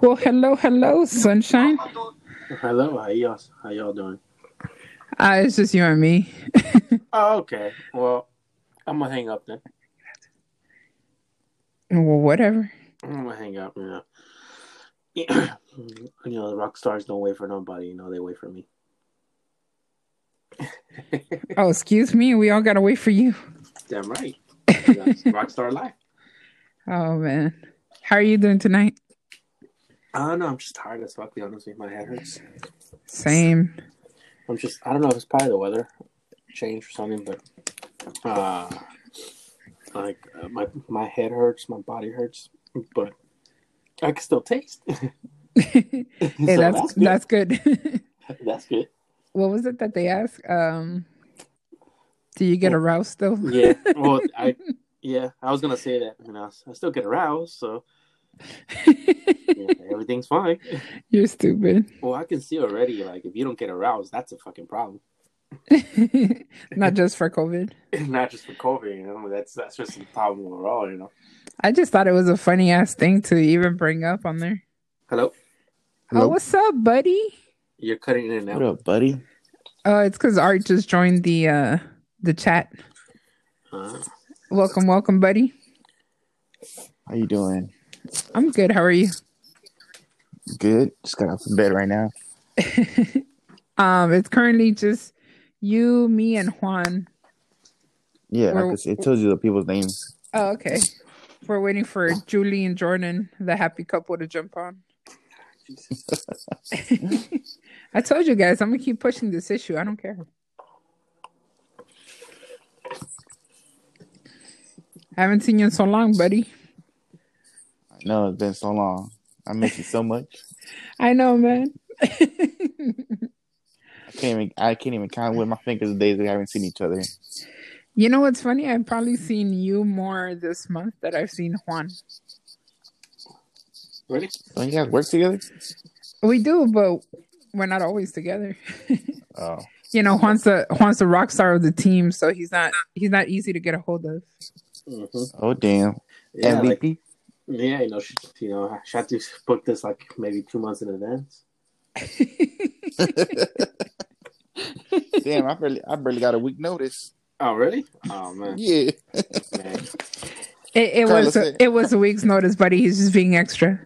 Well, hello, hello, sunshine. Hello, how y'all how y'all doing? Uh, it's just you and me. Oh, okay. Well, I'm gonna hang up then. well, whatever. I'm gonna hang up. You know, you know, the rock stars don't wait for nobody. You know, they wait for me. Oh, excuse me. We all gotta wait for you. Damn right. rock star life. Oh man, how are you doing tonight? I don't know. I'm just tired as fuck. Be honest with you, my head hurts. Same. I'm just. I don't know if it's probably the weather change or something, but uh, like uh, my my head hurts, my body hurts, but I can still taste. hey, So that's that's good. That's good. what was it that they asked? Um, do you get aroused though? Yeah. Well, I yeah, I was gonna say that. You know, I still get aroused, so yeah, everything's fine. You're stupid. Well, I can see already. Like, if you don't get aroused, that's a fucking problem. Not just for COVID. Not just for COVID, you know. That's that's just a problem overall, you know. I just thought it was a funny ass thing to even bring up on there. Hello, Oh, what's up, buddy? you're cutting in and What out. up, buddy? Oh, it's because Art just joined the uh the chat. Uh, Welcome, welcome, buddy. How you doing? I'm good. How are you? Good. Just got off from bed right now. Um, it's currently just you, me, and Juan. Yeah, We're- like it tells you the people's names. Oh, okay. We're waiting for Julie and Jordan, the happy couple, to jump on. I told you guys, I'm gonna keep pushing this issue. I don't care. I haven't seen you in so long, buddy. I know it's been so long. I miss you so much. I know, man. I can't even. I can't even count with my fingers the days we haven't seen each other. you know what's funny? I've probably seen you more this month that I've seen Juan. ready? Don't you guys work together? We do, but we're not always together. Oh, you know, Juan's the Juan's the rock star of the team, so he's not he's not easy to get a hold of. hmm oh, damn. Yeah, like, MVP. Yeah, you know, she, you know, she had to book this like maybe two months in advance. damn, I barely, I barely got a week notice. Oh, really? Oh man, Yeah. man. It, it was said- it was a week's notice, buddy. He's just being extra.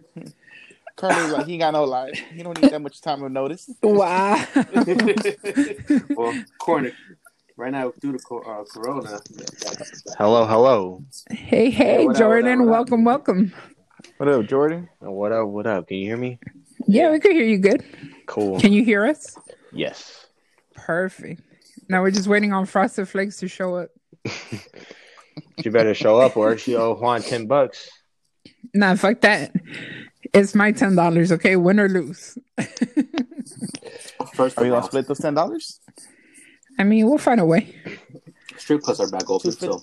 Carlos like he ain't got no life. He don't need that much time of notice. Wow. well, corner right now due to uh, Corona. Hello, hello. hey, hey, what up, what Jordan. up, what up? welcome, welcome. What up, Jordan? What up? What up? Can you hear me? Yeah, we could hear you good. Cool. Can you hear us? Yes. Perfect. Now we're just waiting on Frosted Flakes to show up. You better show up or you owe Juan 10 bucks. Nah, fuck that. It's my ten dollars, okay? Win or lose. First Are of you gonna split those ten dollars? I mean, we'll find a way. strip clubs are back open, so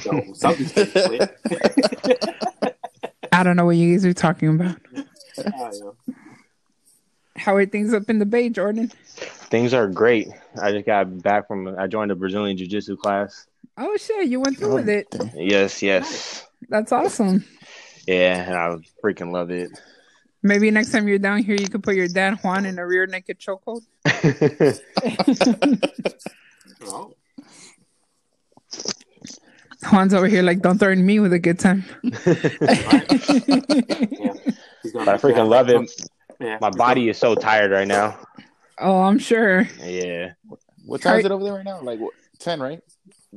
so something's getting. I don't know what you guys are talking about. Yeah, you know. How are things up in the Bay, Jordan? Things are great. I just got back from, I joined a Brazilian Jiu Jitsu class. Oh shit, you went through with it. Yes, yes. That's awesome. Yeah, and I freaking love it. Maybe next time you're down here, you could put your dad Juan in a rear naked chokehold. Oh, Juan's over here like, don't threaten me with a good time. yeah. He's gonna, But I freaking love it. Yeah, My body is so tired right now. Oh, I'm sure. Yeah. What time is it over there right now? Like what, ten, right?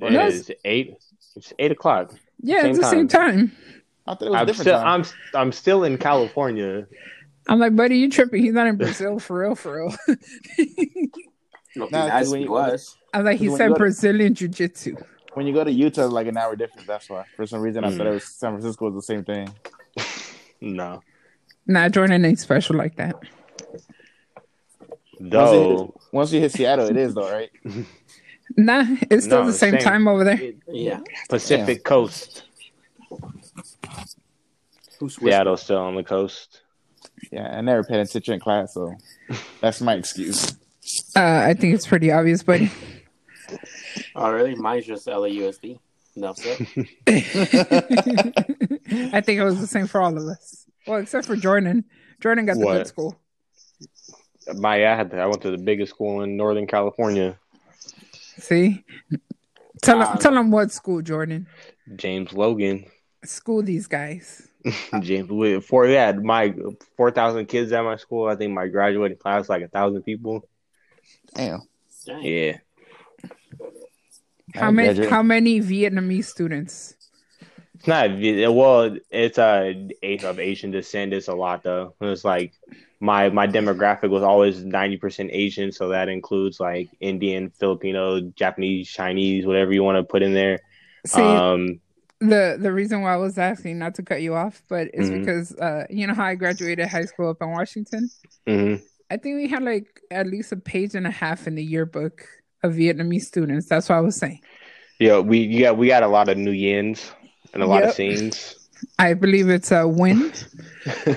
It Yes. is eight. It's eight o'clock. Yeah, Same it's the same time. I thought it was a I'm different still, time. I'm, I'm still in California. I'm like, buddy, you tripping? He's not in Brazil for real, for real. No, he Nah, has- when he was. I'm like, he When said you go to- Brazilian Jiu Jitsu. when you go to Utah, it's like an hour difference. That's why. For some reason, I Mm. thought it was San Francisco was the same thing. No. Nah, Jordan ain't special like that. Once you, Though, hit, once you hit Seattle, it is though, right? Nah, it's still No, the same, same. time over there. Yeah. Pacific Coast. Who's Seattle's still on the coast. Yeah, I never paid attention in class, so that's my excuse. Uh, I think it's pretty obvious, buddy. Oh, really? Mine's just LAUSD. Enough said. I think it was the same for all of us. Well, except for Jordan. Jordan got the good school. My I had to, I went to the biggest school in Northern California, See? Tell Ah. him, tell him what school, Jordan. James Logan. School these guys. James we- for yeah, my four thousand kids at my school. I think my graduating class like a thousand people. Damn. Dang. Yeah, How I many graduated- how many Vietnamese students? it's not Vi- well. It's a eighth of Asian descent. It's a lot though. It's like my my demographic was always ninety percent Asian, so that includes like Indian, Filipino, Japanese, Chinese, whatever you want to put in there. See, um, the the reason why I was asking, not to cut you off, but it's Mhm. because uh you know how I graduated high school up in Washington? mhm. I think we had like at least a page and a half in the yearbook of Vietnamese students. That's what I was saying. Yeah, we yeah we got a lot of Nguyens and a lot of scenes. I believe it's a win.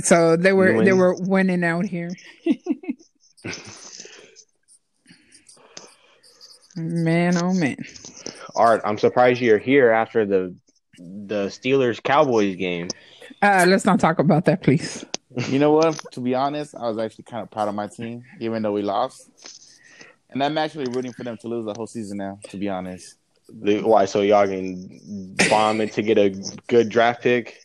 so they were they were winning out here. man, oh man. Art, I'm surprised you're here after the the Steelers Cowboys game. Uh, let's not talk about that, please. You know what? To be honest, I was actually kind of proud of my team, even though we lost. And I'm actually rooting for them to lose the whole season now. To be honest, The, why? So y'all can bomb it to get a good draft pick.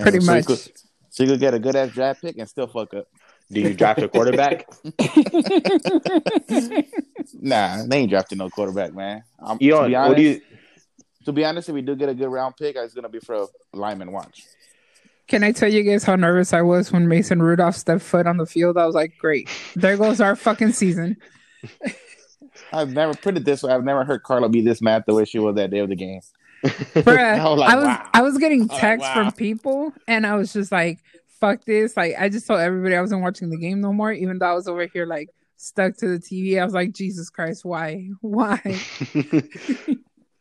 Pretty so you much. could- so you could get a good ass draft pick and still fuck up. Do you draft a quarterback? Nah, they ain't drafting no quarterback, man. Um, You to don't. be What honest, do you? to be honest, if we do get a good round pick, it's gonna be for a lineman watch. Can I tell you guys how nervous I was when Mason Rudolph stepped foot on the field? I was like, great. There goes our fucking season. I've never put it this way. I've never heard Carla be this mad the way she was that day of the game. Bruh, I was like, I was wow. I was getting like, texts wow. from people and I was just like, fuck this. Like I just told everybody I wasn't watching the game no more, even though I was over here like stuck to the TV. I was like, Jesus Christ, why? Why?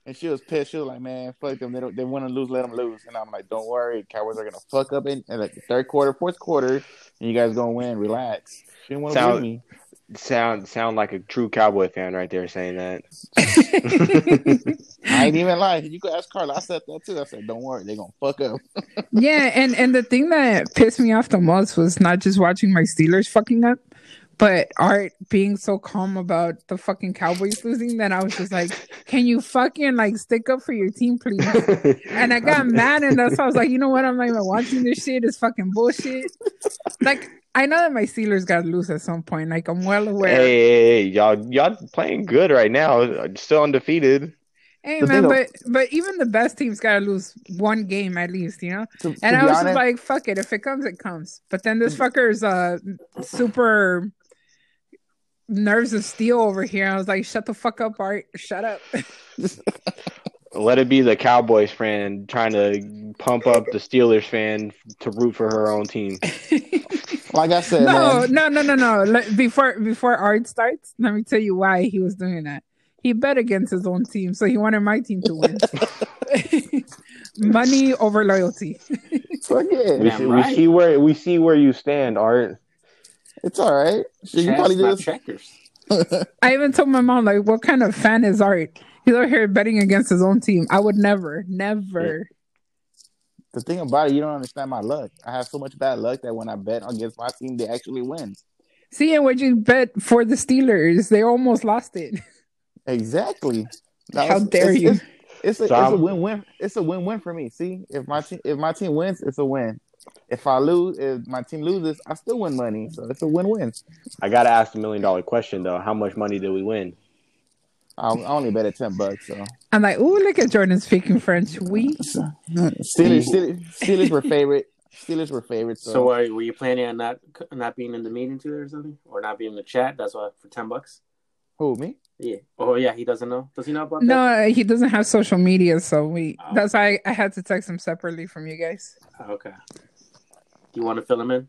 And she was pissed. She was like, "Man, fuck them. They don't. They want to lose. Let them lose." And I'm like, "Don't worry. Cowboys are gonna fuck up in, in like the third quarter, fourth quarter, and you guys gonna win. Relax." She didn't want to Sound- believe me. Sound sound like a true Cowboy fan right there saying that. I ain't even lying. You could ask Carla. I said that too. I said, "Don't worry. they're gonna fuck up." yeah, and and the thing that pissed me off the most was not just watching my Steelers fucking up, but Art being so calm about the fucking Cowboys losing that I was just like, can you fucking like stick up for your team, please? And I got mad and that's why I was like, you know what? I'm not even watching this shit. It's fucking bullshit. Like I know that my Steelers got to lose at some point. Like I'm well aware. Hey, hey, hey, y'all y'all playing good right now. Still undefeated. Hey The man, thing but but even the best teams gotta lose one game at least, you know. To, to And I was honest, like, "Fuck it! If it comes, it comes." But then this fucker is uh super nerves of steel over here. I was like, "Shut the fuck up, Art! Shut up!" Let it be the Cowboys fan trying to pump up the Steelers fan to root for her own team. like I said, no, man, no, no, no, no. Let- Before before Art starts, let me tell you why he was doing that. He bet against his own team, so he wanted my team to win. Money over loyalty. fuck We, it. Damn see, we right. see where we see where you stand, Art. It's all right. Shit, you probably not just checkers. I even told my mom, like, what kind of fan is Art? He's over here betting against his own team. I would never, never. the thing about it. You don't understand my luck. I have so much bad luck that when I bet against my team, they actually win. See, and when you bet for the Steelers, they almost lost it. Exactly. That How was- dare it's, you. It's, it's a, So it's a I'm- win-win. It's a win-win for me. See, if my team if my team wins, it's a win. If I lose, if my team loses, I still win money. So it's a win-win. I gotta ask the million dollar question though. How much money did we win? I, I only bet at ten bucks. So I'm like, oh, look at Jordan speaking French. We Steelers, Steelers, Steelers were favorite. Steelers were favorite. So, So, were, were you planning on not not being in the meeting today or something, or not being in the chat? That's why for ten bucks. who me? Yeah. Oh yeah, he doesn't know. Does he know about that? no, he doesn't have social media, so we. Oh. That's why I had to text him separately from you guys. Okay. Do you want to fill him in?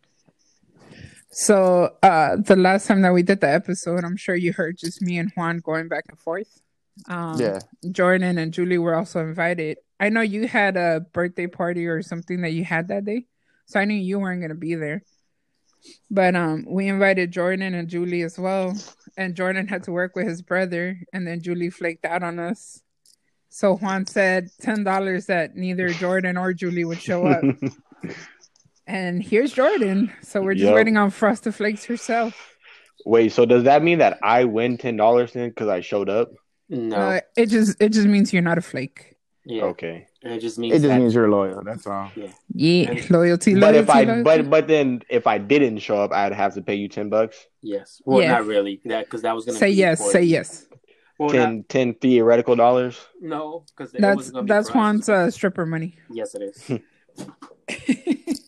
So uh the last time that we did the episode, I'm sure you heard just me and Juan going back and forth. Um, yeah, Jordan and Julie were also invited. I know you had a birthday party or something that you had that day, so I knew you weren't gonna be there. But um, we invited Jordan and Julie as well, and Jordan had to work with his brother, and then Julie flaked out on us. So Juan said ten dollars that neither Jordan or Julie would show up. and here's Jordan. So we're just Yep. waiting on Frosted Flakes herself. Wait, so does that mean that I win ten dollars then because I showed up? No. Uh, it just it just means you're not a flake. yeah. Okay. It just means It just that- means you're loyal. That's all. Yeah, And- loyalty, But loyalty. if I loyalty. but but then if I didn't show up, I'd have to pay you ten bucks. yes. Well, Yeah. not really. That because that was gonna say be yes, for- say yes. Well, 10, 10 theoretical dollars. no, because That's that's Juan's uh, stripper money. Yes, it is.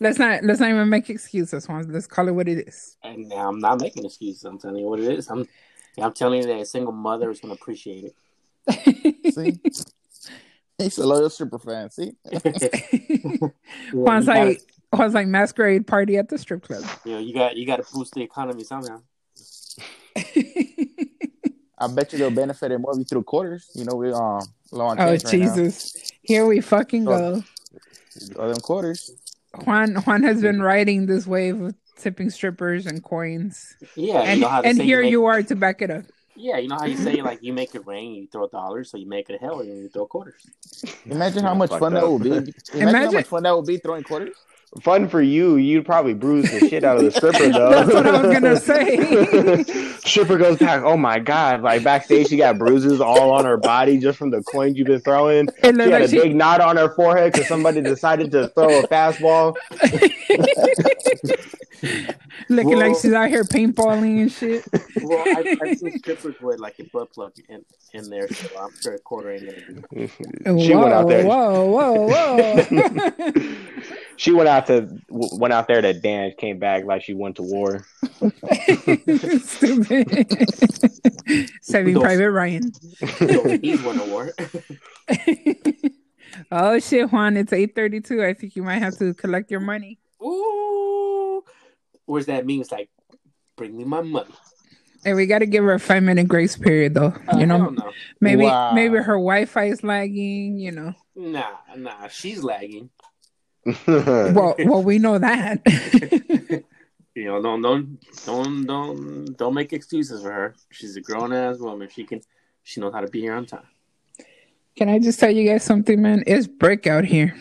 let's not let's not even make excuses, Juan. Let's call it what it is. and now I'm not making excuses. I'm telling you what it is. I'm. I'm telling you that a single mother is gonna appreciate it. See? He's a loyal stripper fan. See? Juan's you gotta- like Juan's like masquerade party at the strip club. you know, you got you got to boost the economy somehow. I bet you they'll benefit it more if you threw quarters. You know, we um low on oh change right now. Jesus! Here we fucking go. Oh, them quarters. Oh, Juan Juan has been riding this wave of tipping strippers and coins, Yeah, and you know how and say here make- you are to back it up. Yeah, you know how you say like you make it rain, you throw dollars, so you make it hell, and you throw quarters. Imagine how much fun that up. would be. Imagine, how much fun that would be throwing quarters. Fun for you. You'd probably bruise the shit out of the stripper though. That's what I was gonna say. stripper goes back. Oh my god! Like backstage, she got bruises all on her body just from the coins you've been throwing. It She had like a she- big knot on her forehead because somebody decided to throw a fastball. looking like she's out here paintballing and shit. Well, I, I've seen strippers with like a butt plug in, in there, so I'm sure a quarter ain't gonna be. She whoa, went out there. Whoa, whoa, whoa! She went out to w- went out there to dance, came back like she went to war. Stupid. Saving Those- Private Ryan. So he's won a war. oh shit, Juan! It's eight thirty-two. I think you might have to collect your money. Ooh, where's that mean? It's like, bring me my money. And we got to give her a five-minute grace period, though. Uh, you know, hell maybe Wow. maybe her Wi-Fi is lagging. You know, nah, nah, she's lagging. Well, well, we know that. You know, don't don't don't don't don't make excuses for her. She's a grown ass woman. She can, she knows how to be here on time. Can I just tell you guys something, man? It's brick out here.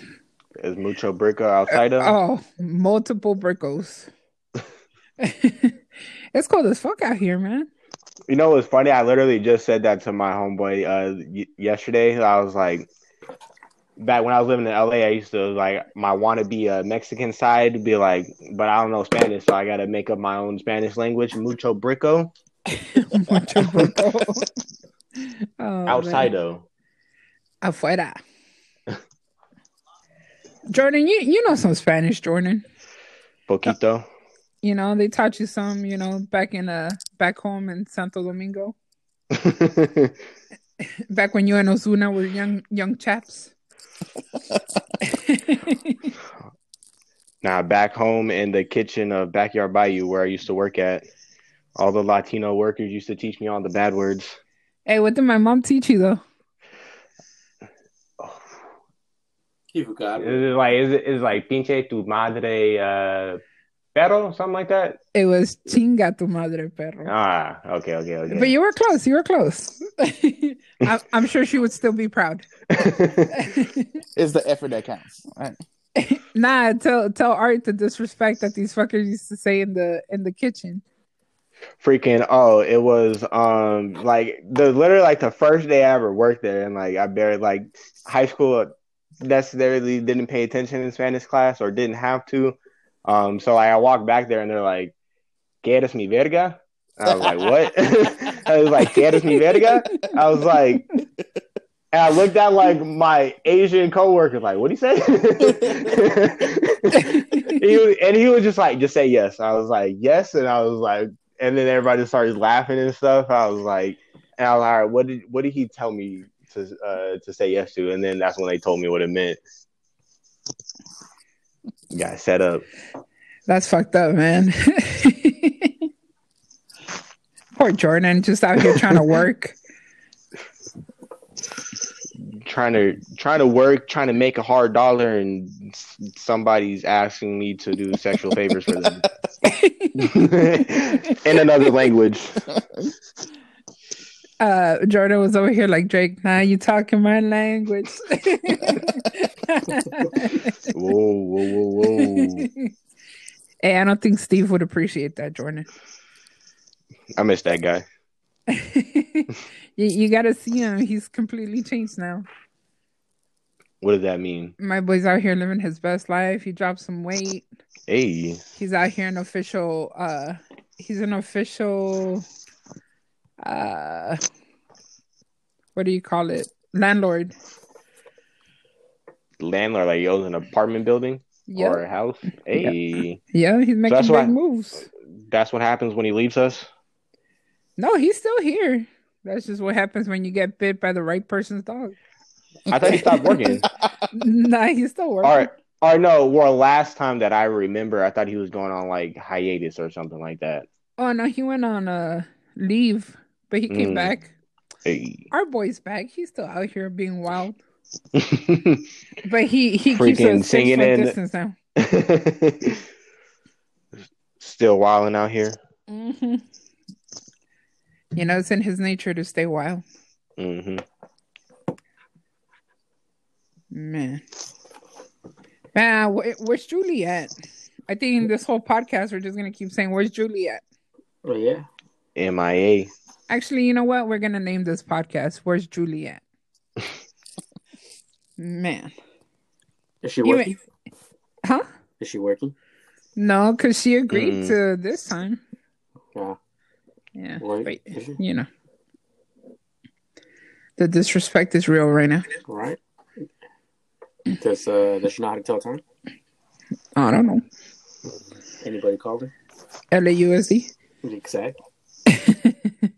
Is mucho brica outside of? Oh, multiple brickos. it's cold as fuck out here, man. You know what's funny? I literally just said that to my homeboy uh, y- yesterday. I was like, back when I was living in LA, I used to like my wannabe uh, Mexican side to be like, but I don't know Spanish, so I got to make up my own Spanish language. Mucho brico Mucho brico. Oh, outside man. though. Afuera. Jordan, you, you know some Spanish, Jordan. Poquito. You know, they taught you some, you know, back in uh back home in Santo Domingo. Back when you and Ozuna were young young chaps. now back home in the kitchen of Backyard Bayou where I used to work at, all the Latino workers used to teach me all the bad words. hey, what did my mom teach you though? You forgot. Is it like is it is like pinche tu madre uh perro something like that? It was chinga tu madre perro. Ah, okay, okay, okay. But you were close. You were close. I, I'm sure she would still be proud. It's the effort that counts. Right? nah, tell tell Art the disrespect that these fuckers used to say in the in the kitchen. Freaking oh, it was um like the literally like the first day I ever worked there, and like I barely like high school necessarily didn't pay attention in Spanish class or didn't have to. Um, so like, I walked back there and they're like, "Quieres mi verga?" I was like, "What?" I was like, "Quieres mi verga?" I was like, and I looked at like my Asian coworker, like, "What do you say?" he was, and he was just like, "Just say yes." I was like, "Yes," and I was like, and then everybody started laughing and stuff. I was like, and I was like, all right, "What did what did he tell me to uh, to say yes to?" And then that's when they told me what it meant. Got set up. That's fucked up, man. Poor Jordan, just out here trying to work. trying to trying to work, trying to make a hard dollar, and somebody's asking me to do sexual favors for them in another language. Uh, Jordan was over here like Drake. Now you talking my language. Whoa, whoa, whoa, whoa! hey, I don't think Steve would appreciate that, Jordan. I miss that guy. you, you got to see him. He's completely changed now. What does that mean? My boy's out here living his best life. He dropped some weight. Hey, He's out here an official. uh He's an official. uh What do you call it? Landlord. Landlord, like he owns an apartment building Yeah, or a house. Hey, yeah. He's making that's big why- moves. that's what happens when he leaves us. No, he's still here. That's just what happens when you get bit by the right person's dog. I thought he stopped working. nah, he's still working. All right. Or no, well, last time that I remember, I thought he was going on like hiatus or something like that. Oh no, he went on uh leave, but he came Mm. back. Hey. Our boy's back. He's still out here being wild, but he he keeps singing foot in- distance now. Still wilding out here. hmm You know, it's in his nature to stay wild, hmm man. Man, where, where's Juliet? I think this whole podcast we're just gonna keep saying, "Where's Juliet?" Oh yeah. MIA. Actually, you know what? We're gonna name this podcast "Where's Julie at?" Man, Is she You working? huh? Is she working? No, because she agreed Mm-mm. to this time. Yeah. Yeah, Why- but, you know, the disrespect is real right now. Right. Does uh does she know how to tell time? I don't know. Anybody called her? LAUSD. Exactly.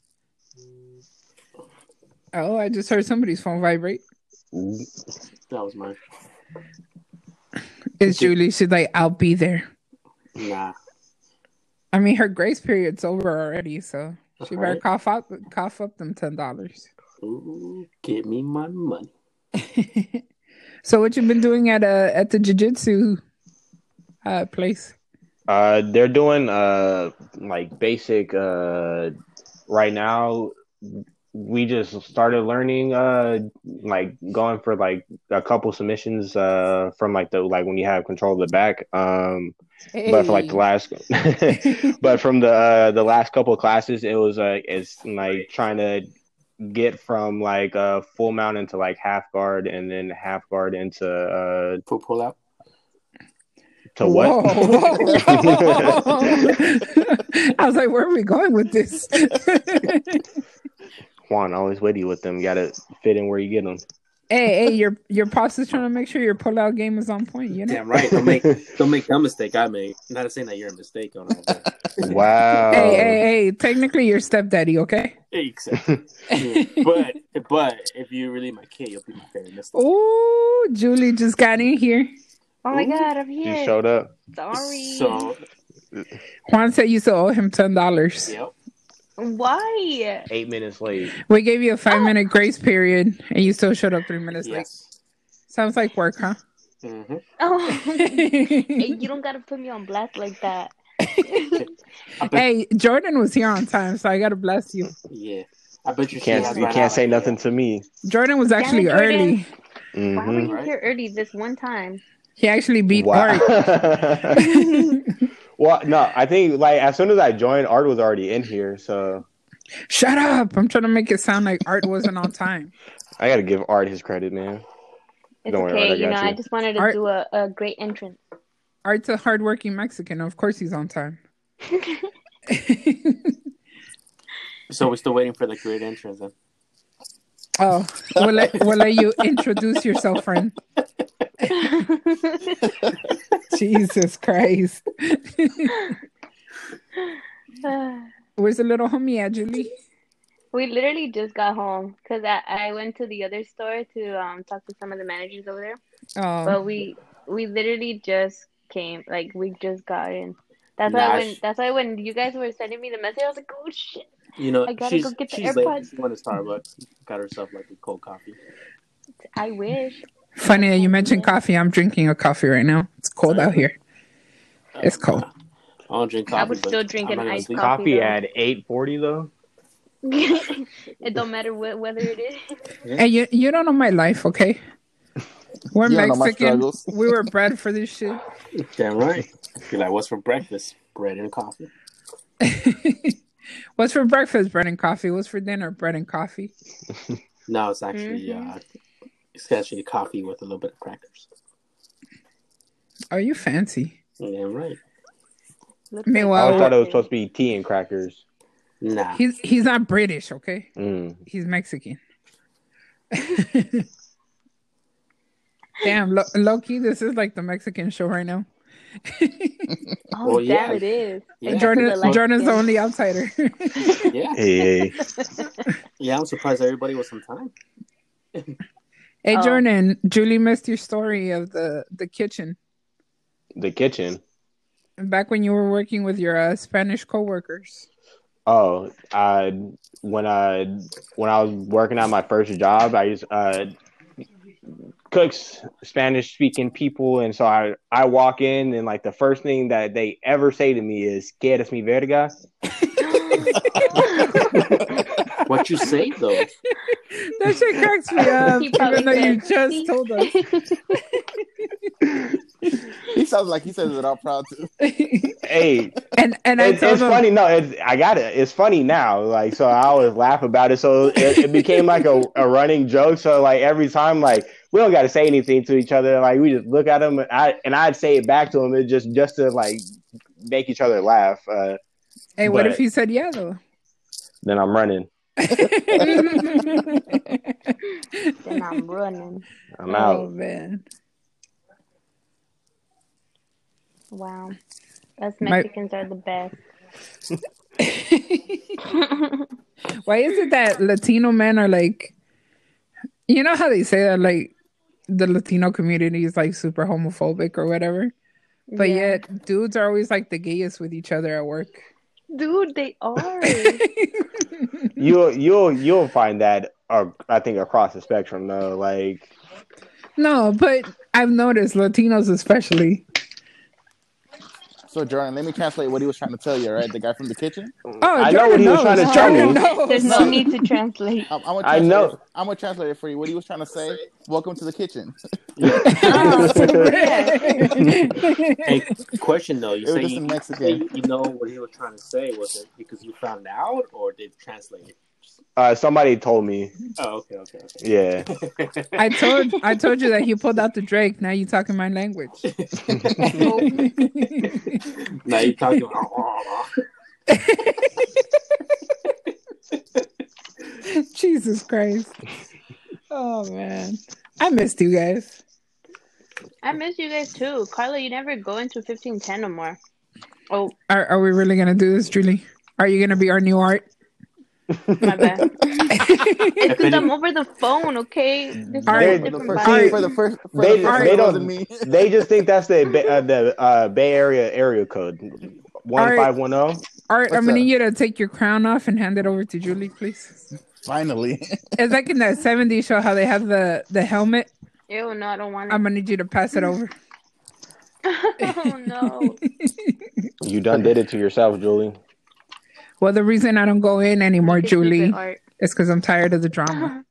Oh, I just heard somebody's phone vibrate. Ooh. That was mine. It's Julie. She's like, I'll be there. Nah. I mean, her grace period's over already, so she better Right. cough up, cough up them ten dollars. Give me my money. so, what you been doing at uh at the jiu-jitsu uh place? Uh, they're doing uh like basic uh right now. We just started learning uh like going for like a couple submissions uh from like the like when you have control of the back um but for like the last but from the uh, the last couple of classes it was uh it's like trying to get from like uh full mount into like half guard and then half guard into uh Foot pull out. to what Whoa, whoa. I was like, where are we going with this? Juan always witty with them. You gotta fit in where you get them. hey, hey, your your boss is trying to make sure your pullout game is on point. You know. Damn right. Don't make don't make that mistake I made. Not saying that you're a mistake on all that. Wow. Hey, hey, hey! Technically, your stepdaddy. Okay. Exactly. But but if you're really my kid, you'll be my favorite mistake. Oh, Julie just got in here. Oh my Ooh. god, I'm here. You showed up. Sorry. So Juan said you still owe him ten dollars. yep. Why? Eight minutes late. We gave you a five minute grace period, and you still showed up three minutes late. Sounds like work, huh? hmm Oh, hey, hey, you don't gotta put me on blast like that. hey, Jordan was here on time, so I gotta bless you. yeah. I bet you, You can't you can't say nothing to me. Jordan was actually Jordan. early. Why were you here early this one time? He actually beat Wow. Art. well, no, I think like as soon as I joined, Art was already in here, so Shut up! I'm trying to make it sound like Art wasn't on time. I gotta give Art his credit, man. It's Don't worry, okay. You know, got I just wanted to Art- do a, a great entrance. Art's a hardworking Mexican. Of course, he's on time. So we're still waiting for the great entrance then. oh, we'll let, we'll let you introduce yourself, friend. Jesus Christ. Where's the little homie at, Julie? we literally just got home because I, I went to the other store to um talk to some of the managers over there. Oh, But we we literally just came, like we just got in. That's Nah, why when sh- that's why when you guys were sending me the message, I was like, oh shit. You know, I gotta she's go get the she's late. AirPods. She went to Starbucks, got herself like a cold coffee. I wish. Funny that you mentioned coffee. I'm drinking a coffee right now. It's cold out here. It's cold. I don't drink coffee. I would still drink an iced coffee. Coffee though. at eight forty though. it don't matter what whether it is. Hey, you you don't know my life, okay? We're You don't know my Mexican. struggles. We were bred for this shit. Damn right. You're like, what's for breakfast? Bread and coffee. What's for breakfast? Bread and coffee. What's for dinner? Bread and coffee. No, it's actually uh, it's actually coffee with a little bit of crackers. Are you fancy? Damn right. Looks I Meanwhile, always thought it was supposed to be tea and crackers. Nah. He's he's not British, okay? Mm. He's Mexican. Damn, lo- Loki, this is like the Mexican show right now. Oh, Well, damn, yeah. it is. Yeah. Jordan, for Jordan's the only outsider. Yeah. Hey, Yeah, I'm surprised everybody was on time. Hey, Oh. Jordan, Julie missed your story of the the kitchen the kitchen. back when you were working with your uh, Spanish coworkers. Oh, uh, when I when I was working at my first job, I used uh, cooks Spanish speaking people, and so I I walk in and like the first thing that they ever say to me is "Quieres mi verga?" What you say though? That shit cracks me up, even though you just "See?" told us. He sounds like he says it all proud too. Hey, and and I It- told it's him, funny. No, it's, I got it. It's funny now. Like, so I always laugh about it. So it, it became like a, a running joke. So like every time, like we don't got to say anything to each other. Like we just look at them, and I and I'd say it back to them. It just just to like make each other laugh. Uh, "Hey, what but- if he said yeah though?" then I'm running. then I'm running. I'm out. Oh out. man, Wow. Us My- Mexicans are the best. why is it that Latino men are like, you know how they say that like the Latino community is like super homophobic or whatever, but Yeah. yet dudes are always like the gayest with each other at work. Dude, they are. You'll you'll you'll find that. Uh, I think across the spectrum though. Like no, but I've noticed Latinos especially. So Jordan, let me translate what he was trying to tell you. All right, the guy from the kitchen. Oh, I know what Jordan he was trying to tell Jordan me. knows. There's no need to translate. I'm, I'm gonna I translate know. It, I'm gonna translate it for you. What he was trying to say. Welcome to the kitchen. Oh, yeah. Hey, question though. You It was say you, in you Mexican. say you know what he was trying to say? Was it because you found out, or did translate it? Uh, somebody told me. Oh, okay, okay, Yeah. I told I told you that he pulled out the Drake. Now you're talking my language. now you're talking. About, Jesus Christ. Oh man. I missed you guys. I miss you guys too. Carla, you never go into 1510 no more. Oh, Are are we really gonna do this, Julie? Are you gonna be our new art? My bad. it's because I'm over the phone, okay? This is For the different first, vibe. for the first, for They- the first they don't- me. they just think that's the uh, the uh, Bay Area area code one five one zero. Art, I'm gonna need you to take your crown off and hand it over to Julie, please. Finally, It's like in that 70s show how they have the the helmet. Ew, no, I don't want it. I'm gonna need you to pass it over. oh, no. You done did it to yourself, Julie. Well, the reason I don't go in anymore, You can keep Julie, is because I'm tired of the drama.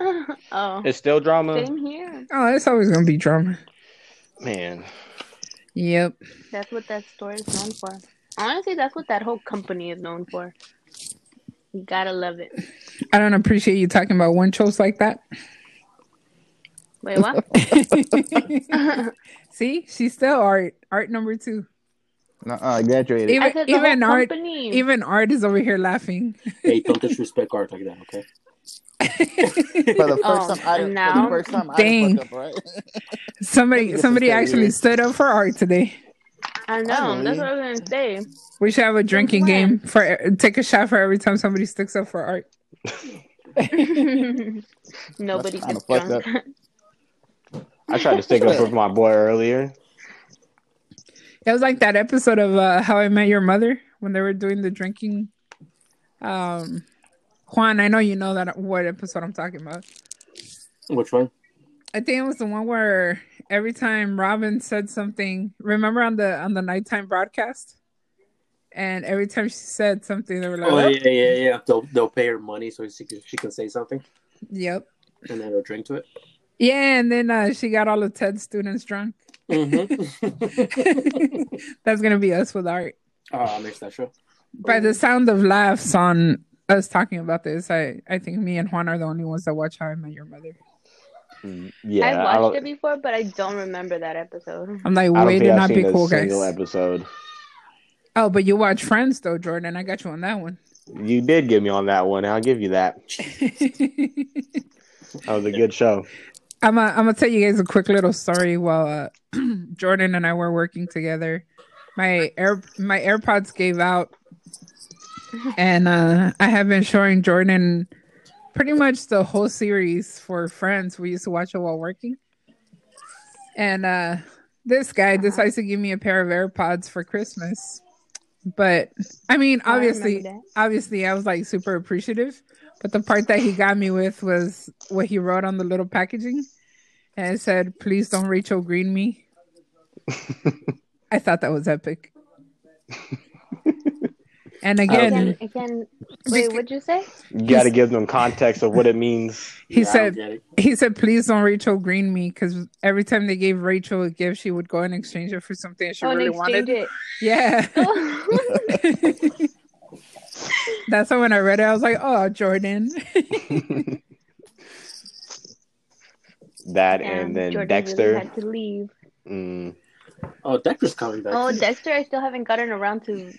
oh, It's still drama, same here. Oh, it's always gonna be drama. man. Yep. That's what that store is known for. Honestly, that's what that whole company is known for. You gotta love it. I don't appreciate you talking about one shows like that. Wait, what? See, she's still art. Art number two. Uh, I graduated. Even I even art company. even art is over here laughing. hey, don't disrespect art like that, okay? For the first Oh, time, I and for now? the first time, I Dang. didn't fuck up, right? Somebody somebody actually weird. stood up for art today. I know. Finally. That's what I was gonna say. We should have a drinking when? game for take a shot for every time somebody sticks up for art. Nobody kinda gets drunk. I tried to stick up for my boy earlier. It was like that episode of uh, How I Met Your Mother when they were doing the drinking. Um, Juan, I know you know that what episode I'm talking about. Which one? I think it was the one where every time Robin said something, remember on the on the nighttime broadcast, and every time she said something, they were like, Oh "Oh, yeah, yeah, yeah. They'll they'll pay her money so she can, she can say something, yep, and then they'll drink to it. yeah." And then uh, she got all the Ted students drunk. Mm-hmm. That's gonna be us with art. oh, I missed that show. By the sound of laughs on us talking about this, I I think me and Juan are the only ones that watch How I Met Your Mother. Mm, Yeah, I've I watched don't, it before, but I don't remember that episode. I'm like, I don't way I've not be seen a cool, guys. episode. Oh, but you watch Friends though, Jordan. I got you on that one. You did get me on that one. I'll give you that. That was a good show. I'm gonna I'm gonna tell you guys a quick little story while uh, Jordan and I were working together. My air my AirPods gave out, and uh, I have been showing Jordan pretty much the whole series for Friends. We used to watch it while working, and uh, this guy decides to give me a pair of AirPods for Christmas. But I mean, Oh, I obviously, obviously, I was like super appreciative. But the part that he got me with was what he wrote on the little packaging, and it said, "Please don't Rachel Green me." I thought that was epic. and again, Again, again. Wait, what'd you say? You got to give them context of what it means. he Yeah, said, don't get it. "He said, please don't Rachel Green me," because every time they gave Rachel a gift, she would go and exchange it for something she oh, and really exchange wanted. it. Yeah. That's why when I read it, I was like, "Oh, Jordan." That Damn, and then Jordan Dexter. really had to leave. Mm, Oh, Dexter's coming back. Oh, Dexter, I still haven't gotten around to.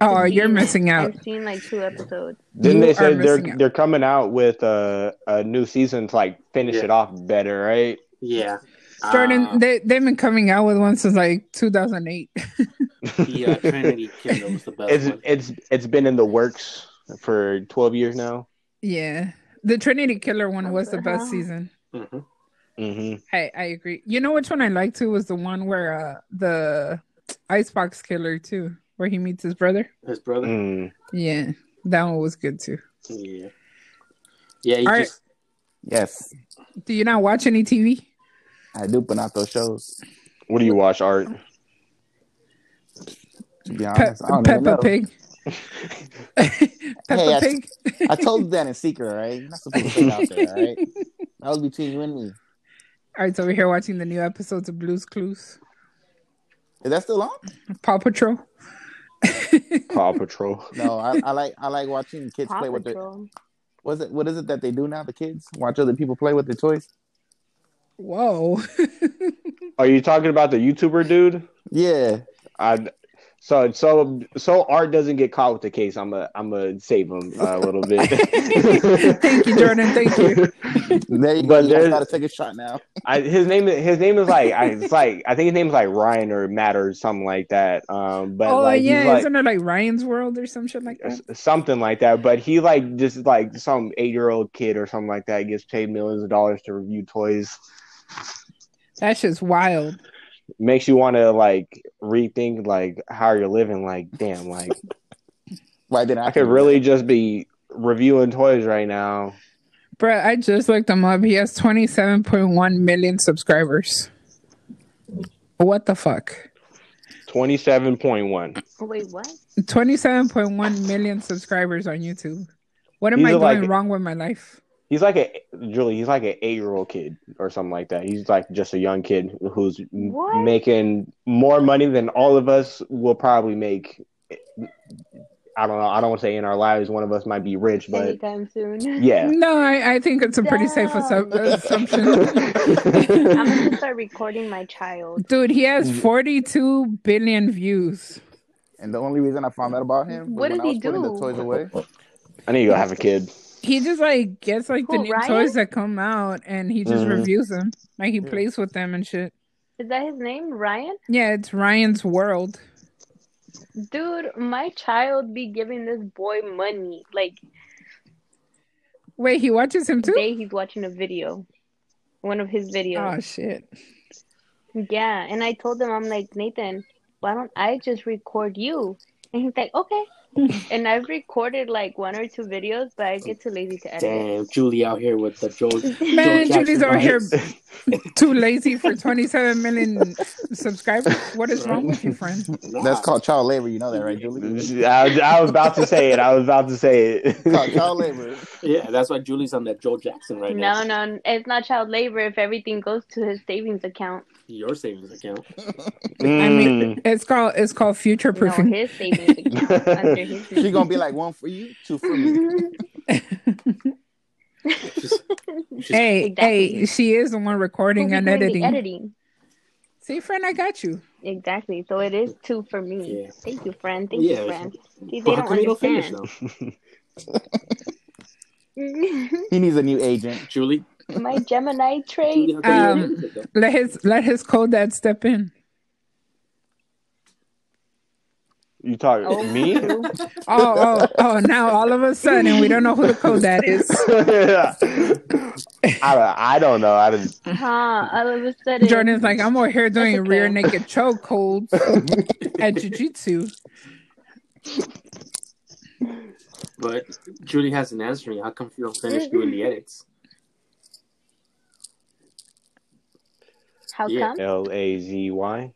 Oh, to you're missing out. I've seen like two episodes. Didn't they are say they're out. they're coming out with a a new season to like finish Yeah. it off better, right? yeah. Jordan, Uh, they they've been coming out with one since like 2008. the uh, Trinity Killer was the best It's one. it's it's been in the works for twelve years now. yeah, the Trinity Killer one What was the the best hell? season. hmm hmm I I agree. You know which one I liked too was the one where uh the Icebox Killer too, where he meets his brother. His brother. Mm. Yeah, that one was good too. Yeah. Yeah, he All right. just Yes, Do you not watch any TV? I do, but not those shows. What do you watch, Art? To be Pe- honest, I don't even Peppa know. Pig. Peppa Hey, I- Pig. I told you that in secret, right? You're not supposed to say out there, all right? That was between you and me. Art's over here watching the new episodes of Blue's Clues, Is that still on? Paw Patrol. Paw Patrol. No, I, I like I like watching kids Paw play with their. Patrol. What's it? What is it that they do now? The kids watch other people play with their toys. Whoa. Are you talking about the YouTuber dude? Yeah, I so so so Art doesn't get caught with the case. I'm a I'm a save him uh, a little bit. Thank you, Jordan. Thank you. there you go. But You guys there's- gotta take a shot now. I, his name his name is like I, it's like I think his name is like Ryan or Matt or something like that. Um, but oh like yeah, like isn't it like Ryan's World or some shit like that? something like that. But he like just like some eight year old kid or something like that gets paid millions of dollars to review toys. That's just wild. Makes you want to like rethink like how you're living. Like damn, like Why didn't I? I could really just be reviewing toys right now. Bruh, I just looked him up. He has 27.1 million subscribers. What the fuck? Twenty seven point one. Wait, what? 27.1 million subscribers on YouTube. What am He's I a, doing like- wrong with my life? He's like a Julie. He's like an eight year old kid or something like that. He's like just a young kid who's What? making more money than all of us will probably make. I don't know. I don't want to say in our lives one of us might be rich, but Anytime soon. yeah. No, I, I think it's a pretty safe assumption. I'm gonna start recording my child. Dude, he has 42 billion views. And the only reason I found out about him was What when did I he was putting do? the toys away. I need to go have a kid. He just like gets like the new Ryan? toys that come out and he just Mhm. reviews them. Like he plays with them and shit. Is that his name, Ryan? Yeah, it's Ryan's World. Dude, my child be giving this boy money. Like Wait, he watches him too? today, he's watching a video, one of his videos. Oh shit. Yeah, and I told him, I'm like Nathan, why don't I just record you? And he's like, okay. And I've recorded like one or two videos, but I get too lazy to edit. Damn, Julie out here with the Joe. Man, Joe Julie's out here too lazy for 27 million subscribers. What is wrong with you, friend? That's called child labor. You know that, right, Julie? I, I was about to say it. I was about to say It's called it. child labor. Yeah, that's why Julie's on that Joe Jackson right now. No, no, it's not child labor if everything goes to his savings account. Your savings account. I mean, Mm. it's called it's called future No, proofing. his savings account under his She gonna be like one for you, two for me. Just, just hey, Exactly. hey, she is the one recording be and doing the editing. editing. See, friend, I got you. Exactly. So it is two for me. Yeah. Thank you, friend. Thank Yeah. you, friend. See, they Well, how don't come you don't finish understand. though? He needs a new agent. Julie? My Gemini Julie trait. how come you Um, don't finish it, though? Let his let his cold dad step in. You talking Oh, me? Oh, oh, oh! Now all of a sudden we don't know who the cold dad is. I, I don't know. I didn't. Huh. All of a sudden. Jordan's like, I'm over here doing okay. rear naked choke holds at jiu-jitsu. But Julie hasn't answered me. How come you don't finish doing the edits? How Yeah. come? L A Z Y.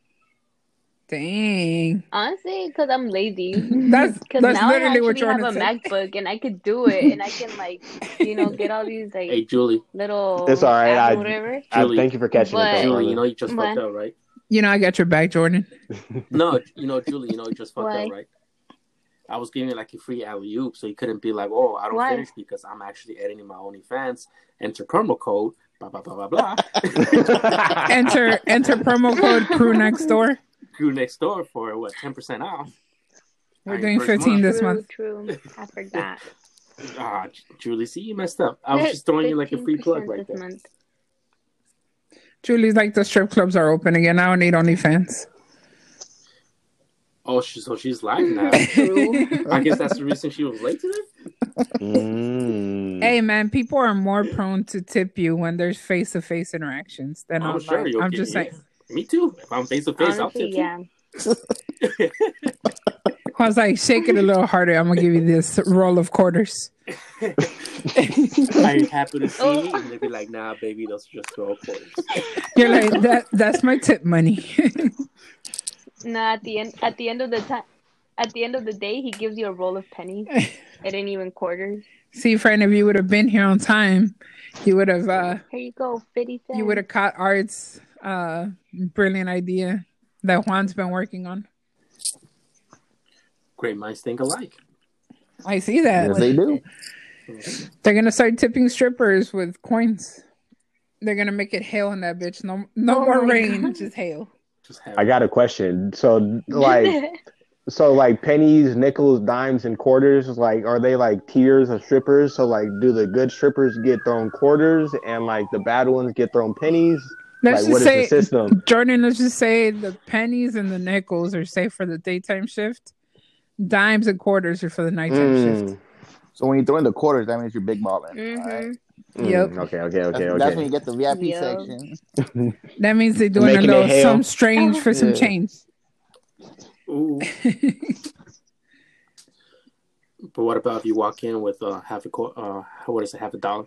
Dang. Honestly, because I'm lazy. That's Because that's now I literally what actually have a said. MacBook and I could do it and I can like, you know, get all these like Hey, Julie. little. It's all right, apps or I- whatever. I, Julie. thank you for catching But- it. though, Julie, you know you just What? fucked up, right? You know, I got your back, Jordan. No, you know, Julie, you know you just fucked Why? up, right? I was giving you like a free alley oop, so you couldn't be like, "Oh, I don't Why? finish because I'm actually editing my OnlyFans." Enter promo code blah blah blah blah blah. Enter enter promo code crew next door. Crew next door for what ten percent off. We're doing 15 month. this true, month. true. I forgot. Ah, Julie, see you messed up. I was just throwing you like a free plug right there. month. Julie's like the strip clubs are open again. I don't need OnlyFans. Oh, she, so she's live now. I guess that's the reason she was late today. Mm. Hey man, people are more prone to tip you when there's face to face interactions than I'm online. sure you'll I'm just it. saying. Me too. If I'm face to face, I'll tip yeah. you. I was like, shake it a little harder. I'm gonna give you this roll of quarters. I happen to see Oh. me, and they'd be like, "Nah, baby, those are just twelve quarters." You're like that. That's my tip money. No, at the end, at the end of the time, at the end of the day, he gives you a roll of pennies. It ain't even quarters. See, friend, if you would have been here on time, you would have. uh Here you go, fifty cents. You would have caught Art's uh brilliant idea that Juan's been working on. Great minds think alike. I see that. Yes, they do. They're gonna start tipping strippers with coins. They're gonna make it hail in that bitch. No, no Oh more rain, God. just hail. Just have I got a question. So, like, so like pennies, nickels, dimes, and quarters. Like, are they like tiers of strippers? So, like, do the good strippers get thrown quarters, and like the bad ones get thrown pennies? Let's like, what just is say, the system? Jordan. Let's just say the pennies and the nickels are safe for the daytime shift. Dimes and quarters are for the nighttime shift. Mm, So when you throw in the quarters, that means you're big balling. Mhm. alright? mm, Yep. Okay. Okay. That's, Okay. that's when you get the VIP Yep. section. That means they're doing a Making it little some strange for some Yeah. change. Ooh. But what about if you walk in with uh, half a qu- uh, what is it, half a dollar?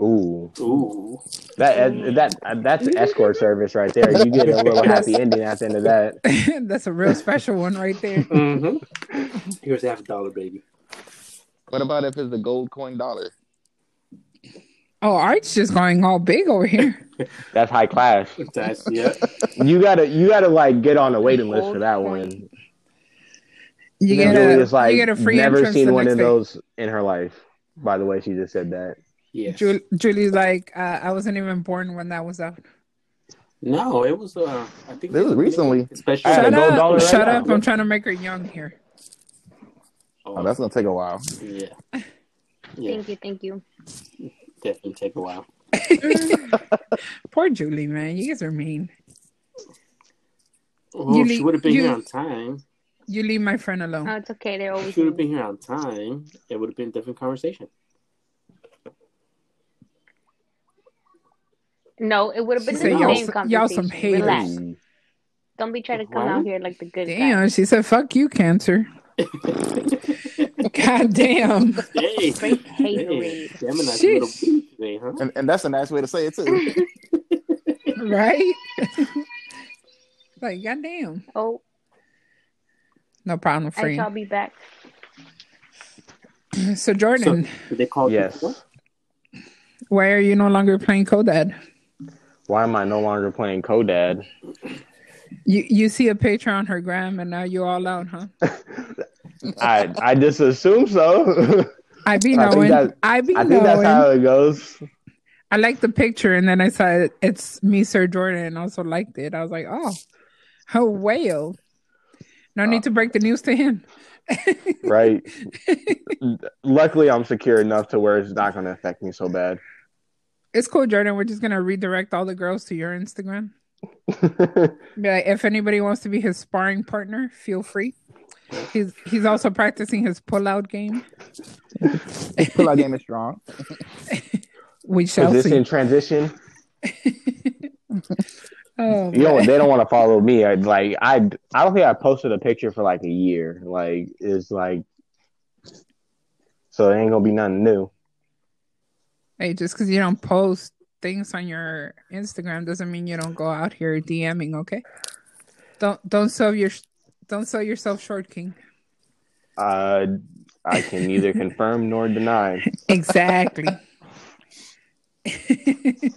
Ooh, Ooh, that that that's escort service right there. You get a little happy ending at the end of that. That's a real special one right there. mm-hmm. here's half a dollar, baby. What about if it's a gold coin dollar? Oh, Art's just going all big over here. That's high class. That's yeah. You gotta you gotta like get on a waiting list for that one. You And get a Julia's like you get a free never seen one next of day. those in her life. By the way, she just said that. Yes. Jul- Julie's like, uh, I wasn't even born when that was out. No, it was. Uh, I think It was recently. Especially Shut a gold up! dollar right Shut now. up! I'm trying to make her young here. Oh, that's gonna take a while. yeah. Yeah, Thank you, thank you. Definitely take a while. Poor Julie, man. You guys are mean. Oh, You she leave- would have been you- here on time. You leave my friend alone. Oh, it's okay. They're always She would have been here on time. It would have been a different conversation. No, it would have She been said, the y'all, same conversation. y'all some haters. Relax. Don't be trying to come What? out here like the good guy. Damn, she said, "Fuck you, cancer." God damn. hey, Straight hey, haterade. Gemini's a little today, huh? And, and that's a nice way to say it too. Right? like, goddamn. Oh, No problem, friend. I friend. shall be back. So, So, Jordan, did they call Yes. you? why are you no longer playing Codad? Why am I no longer playing Codad? You you see a picture on her gram and now you all out, huh? I I just assume so. I be I knowing. that- I be I think that's how it goes. I liked the picture and then I saw it, it's me, Sir Jordan, and also liked it. I was like, oh, oh, whale. No need to break the news to him. Right. Luckily, I'm secure enough to where it's not going to affect me so bad. It's cool, Jordan. We're just gonna redirect all the girls to your Instagram. Like, if anybody wants to be his sparring partner, feel free. He's he's also practicing his pull-out game. His pull-out game is strong. We shall Position see. transition. Oh, You know they don't want to follow me. I, like I, I don't think I posted a picture for like a year. Like it's like, so it ain't gonna be nothing new. Hey, just because you don't post things on your Instagram doesn't mean you don't go out here DMing. Okay, don't don't sell your don't sell yourself short, King. Uh, I can neither confirm nor deny. Exactly.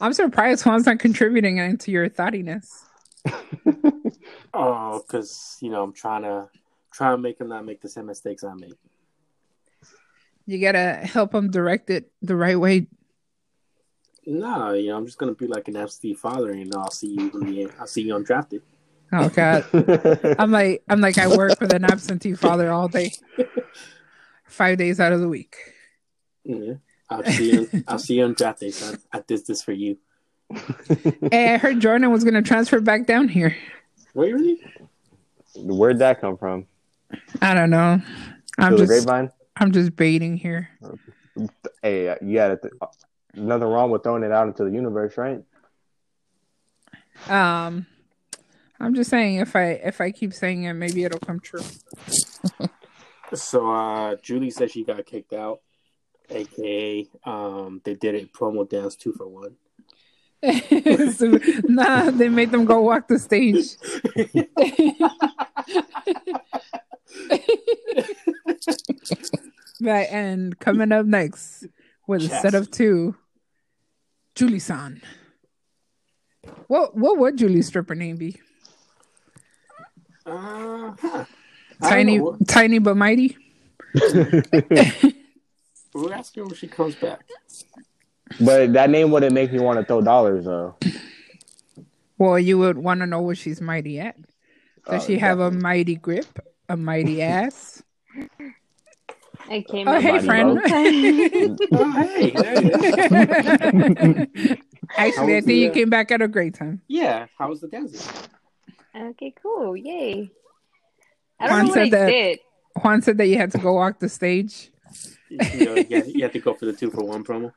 I'm surprised Juan's not contributing into your thoughtiness. Oh, because you know I'm trying to try and make him not make the same mistakes I make. You gotta help him direct it the right way. No, you know I'm just gonna be like an absentee father. You know I'll see you when the I'll see you undrafted. Oh God, I'm like I'm like I work with an absentee father all day, five days out of the week. Yeah. I'll see you. I'll see you on draft day, son. I did this for you. Hey, I heard Jordan was gonna transfer back down here. Wait, really? Where'd that come from? I don't know. I'm To the just grapevine? I'm just baiting here. Hey, uh, you got it. Nothing wrong with throwing it out into the universe, right? Um, I'm just saying if I if I keep saying it, maybe it'll come true. So uh Julie said she got kicked out, aka um they did a promo dance two for one. So, nah, they made them go walk the stage. right, and coming up next with a set of two, Julie San. What what would Julie's stripper name be? Uh, huh. Tiny, know. tiny but mighty. We'll ask her when she comes back. But that name wouldn't make me want to throw dollars, though. Well, you would want to know what she's mighty at. Does Oh, she have a mighty grip, a mighty ass? I came Oh, hey, friend. Oh, hey, there. Actually, I think you uh, came back at a great time. Yeah, how was the dancing? Okay, cool. Yay. I don't Juan know what said I that- did. Juan said that you had to go walk the stage. You, know, you, had, you had to go for the two for one promo.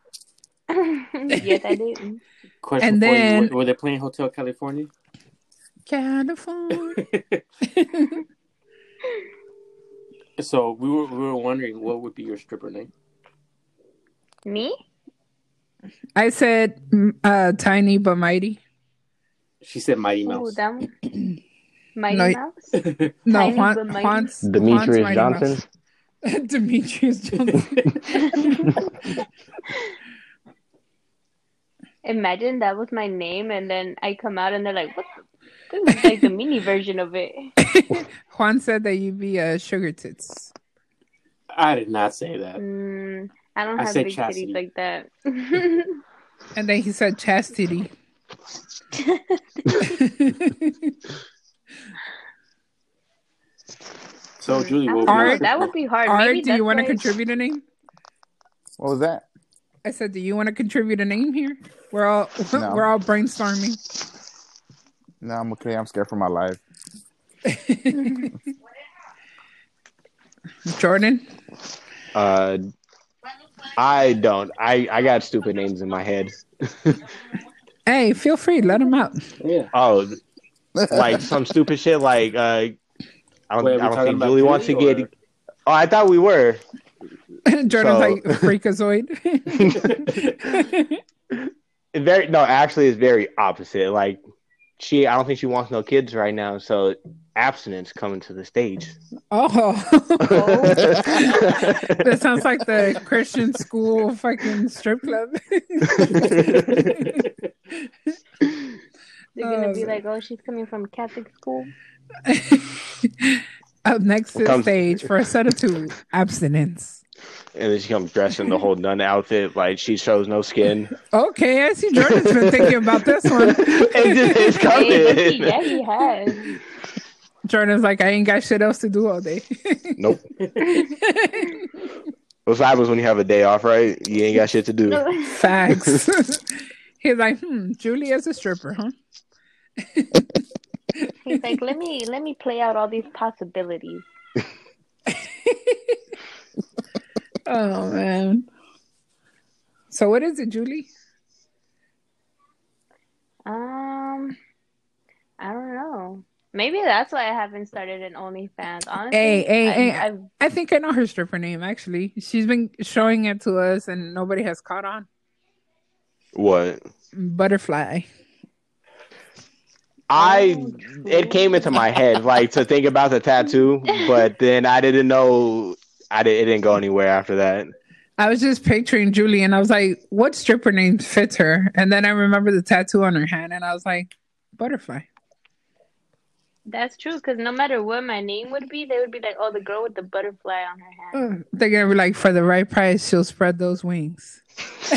yes, I did. Question And for then- you: were, were they playing Hotel California? California. so we were we were wondering what would be your stripper name. Me? I said mm, uh, tiny but mighty. She said Mighty Oh, Mouse. that one. Mighty No, Mouse? No, Tiny Juan, but mighty. Juan's, Demetrius Juan's Mighty Johnson. Mouse. Demetrius Johnson. Imagine that was my name, and then I come out and they're like, "What? The- this is like the mini version of it." Juan said that you'd be a uh, sugar tits. I did not say that. Mm, I don't I have said big chastity. titties like that. And then he said chastity. So Julie, what don't would know, Art- that would be hard. Art, Maybe do you want to contribute a name? What was that? I said, do you want to contribute a name here? We're all No. we're all brainstorming. No, I'm okay. I'm scared for my life. Jordan, Uh, I don't. I I got stupid names in my head. Hey, feel free, let him out. Yeah. Oh, like some stupid shit like uh I don't, Wait, I don't think Julie wants to Julie, get. Oh, I thought we were. Jordan's So- like freakazoid. Very no, actually, it's very opposite. Like she, I don't think she wants no kids right now. So abstinence coming to the stage. oh, that sounds like the Christian school fucking strip club. They're gonna Oh, be man. like, "Oh, she's coming from Catholic school." Up next to the Comes- stage for a set of two, abstinence. and then she comes dressed in the whole nun outfit, like she shows no skin. Okay, I see Jordan's been thinking about this one. It just- it's Hey, but he, coming. yeah, he has. Jordan's like, I ain't got shit else to do all day. Nope. What happens when you have a day off, right? You ain't got shit to do. Facts. He's like, hmm, Julie is a stripper, huh? He's like, "Let me let me play out all these possibilities." Oh man. So what is it, Julie? Um, I don't know. Maybe that's why I haven't started an OnlyFans. Honestly, Hey, hey, I, hey. I've, I think I know her stripper name actually. She's been showing it to us and nobody has caught on. What? Butterfly. I Oh, it came into my head like to think about the tattoo, but then I didn't know I did, it didn't go anywhere after that. I was just picturing Julie and I was like, what stripper name fits her? And then I remember the tattoo on her hand and I was like, Butterfly. That's true. Because no matter what my name would be, they would be like, "Oh, the girl with the butterfly on her hand." Uh, They're gonna be like, for the right price, she'll spread those wings.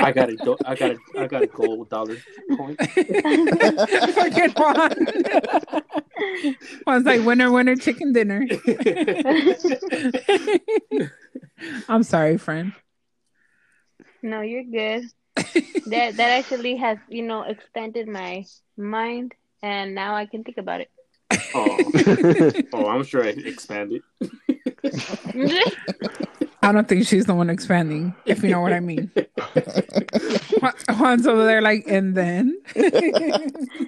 I got a, do- I got a, I got a gold dollar coin. Fucking Juan. Juan's like, winner, winner, chicken dinner. I'm sorry, friend. No, you're good. That that actually has you know expanded my mind, and now I can think about it. oh, oh, I'm sure it expanded. I don't think she's the one expanding, if you know what I mean. Juan- Juan's over there like, and then.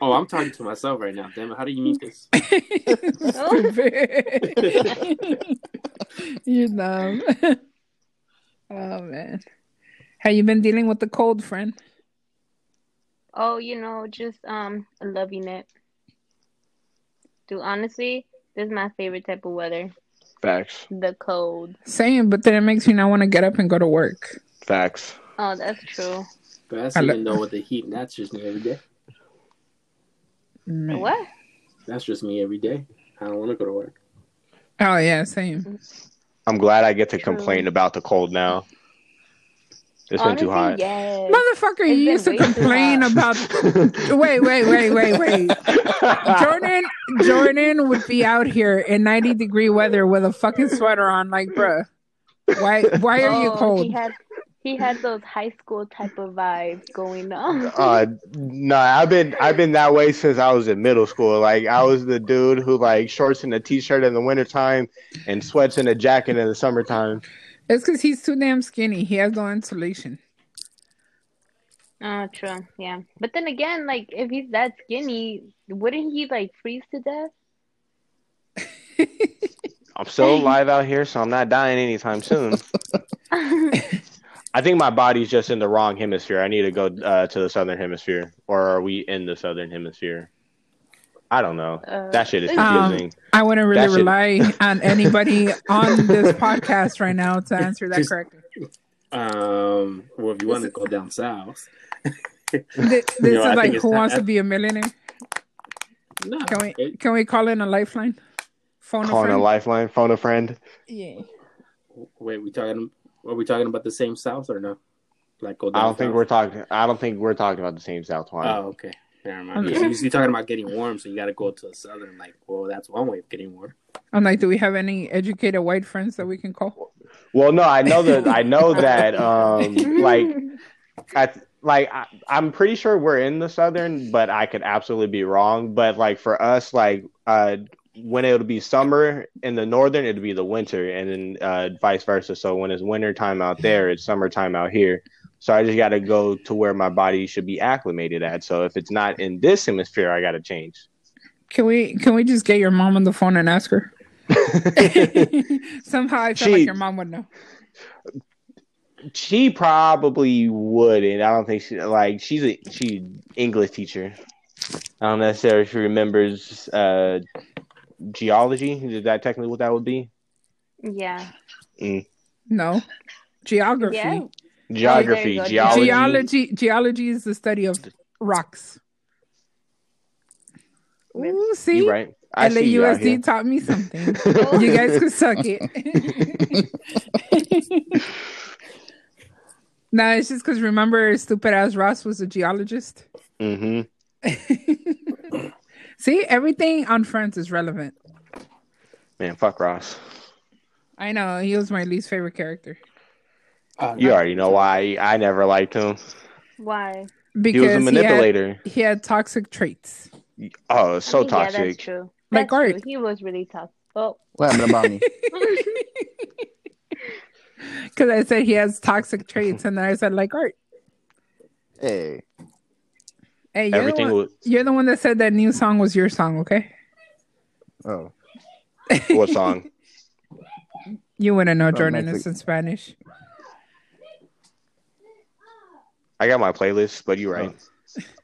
Oh, I'm talking to myself right now. Damn it! How do you mean this? Stupid. You're dumb. Oh man. Have you been dealing with the cold, friend? oh, you know, just um, loving it. Dude, honestly, this is my favorite type of weather. Facts. The cold. Same, but then it makes me not want to get up and go to work. Facts. Oh, that's true. But that's I lo- even know what the heat, and that's just me every day. Man. What? That's just me every day. I don't want to go to work. Oh yeah, same. I'm glad I get to True. complain about the cold now. It's been too hot. Yes. Motherfucker, you used to been way too complain about wait, wait, wait, wait, wait. Jordan Jordan would be out here in 90 degree weather with a fucking sweater on, like, bruh. Why why are you Oh, cold? He had he had those high school type of vibes going on. Uh, no, I've been I've been that way since I was in middle school. Like I was the dude who like shorts and a t-shirt in the wintertime and sweats and a jacket in the summertime. It's because he's too damn skinny. He has no insulation. Oh, true. Yeah, but then again, like if he's that skinny, wouldn't he like freeze to death? I'm still alive out here, so I'm not dying anytime soon. I think my body's just in the wrong hemisphere. I need to go uh, to the southern hemisphere, or are we in the southern hemisphere? I don't know. Uh, That shit is Um, confusing. I wouldn't really That shit- rely on anybody on this podcast right now to answer that Just- correctly. Um, well, if you want to go down south, This, this You know, is like who not- wants to be a millionaire? no. Can we It- can we call in a lifeline? Phone a Calling a friend? lifeline, phone a friend. Yeah. wait, we talking? Are we talking about the same south or no? Like go down. I don't think we're talking. I don't think we're talking about the same South one. Oh, okay. Never mind. Okay. Yeah, You're talking about getting warm, so you got to go to the southern. Like, well, that's one way of getting warm. I'm like, do we have any educated white friends that we can call? Well, no, I know that. I know that. Um, like, at, like I, I'm pretty sure we're in the southern, but I could absolutely be wrong. But like for us, like uh, when it'll be summer in the northern, it'll be the winter, and then uh, vice versa. So when it's winter time out there, it's summertime out here. So I just got to go to where my body should be acclimated at. So if it's not in this hemisphere, I got to change. Can we can we just get your mom on the phone and ask her? Somehow I feel She- like your mom would know. she probably wouldn't. I don't think she like she's a she English teacher. I don't necessarily she remembers uh geology. Is that technically what that would be? Yeah. No. Geography. Yeah. Geography, you go. geology. Geology geology is the study of rocks. Ooh, see? You right? I see you. LAUSD taught me something. you guys could suck it. no, it's just because remember, stupid ass Ross was a geologist. Mm-hmm. See, everything on Friends is relevant. Man, fuck Ross. I know he was my least favorite character Uh, You already know why I never liked him. Why? because He was a manipulator. He had, toxic traits. Oh, so I mean, Yeah, that's toxic. true. Like That's true. Art. He was really tough. Oh. What happened about me? Because I said he has toxic traits, and then I said like art. Hey, Hey, you're Everything the one, was you're the one that said that new song was your song, okay? oh, what song? You wouldn't know From Jordan Mexico. is in Spanish. I got my playlist, but you're right.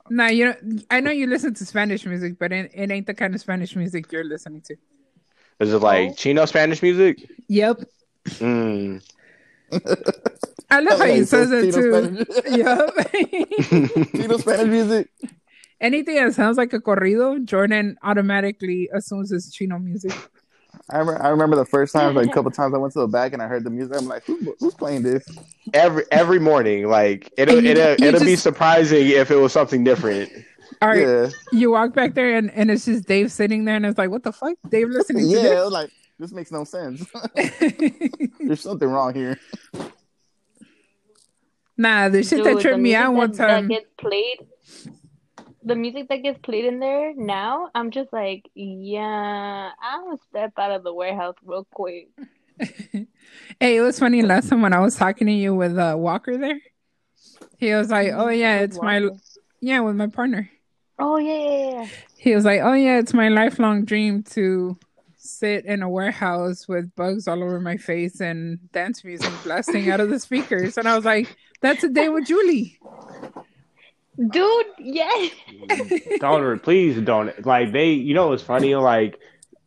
Nah, you know, I know you listen to Spanish music, but it, it ain't the kind of Spanish music you're listening to. Is it like Oh. Chino Spanish music? Yep. Mm. I love how Okay, he says it too. Yep. Tino Spanish music. Anything that sounds like a corrido, Jordan automatically assumes it's Chino music. I remember, I remember the first time, like a couple times I went to the back and I heard the music. I'm like, Who, who's playing this? every every morning, like it'll you- it'll, you it'll be surprising if it was something different. All right, Yeah, you walk back there and, and it's just Dave sitting there, and it's like, what the fuck? Dave listening to yeah. I was like, this makes no sense. There's something wrong here. nah, the shit Dude, that the tripped me out one that, that time. gets played, the music that gets played in there now, I'm just like, yeah, I'm gonna step out of the warehouse real quick. Hey, it was funny last time when I was talking to you with uh, Walker there. He was like, "Oh yeah, it's my yeah with my partner." Oh yeah, yeah, yeah. He was like, "Oh yeah, it's my lifelong dream to sit in a warehouse with bugs all over my face and dance music blasting out of the speakers." And I was like, "That's a day with Julie." Dude, yes. don't please don't like they. You know it's funny? Like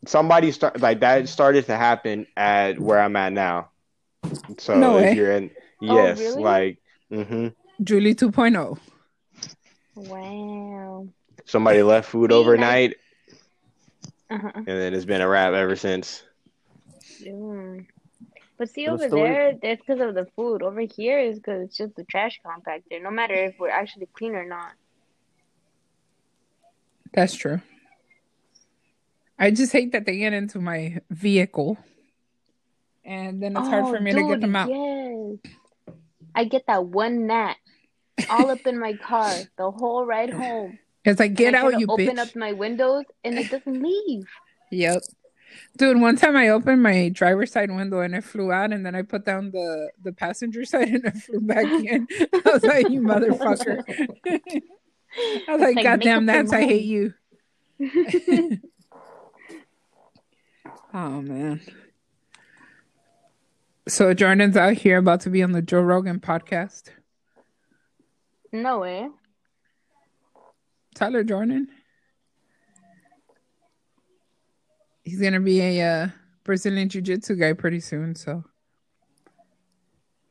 somebody start like that started to happen at where I'm at now. So No if way. you're in, Oh, yes, really? like hmm Julie oh. 2.0. Wow. somebody left food See, now- overnight, Uh-huh. and then it's been a wrap ever since. Mm. But see, over story. there, that's because of the food. Over here is because it's just the trash compactor. No matter if we're actually clean or not. That's true. I just hate that they get into my vehicle, and then it's hard oh, for me to get Oh, them out. Yes. I get that one gnat all up in my car the whole ride home. It's like, get And I out, to you open bitch. up my windows and it doesn't leave. Yep. Dude, one time I opened my driver's side window and it flew out, and then I put down the the passenger side and it flew back in. I was like, "You motherfucker!" I was like, like, "God damn, that's I hate you." oh man. So Jordan's out here about to be on the Joe Rogan podcast. No way. Tyler Jordan. He's gonna be a uh, Brazilian jiu-jitsu guy pretty soon, so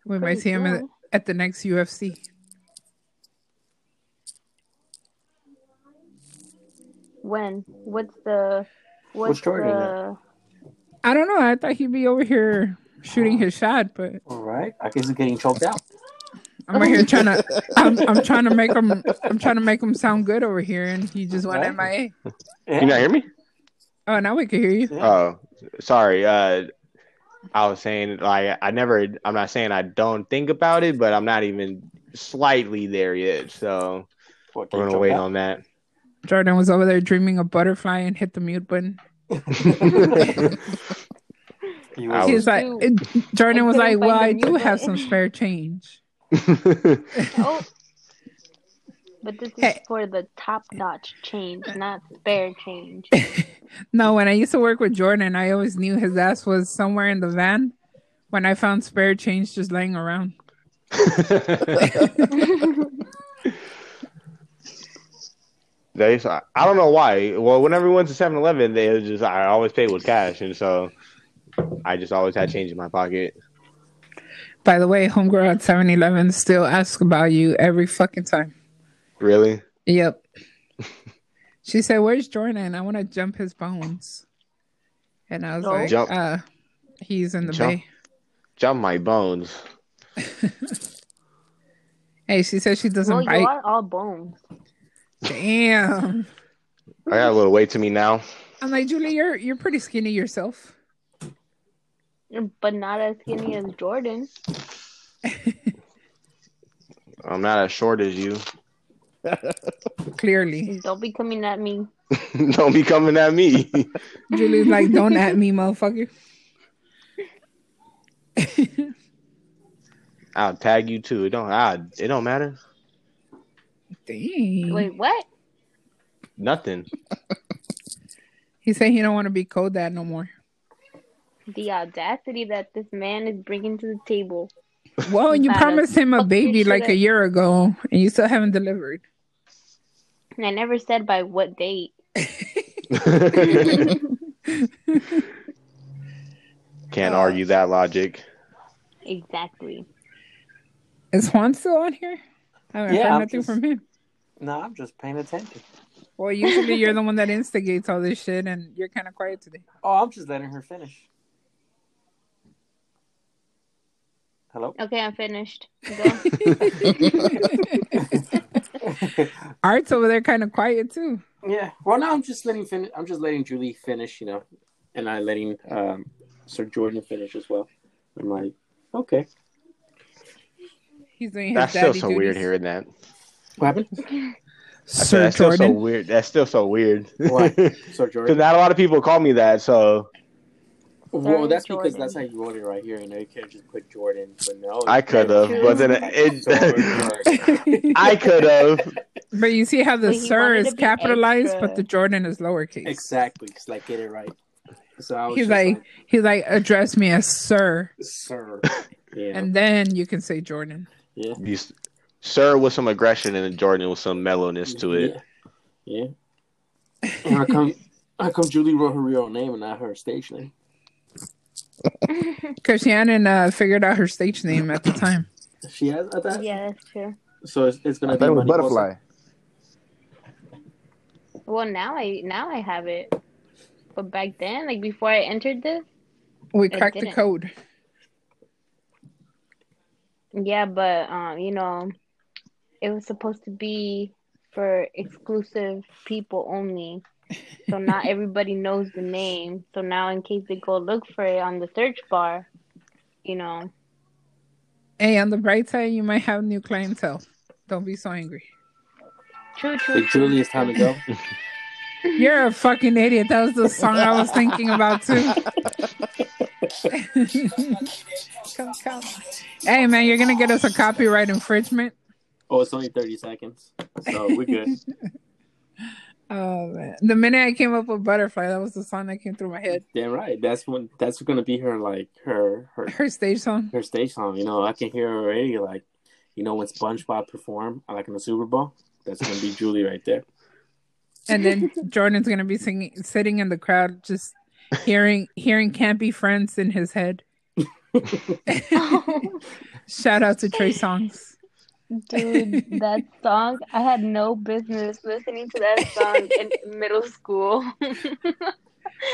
we might Pretty see him at, at the next UFC. When? What's the what's What's the I don't know. I thought he'd be over here shooting his shot, but All right. I guess he's getting choked out. I'm over here trying to. I'm, I'm trying to make him. I'm trying to make him sound good over here, and he just went Right. MIA. Yeah. You not hear me? Oh, now we can hear you. Oh, sorry. Uh, I was saying like I never. I'm not saying I don't think about it, but I'm not even slightly there yet. So What, we're gonna wait choked on that. Jordan was over there dreaming of butterfly and hit the mute button. He I was- He's like, Jordan was like, "Well, I do mute have some spare change." oh But this is Hey. for the top notch change, uh, not spare change. No, when I used to work with Jordan, I always knew his ass was somewhere in the van when I found spare change just laying around. They, I I don't know why. Well, whenever we went to 7 Eleven, they just, I always paid with cash. And so I just always had change in my pocket. By the way, homegirl at 7 Eleven still asks about you every fucking time. Really? Yep. she said, Where's Jordan? I want to jump his bones. And I was Oh. like, Jump. uh, he's in the Jump. bay. Jump my bones. Hey, she said she doesn't well, you are all bones. Damn. I got a little weight to me now. I'm like, Julie, you're you're pretty skinny yourself. But not as skinny as Jordan. I'm not as short as you. Clearly. Don't be coming at me. Don't be coming at me. Julie's like, don't at me, motherfucker. I'll tag you too. It don't. I, it don't matter. Dang. Wait, what? Nothing. He said he don't want to be cold dad no more. The audacity that this man is bringing to the table. Well, you promised him a baby like a year ago, and you still haven't delivered. And I never said by what date. Can't argue that logic. Exactly. Is Juan still on here? I haven't Yeah, heard I'm nothing just- from him. No, I'm just paying attention. Well, usually you're the one that instigates all this shit, and you're kind of quiet today. Oh, I'm just letting her finish. Hello. Okay, I'm finished. Go. Art's over there kind of quiet too. yeah. Well, now I'm just letting fin- I'm just letting Julie finish, you know, and I letting um, Sir Jordan finish as well. I'm like, okay, He's doing his That's still so duties. weird hearing that. what happened? I said, Sir that's still so weird. That's still so weird. What? Because Sir Jordan. Because not a lot of people call me that. So Well, Sir that's because that's how you wrote it right here. You know, you can't just put Jordan, but no. I could have, but then Sir it. I could have. But you see how the But sir is capitalized, extra. but the Jordan is lowercase. exactly, because like get it right. So I was He's just like, he's like, address me as sir, Sir. Yeah. and then you can say Jordan. yeah. You, sir with some aggression and Jordan with some mellowness to it. Yeah. yeah. And how come? How come Julie wrote her real name and not her stage name? Because Shannon uh, figured out her stage name at the time. She has at that. yeah, that's true. So it's, it's gonna thought be it was Mariposa. butterfly. Well, now I now I have it. But back then, like before I entered this, We cracked the code. yeah, but um, you know, it was supposed to be for exclusive people only. So not everybody knows the name. So now, in case they go look for it on the search bar, you know, Hey, on the bright side, you might have new clientele. Don't be so angry. true, true. Hey, true. Julie, it's time to go. You're a fucking idiot. That was the song I was thinking about too. Come, come. Hey man, you're gonna get us a copyright infringement. Oh, it's only thirty seconds, so we're good. Oh man. The minute I came up with butterfly, that was the song that came through my head. Damn right. That's when. That's gonna be her like her her Her stage song. her stage song. You know, I can hear her already. Like, you know, when SpongeBob perform like in the Super Bowl, that's gonna be Julie right there. And then Jordan's gonna be singing sitting in the crowd just hearing hearing can't be friends in his head. Shout out to Trey Songz. Dude, that song, I had no business listening to that song in middle school.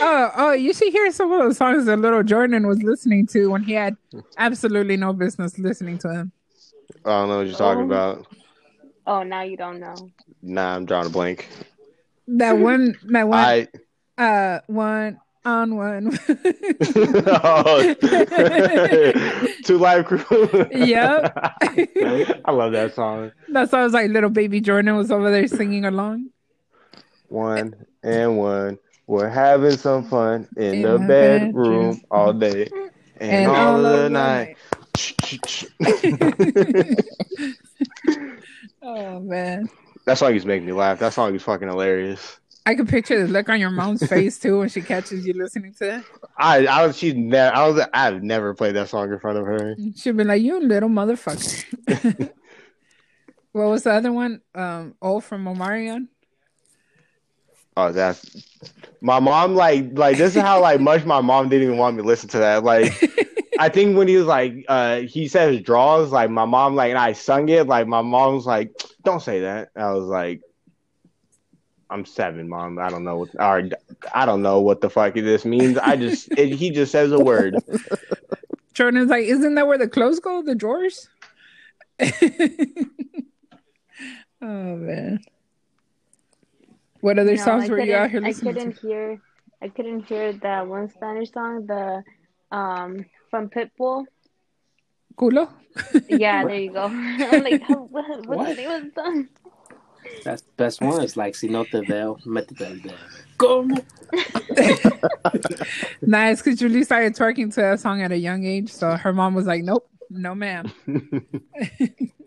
Oh, oh, you should hear some of the songs that little Jordan was listening to when he had absolutely no business listening to him. I don't know what you're talking Oh. about. oh, now you don't know. Nah, I'm drawing a blank. That one that one I. uh one on one. oh. Two Live Crew. Yep. I love that song. That's why I was like little baby Jordan was over there singing along. One and one. We're having some fun in, In the bedroom bedroom. all day and, all, of the night. Oh man. That song to make me laugh. That song is fucking hilarious. I could picture the look on your mom's face too when she catches you listening to that. I I was she's never I was I've never played that song in front of her. She'd be like, "You little motherfucker." what was the other one? Um, oh, from Omarion. Oh, that's my mom. Like like this is how like much my mom didn't even want me to listen to that. Like I think when he was like uh he said his draws like my mom like and I sung it like my mom was like don't say that. I was like I'm seven, mom. I don't know what or I don't know what the fuck this means. I just it, he just says a word. Jordan's like, "Isn't that where the clothes go? The drawers?" oh man. What other No, songs I were you out here couldn't. I couldn't to? hear. I couldn't hear that one Spanish song. The um from Pitbull. Culo? Yeah, there you go. I'm like, how, what, what's What? the name of the song? Best best one is like si no te veo, métete al dedo. ¿Cómo? Nice, because Julie started twerking to that song at a young age, so her mom was like, "Nope, no, ma'am."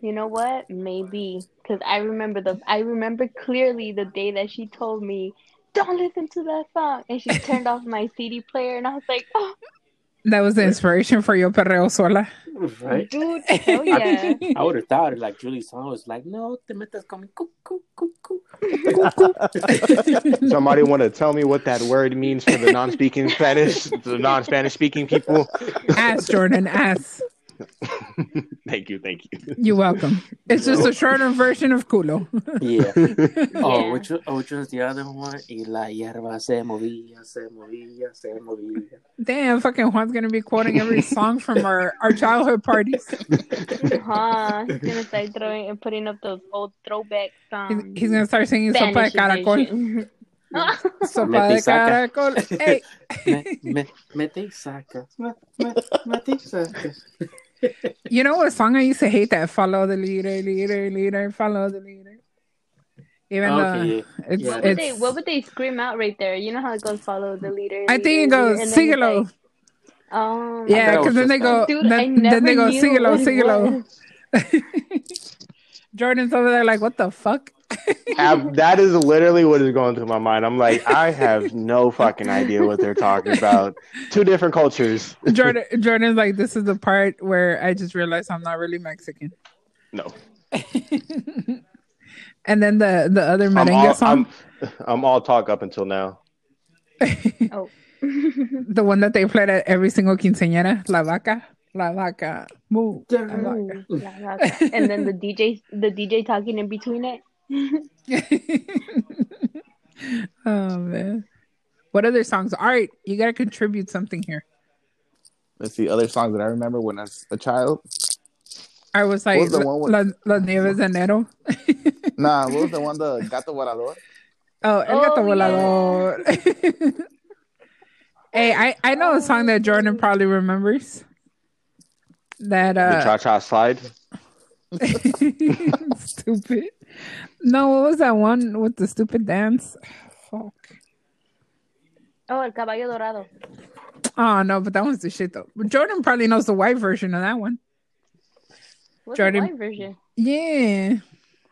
You know what? Maybe because I remember the. I remember clearly the day that she told me, "Don't listen to that song," and she turned off my CD player, and I was like, "Oh, That was the inspiration for your Perreo Sola. Right? dude, hell yeah!" I would have thought like Julie's song was like, no te metas con mi cu, cu, cu, cu. Somebody want to tell me what that word means for the non-speaking Spanish, the non-Spanish speaking people? Ass, Jordan, ass. thank you, thank you. You're welcome. It's just a oh. shorter version of culo. Yeah. Oh, Yeah. which, was- oh, which was the other one? Y la hierba se movía, se movía, se movía. Damn, fucking Juan's gonna be quoting every song from our, our childhood parties. Huh? He's gonna start throwing and putting up those old throwback songs. he's gonna start singing Sopa de Spanish Caracol. edition. Sopa de Mete y saca. Caracol. Hey. Me, me, mete y saca. Me, me, mete y saca. You know what song I used to hate that follow the leader, leader, leader, follow the leader. Even though it's Yeah. What would they what would they scream out right there? You know how it goes follow the leader. I think it goes leader, and then it's síguelo. like, um Yeah, because then they go that. Dude, I then, never then they go knew síguelo, Jordan's over there like, what the fuck? Ab- that is literally what is going through my mind. I'm like, I have no fucking idea what they're talking about. Two different cultures. Jordan Jordan's like, this is the part where I just realized I'm not really Mexican. No, And then the the other I'm all, song, I'm, I'm all talk up until now. Oh. the one that they played at every single quinceañera, La Vaca, La Vaca, move. La Vaca. La vaca. and then the DJ the DJ talking in between it. oh man. What other songs? All right, you gotta contribute something here. Let's see other songs that I remember when I was a child. I was like, was the one with- La, Las Nieves de Enero. Nah, what was the one the Gato Volador? Oh, El Gato Oh, Volador. hey, I, I know a song that Jordan probably remembers. That The uh cha cha slide. stupid. No, what was that one with the stupid dance? Fuck. Oh, El Caballo Dorado. Oh no, but that one's the shit though. But Jordan probably knows the white version of that one. What's Jordan- the white version? Yeah.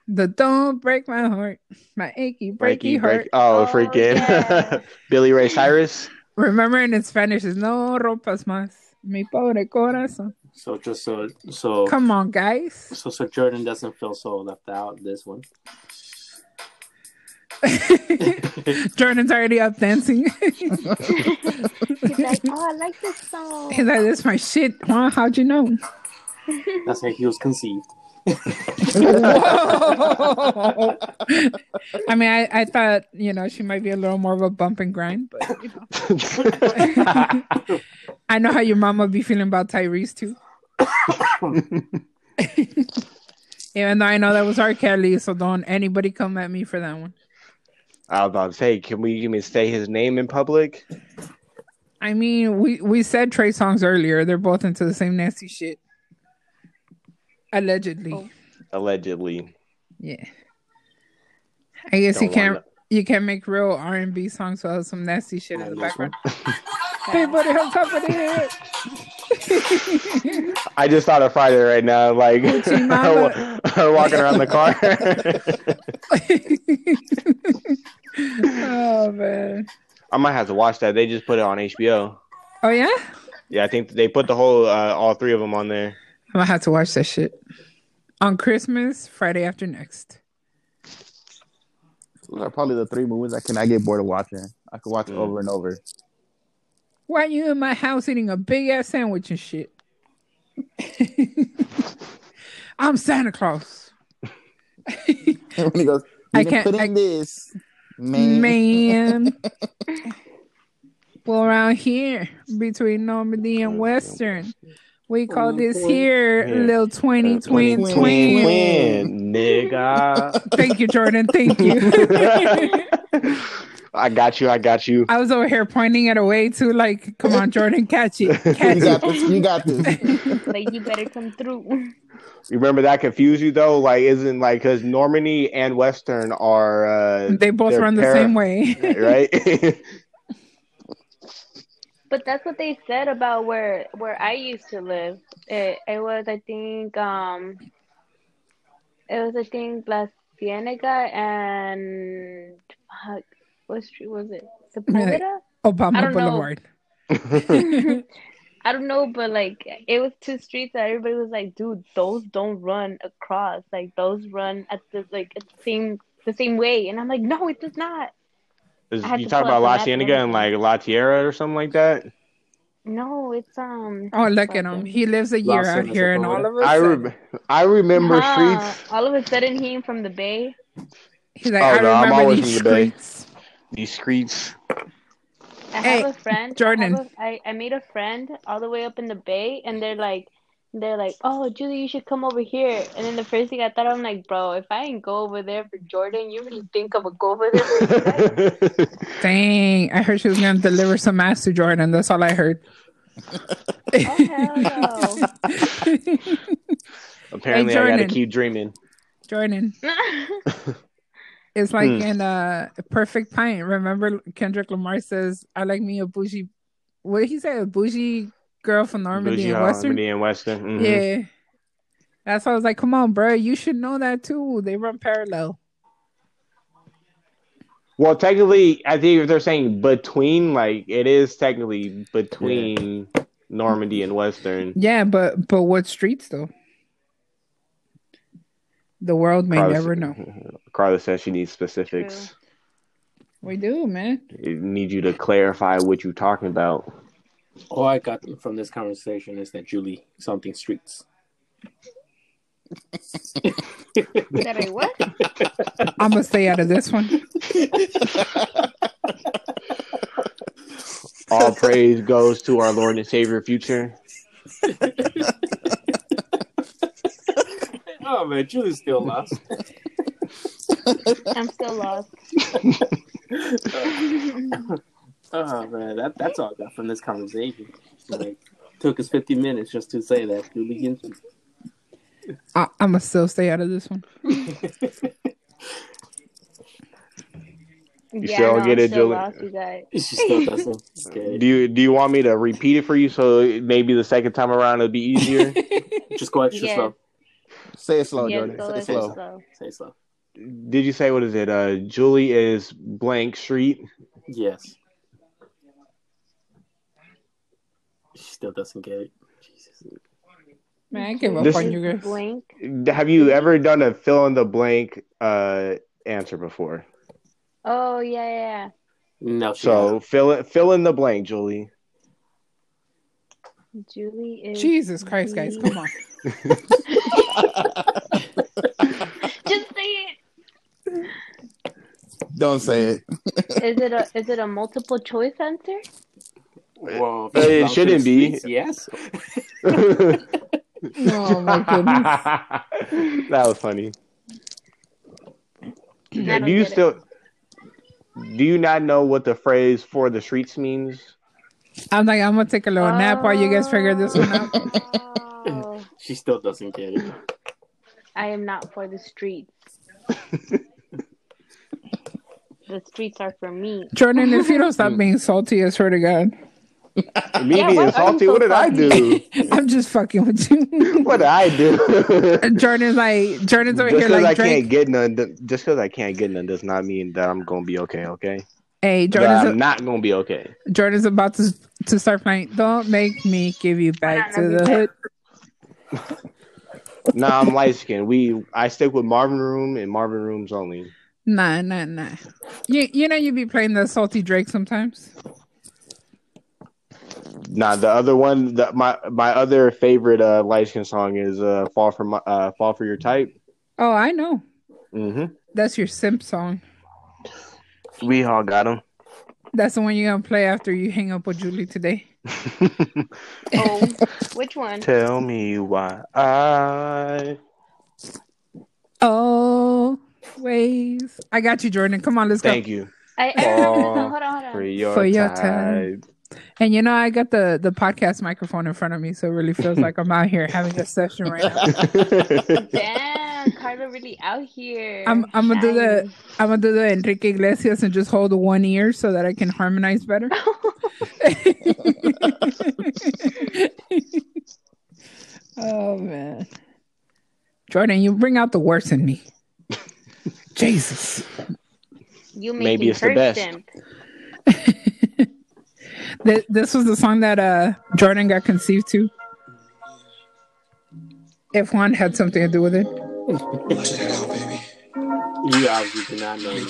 The don't break my heart. My achy breaky Breaky, heart. break. Oh, Oh, freaking yeah. Billy Ray Cyrus. Remember in Spanish is no rompas más. Mi pobre corazón. So just so so Come on, guys. so so Jordan doesn't feel so left out this one. Jordan's already up dancing. He's like, oh, I like this song. He's like, this my shit. Juan, how'd you know? That's how he was conceived. I mean, I, I thought, you know, she might be a little more of a bump and grind, but, you know. I know how your mama be feeling about Tyrese, too. Even though I know that was R. Kelly, so don't anybody come at me for that one. I was about to say, can we even say his name in public? I mean, we, we said Trey Songz earlier. They're both into the same nasty shit. Allegedly. Oh. Allegedly. Yeah. I guess you Don't can't wanna- you can't make real R and B songs without some nasty shit in the background. hey buddy, what's happening? I just thought of Friday right now, like Gucci her walking around the car. oh man. I might have to watch that. They just put it on HBO. Oh yeah. Yeah, I think they put the whole uh, all three of them on there. I'm gonna have to watch that shit on Christmas, Friday after next. Those are probably the three movies I cannot get bored of watching. I could watch it Mm. over and over. Why are you in my house eating a big ass sandwich and shit? I'm Santa Claus. when he goes, I I can't- can't put in I- this, man. Man. well, around here, between Normandy and Western, we call this here Yeah. little 20 Uh, twin twin, twin. twin, nigga. Thank you, Jordan. Thank you. I got you. I got you. I was over here pointing it away too, like, come on, Jordan, catch it. Catch You got it. this. You got this. like you better come through. Remember that confused you though? Like, isn't like because Normandy and Western are uh, They both they're run the same way. right? But that's what they said about where where I used to live. It, it was I think um it was I think La Cienega and fuck, what street was it? Sepulveda? I Obama don't know. Boulevard. I don't know, but like it was two streets that everybody was like, dude, those don't run across. Like those run at the like at the same the same way. And I'm like, no, it does not. Is- you talk about up La the and Cienega and like La Tijera or something like that? No, it's um Oh, look at him. He lives a year out here, and all of a I sudden, rem- I remember Huh. streets. All of a sudden, he from the Bay. he's like, Oh, I no, I'm remember always these from the Bay. streets. These streets. I Hey, have a friend. Jordan. I, have a, I, I made a friend all the way up in the Bay, and they're like, they're like, oh, Julie, you should come over here. And then the first thing I thought, I'm like, bro, if I ain't go over there for Jordan, you really think I would go over there for you guys? Dang, I heard she was gonna deliver some ass to Jordan. That's all I heard. Oh, hell no. Apparently, I Jordan. gotta keep dreaming. Jordan, it's like Hmm. in uh, Perfect Pint. Remember, Kendrick Lamar says, "I like me a bougie." What did he say? A bougie girl from Normandy Bougie and Western. Harmony and Western. mhm. Yeah, that's why I was like, "Come on, bro, you should know that too." They run parallel. Well, technically, I think if they're saying between, like it is technically between Normandy and Western. Yeah, but but what streets though? The world may Carla- never know. Carla says she needs specifics. We do, man. It need you to clarify what you're talking about. All I got from this conversation is that Julie something streets. That I what? I'm gonna stay out of this one. All praise goes to our Lord and Savior, future. Man, Julie's still lost. I'm still lost. oh man, that, that's all I got from this conversation. Like, took us 50 minutes just to say that Julie Ginsburg. I, I'm gonna still stay out of this one. yeah, still no, get I'm it, still Julie? lost, you guys. She still doesn't. Okay. Do you do you want me to repeat it for you so maybe the second time around it'll be easier? Just go extra Yeah. slow. Say it slow, yes, Jordan. Say it slow. slow. Say it slow. Did you say what is it? Uh, Julie is blank street. Yes. She still doesn't get it. Jesus. Man, I give up This- on you guys. Blink. Have you ever done a fill in the blank uh, answer before? Oh yeah, yeah. yeah. No, she So fill it fill in the blank, Julie. Julie is. Jesus Christ, guys, come on. Just say it. Don't say it. Is it a is it a multiple choice answer? Well, it shouldn't be. Yes. Oh my goodness. that was funny. Don't you get it. still do you not know what the phrase for the streets means? I'm like, I'm gonna take a little nap while you guys figure this one out. Oh, She still doesn't get it. I am not for the streets. the streets are for me. Jordan, if you don't stop being salty, I swear to God. Me Yeah, being why you salty. so What did I do? I'm just fucking with you. What did I do? Jordan's like Jordan's over just here because like I Drake. can't get none, just because I can't get none, does not mean that I'm gonna be okay. Okay, Hey, Jordan's I'm not gonna be okay. Jordan's about to to start playing. Don't make me give you back to the hood. Nah, I'm light skinned. We I stick with Marvin Room and Marvin Rooms only. Nah, nah, nah. You you know you'd be playing the salty Drake sometimes. Nah, the other one, the, my my other favorite uh, light skin song is uh, "Fall for My uh, Fall for Your Type." Oh, I know. Mm-hmm. That's your simp song. We all got them. That's the one you're gonna play after you hang up with Julie today. Oh, which one? Tell me why I. Always. I got you, Jordan. Come on, let's Thank go. Thank you I, I hold on, hold for your, For your type. And you know, I got the the podcast microphone in front of me, so it really feels like I'm out here having a session right now. Damn, Carla really out here. I'm I'm gonna do the I'm gonna do the Enrique Iglesias and just hold one ear so that I can harmonize better. oh man, Jordan, you bring out the worst in me. Jesus, You Maybe it's the best. Th- this was the song that uh Jordan got conceived to. If Juan had something to do with it, Watch that out, baby. You obviously do not know. me.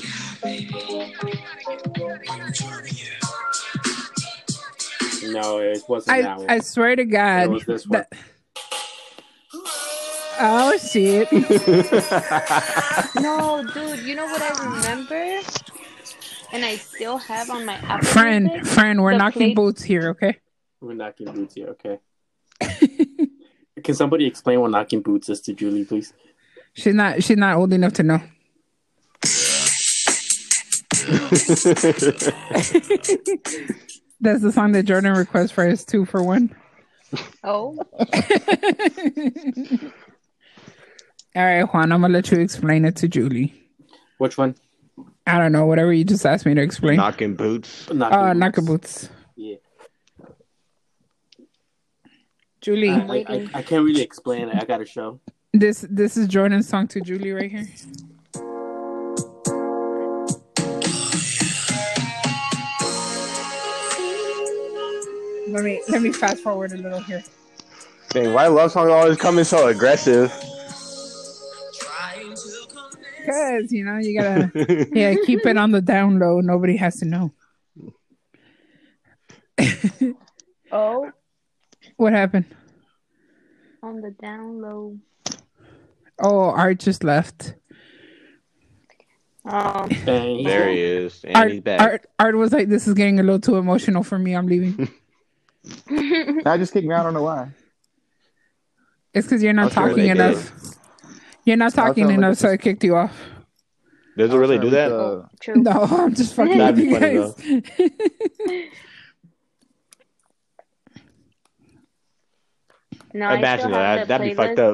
No, it wasn't that I one. I swear to God, It was this one. that- oh shit. No, dude, you know what I remember? And I still have on my Apple friend, Music? friend, we're The knocking play- boots here, okay? We're knocking boots here, okay? Can somebody explain what knocking boots is to Julie, please? She's not she's not old enough to know. That's the song that Jordan requests for his two for one. Oh, All right, Juan, I'm gonna let you explain it to Julie. Which one? I don't know, whatever you just asked me to explain. Knocking boots. Knocking uh, boots. knocking boots. Yeah. Julie, I, I'm I, I. I can't really explain it. I got a show. This this is Jordan's song to Julie right here. Let me let me fast forward a little here. Dang, why love songs always coming so aggressive? Cause you know you gotta yeah keep it on the down low. Nobody has to know. oh, What happened? on the down low. Oh, Art just left. Oh, Dang. there he is, and Art, he's back. Art, Art was like, "This is getting a little too emotional for me. I'm leaving." I just kicked me. I don't know why. it's because you're not I'll talking they enough. You're not talking enough, it's so I kicked you off. Does it really do that? Uh. No, I'm just fucking with you guys. No, I Imagine still have that. the That'd be fucked playlist up.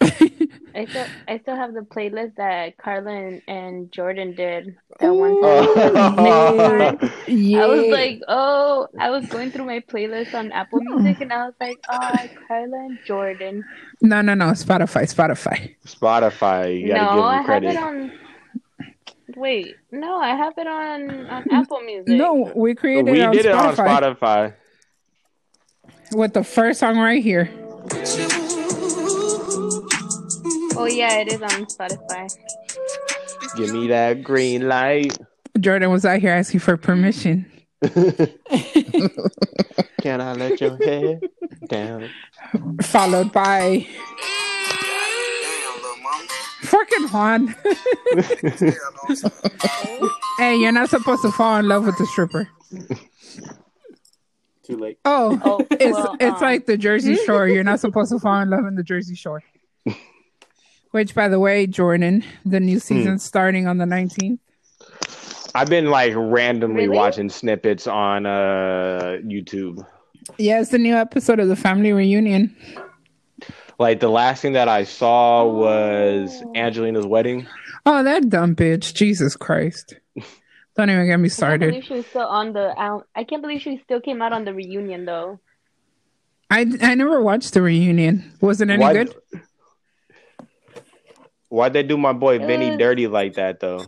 That, I still, I still have the playlist that Carla and, and Jordan did that one time. Oh. yeah. I was like, oh, I was going through my playlist on Apple Music, and I was like, oh, Carla and Jordan. no, no, no. Spotify, Spotify. Spotify, you gotta no, give I them have it on. Wait, no, I have it on on Apple Music. No, we created we it on did it on Spotify Spotify. With the first song right here. Oh yeah, it is on Spotify. Give me that green light. Jordan was out here asking for permission. Can I let your hair down? followed by fucking Juan. hey, you're not supposed to fall in love with the stripper. Too late. Oh, Oh, it's well, it's um, like the Jersey Shore. You're not supposed to fall in love in the Jersey Shore. Which, by the way, Jordan, the new season's starting on the 19th. I've been like randomly Really? watching snippets on uh YouTube. Yeah, it's the new episode of the family reunion. Like the last thing that I saw was Oh. Angelina's wedding. Oh, that dumb bitch! Jesus Christ! Don't even get me started. I can't started. believe she was still on the. out- I can't believe she still came out on the reunion though. I I never watched the reunion. Was it any Why- good? Why'd they do my boy Vinny Uh, dirty like that though?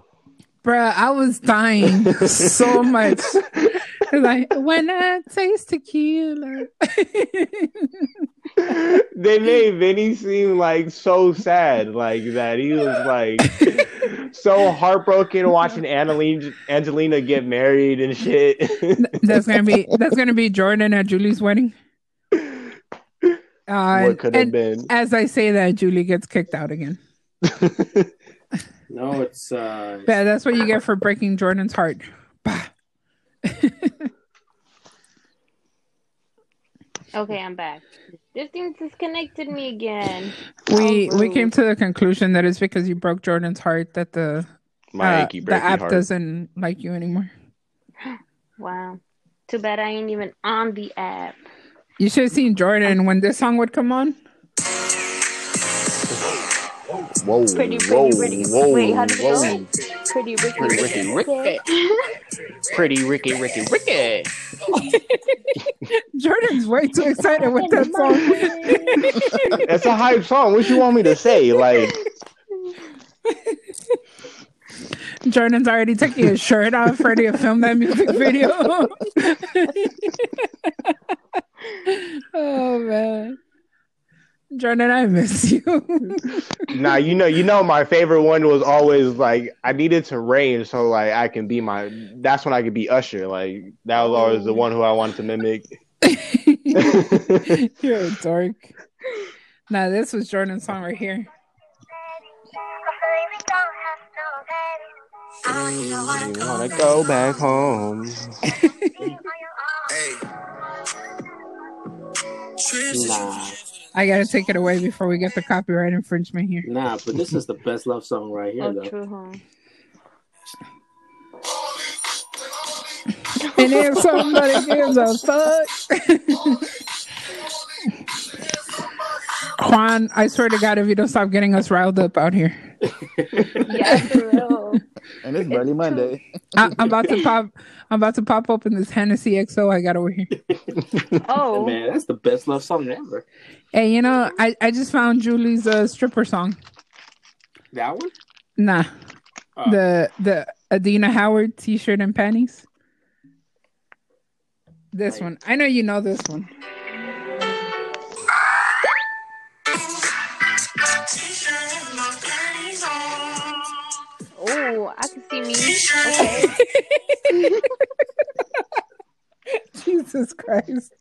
Bruh, I was dying so much. like when I taste tequila. they made Vinny seem like so sad, like that. He was like so heartbroken watching Angelina, Angelina get married and shit. that's gonna be that's gonna be Jordan at Julie's wedding. Uh, what could have been? as I say that, Julie gets kicked out again. No, it's uh, Yeah, that's what you get for breaking Jordan's heart. Bah. Okay, I'm back. This thing disconnected me again. We Oh, we came to the conclusion that it's because you broke Jordan's heart that the My uh, achy the app heart. doesn't like you anymore. Wow. Too bad I ain't even on the app. You should have seen Jordan when this song would come on. Whoa, Pretty, pretty, whoa, pretty. whoa, Wait, how did it whoa. go? Pretty Ricky, Pretty Ricky, Ricky, Ricky. Pretty Ricky, Ricky, Ricky. Jordan's way too excited with that song. It's a hype song. What you want me to say? Like, Jordan's already taking his shirt off, ready to film that music video. oh man. Jordan, I miss you. nah, you know, you know, my favorite one was always like I needed to rain, so like I can be my. That's when I could be Usher. Like that was always the one who I wanted to mimic. You're a dork. Nah, this was Jordan's song right here. You wanna go back home? nah, I gotta take it away before we get the copyright infringement here. nah. But this is the best love song right here, Oh, though. true, huh? And if somebody gives a fuck. Juan, I swear to God, if you don't stop getting us riled up out here, Yeah, for real. And it's barely Monday. I, I'm about to pop. I'm about to pop open this Hennessy XO I got over here. Oh, Man, that's the best love song ever. Hey, you know, I, I just found Julie's uh, stripper song. That one? Nah, Oh. the the Adina Howard T-shirt and panties. This one, I know you know this one. Me. Okay. Jesus Christ.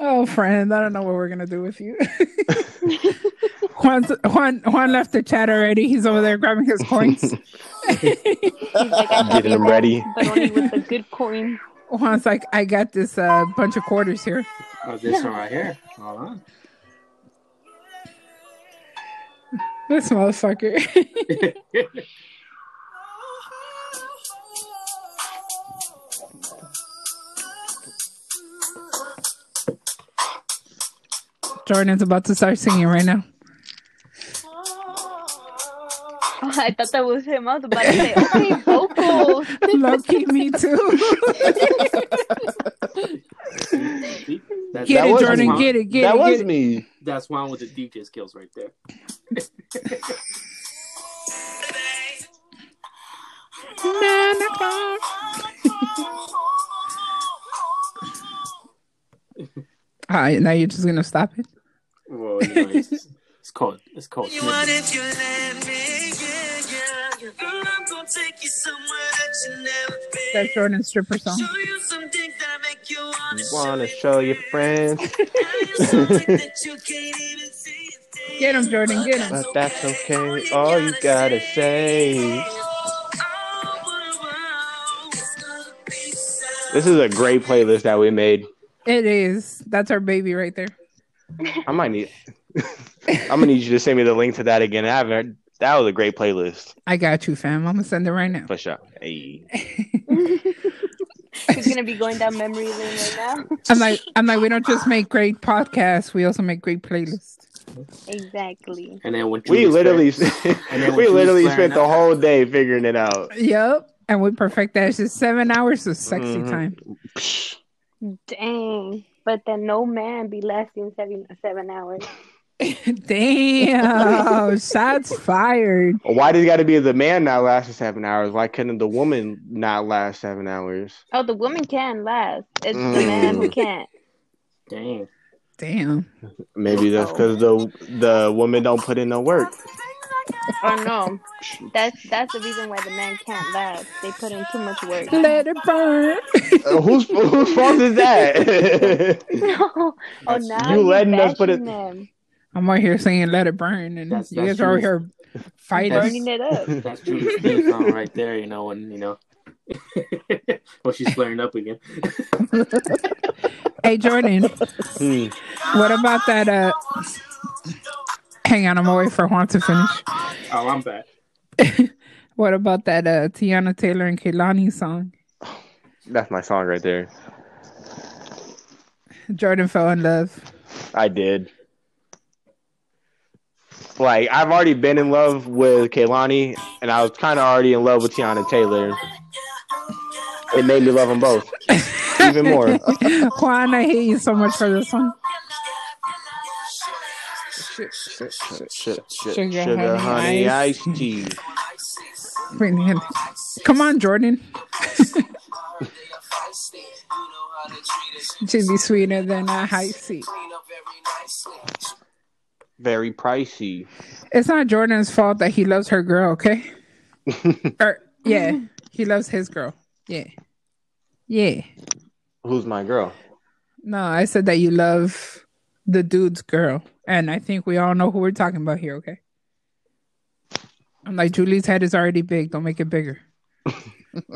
oh, friend, I don't know what we're gonna do with you. Juan's, Juan Juan left the chat already. He's over there grabbing his coins. He's like, I have Getting you them ready. but only with the good coin. Juan's like, I got this uh, bunch of quarters here. Oh, this one right here. Hold on. This motherfucker. Jordan's about to start singing right now. I thought that was him. I was about to say, okay, vocals. Lucky me too. That's, Get That it, Jordan. Juan. Get it. Get that it. was Get it. me. That's one with the DJ skills right there. All right, now you're just gonna stop it. Well, you know, it's, it's called it's called. You want snipping. if you let me, yeah, yeah, yeah. Girl, I'm gonna take you somewhere that you never been. That's Jordan's stripper song. Show you some that make you wanna wanna show your friends, Tell you something that you can't even see. Get him, Jordan. Get him. but that's okay. All you gotta say. This is a great playlist that we made. It is. That's our baby right there. I might need. I'm gonna need you to send me the link to that again. I haven't. That was a great playlist I got you, fam. I'm gonna send it right now. for sure. Hey. He's gonna be going down memory lane right now. I'm like, I'm like, we don't just make great podcasts. We also make great playlists. Exactly. And then when We literally, there- And then we literally spent the whole day figuring it out. Yep. And we perfect that. It's just seven hours of sexy Mhm. time. Dang. But then no man be lasting seven seven hours. Damn. Shots fired. Why did it got to be the man not last seven hours? Why couldn't the woman not last seven hours? Oh, the woman can last. It's the Mm. man who can't. Damn. Damn. Maybe that's because the the woman don't put in no work. Oh no. That's that's the reason why the man can't last. They put in too much work. Let it burn. Uh, whose whose fault is that? No. Oh now You you letting us put it- Them. I'm out here saying let it burn, and That's- you that's guys are over here fighting. Burning it up. That's Julie's theme song right there, you know, when, you know, when she's flaring up again. Hey Jordan, Hmm. what about that? Uh, hang on, I'm away for Juan to finish. Oh, I'm back. What about that uh, Teyana Taylor and Kehlani song? That's my song right there. Jordan fell in love. I did. Like I've already been in love with Kehlani, and I was kind of already in love with Teyana Taylor. It made me love them both even more. Juan, I hate you so much for this one. Sugar, Sugar, sugar, honey, honey, ice. iced tea. Come on, Jordan. Should be sweeter than a high C. Very pricey. It's not Jordan's fault that he loves her girl, okay? or yeah, he loves his girl. Yeah. Yeah. Who's my girl? No, I said that you love the dude's girl. And I think we all know who we're talking about here, okay? I'm like, Julie's head is already big. Don't make it bigger.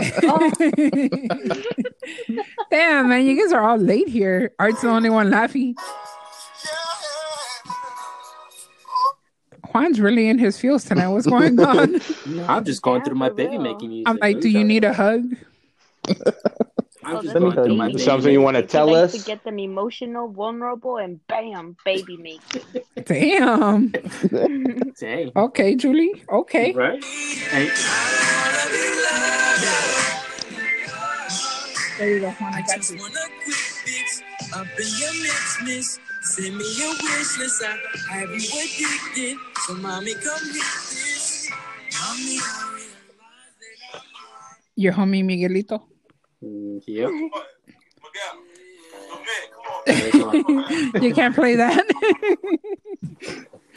Damn, man, you guys are all late here. Art's the only one laughing. Juan's really in his feels tonight. What's going on? I'm just going through my baby real. making music. I'm like, do you need a hug? I'm just going through my baby Something you want to tell us? to get them emotional, vulnerable, and bam, baby make. Damn. Dang. Okay, Julie. Okay. Right? Hey, There you go, Juan. I got you. Wanna quick fix up in your. Send me your wish list. I have you addicted. So, mommy, come hit this. Mommy, I realize that Your homie Miguelito. mm, yep. you can't play that.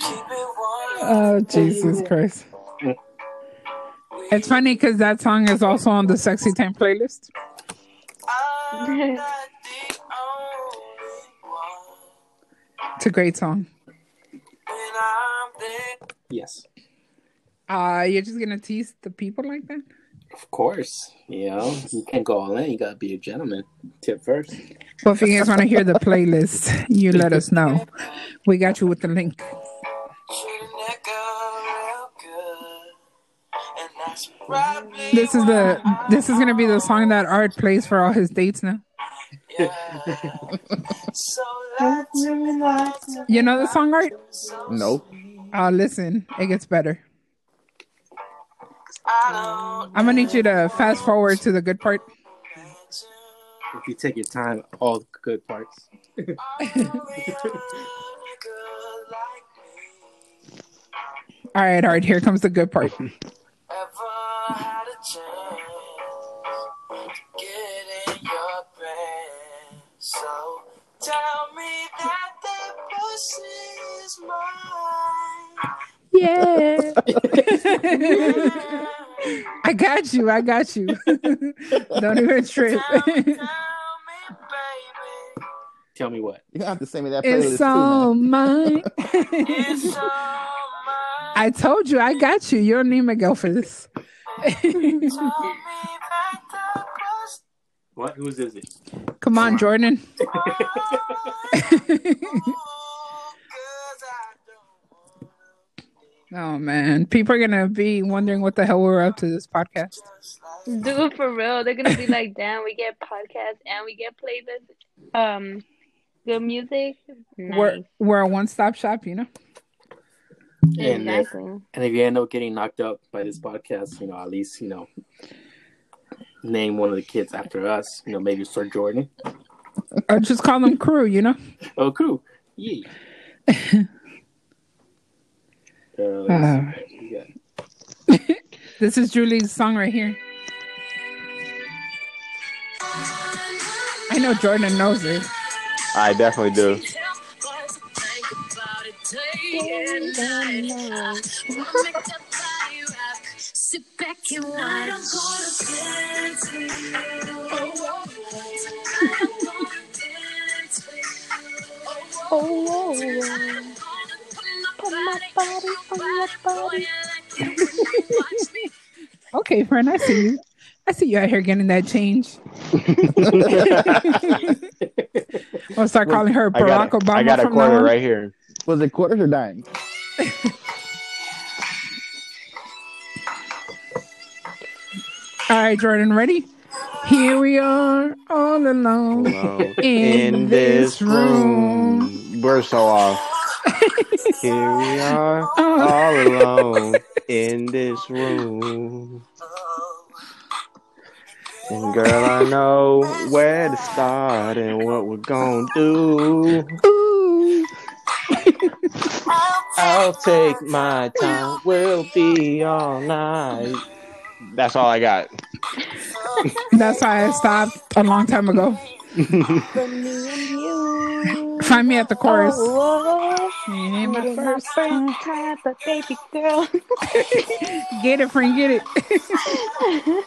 oh Jesus Christ! It's funny because that song is also on the Sexy Time playlist. It's a great song. When I'm there. Yes. Uh, you're just gonna tease the people like that? Of course. You know, you can't go all in. You got to be a gentleman. Tip first. Well, if you guys want to hear the playlist, you let us know. We got you with the link. Treating that girl real good. And that's probably This is the this is gonna be the song that Art plays for all his dates now. So You know the song, Art? Nope. Oh, listen, it gets better. I don't I'm gonna need you to fast forward to the good part. If you take your time, all the good parts. good like me. All right, all right, here comes the good part. So tell me that that pussy is mine. Yeah. I got you. I got you. Don't even trip. Tell, tell me, baby. Tell me what. You have to send me that playlist it's all man. mine. It's all mine. I told you, I got you. You don't need Miguel for this. What? Whose is it? Come on, Jordan. Cause I don't oh man, people are gonna be wondering what the hell we're up to this podcast. Dude, for real, they're gonna be like, "Damn, we get podcasts and we get playlists, um, good music." Nice. We're we're a one stop shop, you know. And if, and if you end up getting knocked up by this podcast, you know, at least, you know, name one of the kids after us. You know, maybe Sir Jordan. Or just call them crew, you know? Oh, crew. Yeah. uh, Uh, see. We got- this is Julie's song right here. I know Jordan knows it. I definitely do. Sit back and watch. Oh, put my body on your body. Okay, friend, I see you. I see you out here getting that change. I'll start calling her I Barack got, a, Obama I got a from quarter now on. right here. Was it quarters or dimes? All right, Jordan, ready? Here we are, all alone Alone in, this room. We're so off. Here we are, all alone in this room. And girl, I know where to start and what we're gonna do. Ooh. I'll take my time. We'll be all night. That's all I got. That's why I stopped a long time ago. For me and you. Find me at the chorus. Oh, Ain't my ain't my first time. first but baby girl. Get it, friend, get it.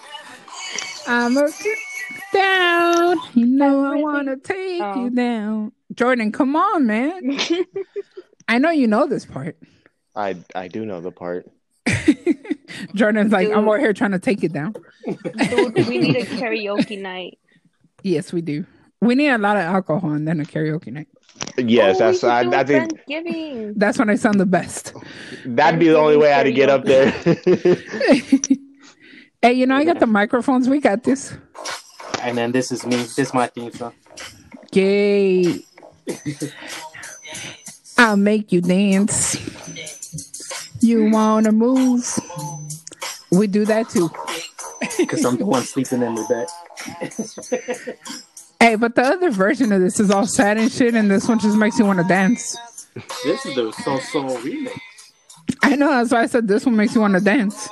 I'm a down. You know I want to take Oh. you down. Jordan, come on, man. I know you know this part. I I do know the part. Jordan's like, I'm Dude. over here trying to take it down. Dude, we need a karaoke night. Yes, we do. We need a lot of alcohol and then a karaoke night. Yes, Oh, that's should I, do I it think Thanksgiving. That's when I sound the best. that'd be the only way I'd get up there. hey, you know, I got the microphones. We got this. and then this is me. This is my theme song. Gay. I'll make you dance. You wanna move? We do that too. Because I'm the one sleeping in the bed. Hey, but the other version of this is all sad and shit, and this one just makes you want to dance. This is the So Soul remix. I know that's why I said this one makes you want to dance.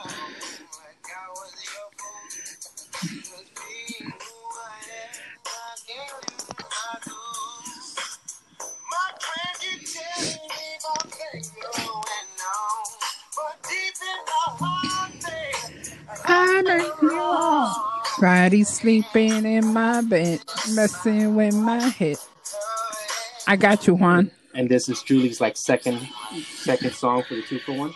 I know you are. Friday sleeping in my bed, messing with my head. I got you, Juan. And this is Julie's like second second song for the two for one.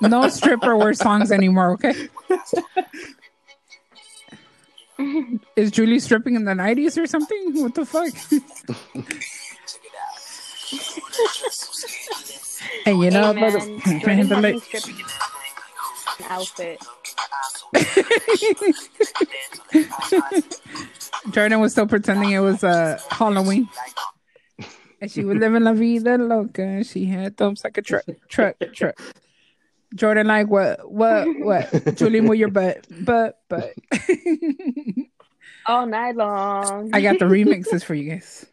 no stripper wear songs anymore, okay? Is Julie stripping in the 90s or something? What the fuck? and you know, hey, brother, outfit. Jordan was still pretending it was uh, Halloween. And she was living la vida loca. She had thumbs like a truck, truck, truck. Jordan, like, what, what, what? Julie, move your butt, butt, butt. All night long. I got the remixes for you guys.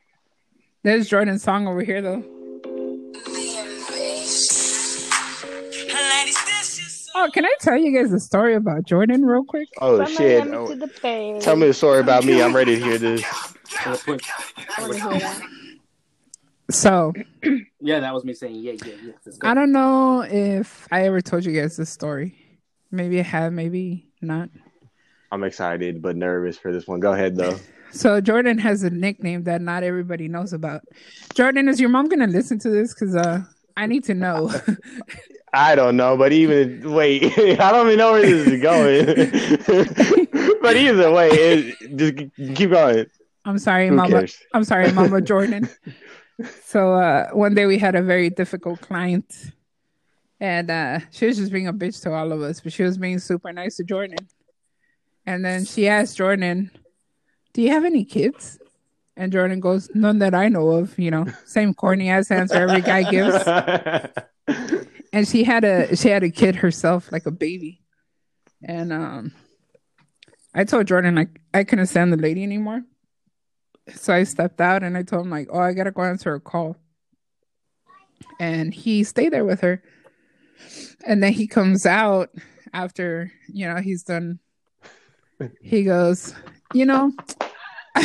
There's Jordan's song over here, though. Oh, can I tell you guys a story about Jordan real quick? oh From shit! Oh, to the Bay. tell me a story about me. I'm ready to hear this. Put- I want to hear that. So, yeah, that was me saying yeah, yeah, yeah. Let's go. I don't know if I ever told you guys this story. Maybe I have, maybe not. I'm excited but nervous for this one. Go ahead though. So Jordan has a nickname that not everybody knows about. Jordan, is your mom gonna listen to this? Cause uh, I need to know. I don't know, but even wait, I don't even know where this is going. but either way, it, just keep going. I'm sorry, Who Mama. cares? I'm sorry, Mama Jordan. So uh, one day we had a very difficult client, and uh, she was just being a bitch to all of us, but she was being super nice to Jordan. And then she asked Jordan, "Do you have any kids?" And Jordan goes, None that I know of, you know, same corny ass answer every guy gives. And she had a she had a kid herself, like a baby. And um I told Jordan like I couldn't stand the lady anymore. So I stepped out and I told him like, Oh, I gotta go answer a call. And he stayed there with her. And then he comes out after, you know, he's done he goes, you know,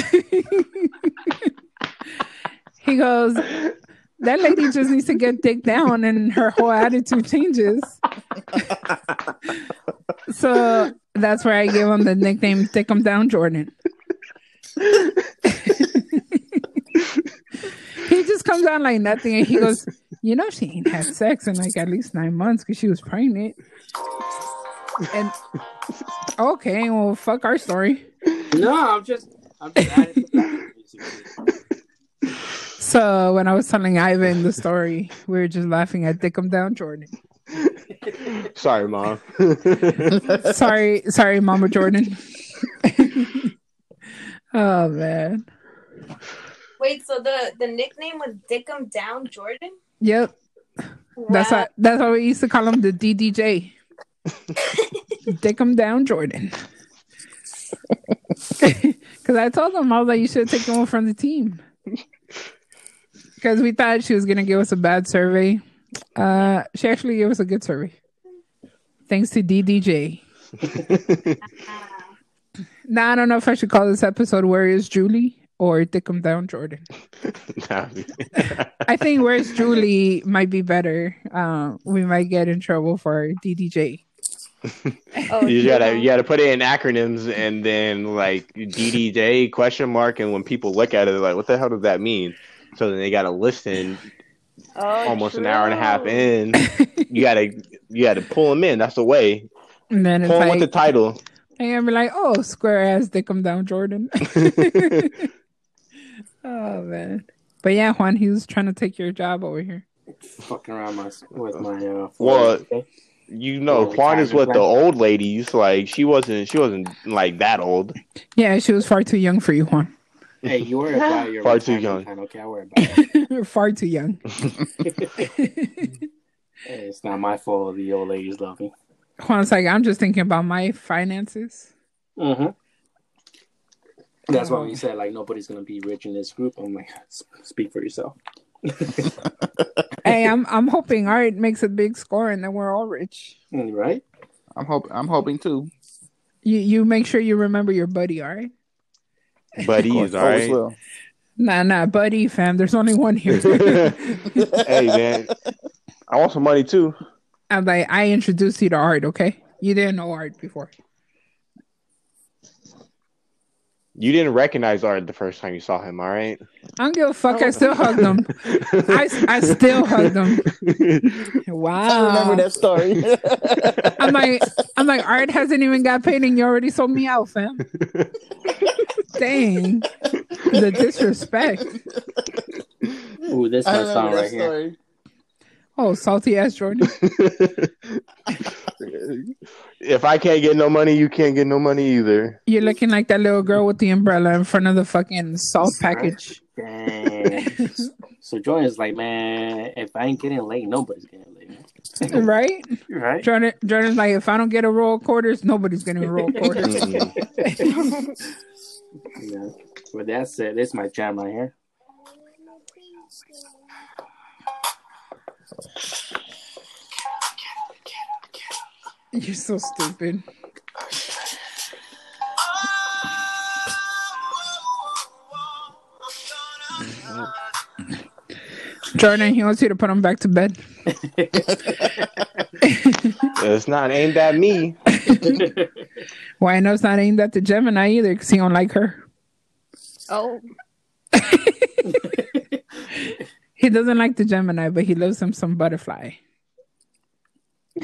he goes, that lady just needs to get dick down and her whole attitude changes. so that's where I gave him the nickname Dick 'em Down Jordan. he just comes out like nothing and he goes, You know, she ain't had sex in like at least nine months because she was pregnant. And okay, well, fuck our story. No, I'm just, I'm just adding to that, basically. So when I was telling Ivan the story, we were just laughing at Dick 'em Down Jordan. Sorry, mom. Sorry, sorry, Mama Jordan. oh man. Wait, so the the nickname was Dickum Down Jordan? Yep. That's Wow. why that's why we used to call him the DDJ. Dick 'em down, Jordan. Because I told him I was like, you should have taken one from the team. Because we thought she was gonna give us a bad survey. Uh, she actually gave us a good survey. Thanks to DDJ. Now I don't know if I should call this episode "Where Is Julie" or "Dick 'em Down, Jordan." I think "Where's Julie" might be better. Uh, we might get in trouble for DDJ. Oh, you gotta yeah. you gotta put it in acronyms and then like DDJ question mark and when people look at it they're like what the hell does that mean? So then they gotta listen Oh, almost an hour and a half in. You gotta you gotta pull them in. That's the way. And then it's Pull 'em with the title. and I'm like, "Oh, square ass, they come down, Jordan." oh man, but yeah, Juan, he was trying to take your job over here. Fucking around my, with my, uh, Well, You know, Yeah, Juan is with the retirement old ladies. Like she wasn't she wasn't like that old. Yeah, she was far too young for you, Juan. Hey, you worry about your Far too retirement young. plan, okay? I worry about it. far too young. Hey, it's not my fault the old ladies love me. Juan's like, I'm just thinking about my finances. Mm-hmm. That's why Oh. when you said like nobody's gonna be rich in this group, I'm like, speak for yourself. hey, I'm I'm hoping Art makes a big score and then we're all rich. Mm, Right? I'm hope I'm hoping too. You you make sure you remember your buddy, all right? Buddies, all Always right. will. Nah, nah, buddy, fam. There's only one here. hey man, I want some money too. I'm like, I introduced you to Art, okay? You didn't know Art before. You didn't recognize Art the first time you saw him, all right? I don't give a fuck. I oh. still hugged him. I, I still hugged him. Wow. I remember that story. I'm like, I'm like, Art hasn't even got paid, and you already sold me out, fam. Dang, the disrespect. Ooh, this I my song right that here. story. Oh, salty ass Jordan. if I can't get no money, you can't get no money either. You're looking like that little girl with the umbrella in front of the fucking salt package. Dang. so Jordan's like, man, if I ain't getting laid, nobody's getting laid. Right? Right? Jordan, Jordan's like, if I don't get a roll of quarters, nobody's getting a roll of quarters. Yeah. With that said, this is my jam right here. You're so stupid. Jordan, he wants you to put him back to bed. it's not aimed at me. Well, I know it's not aimed at the Gemini either because he don't like her. Oh, He doesn't like the Gemini, but he loves him some butterfly.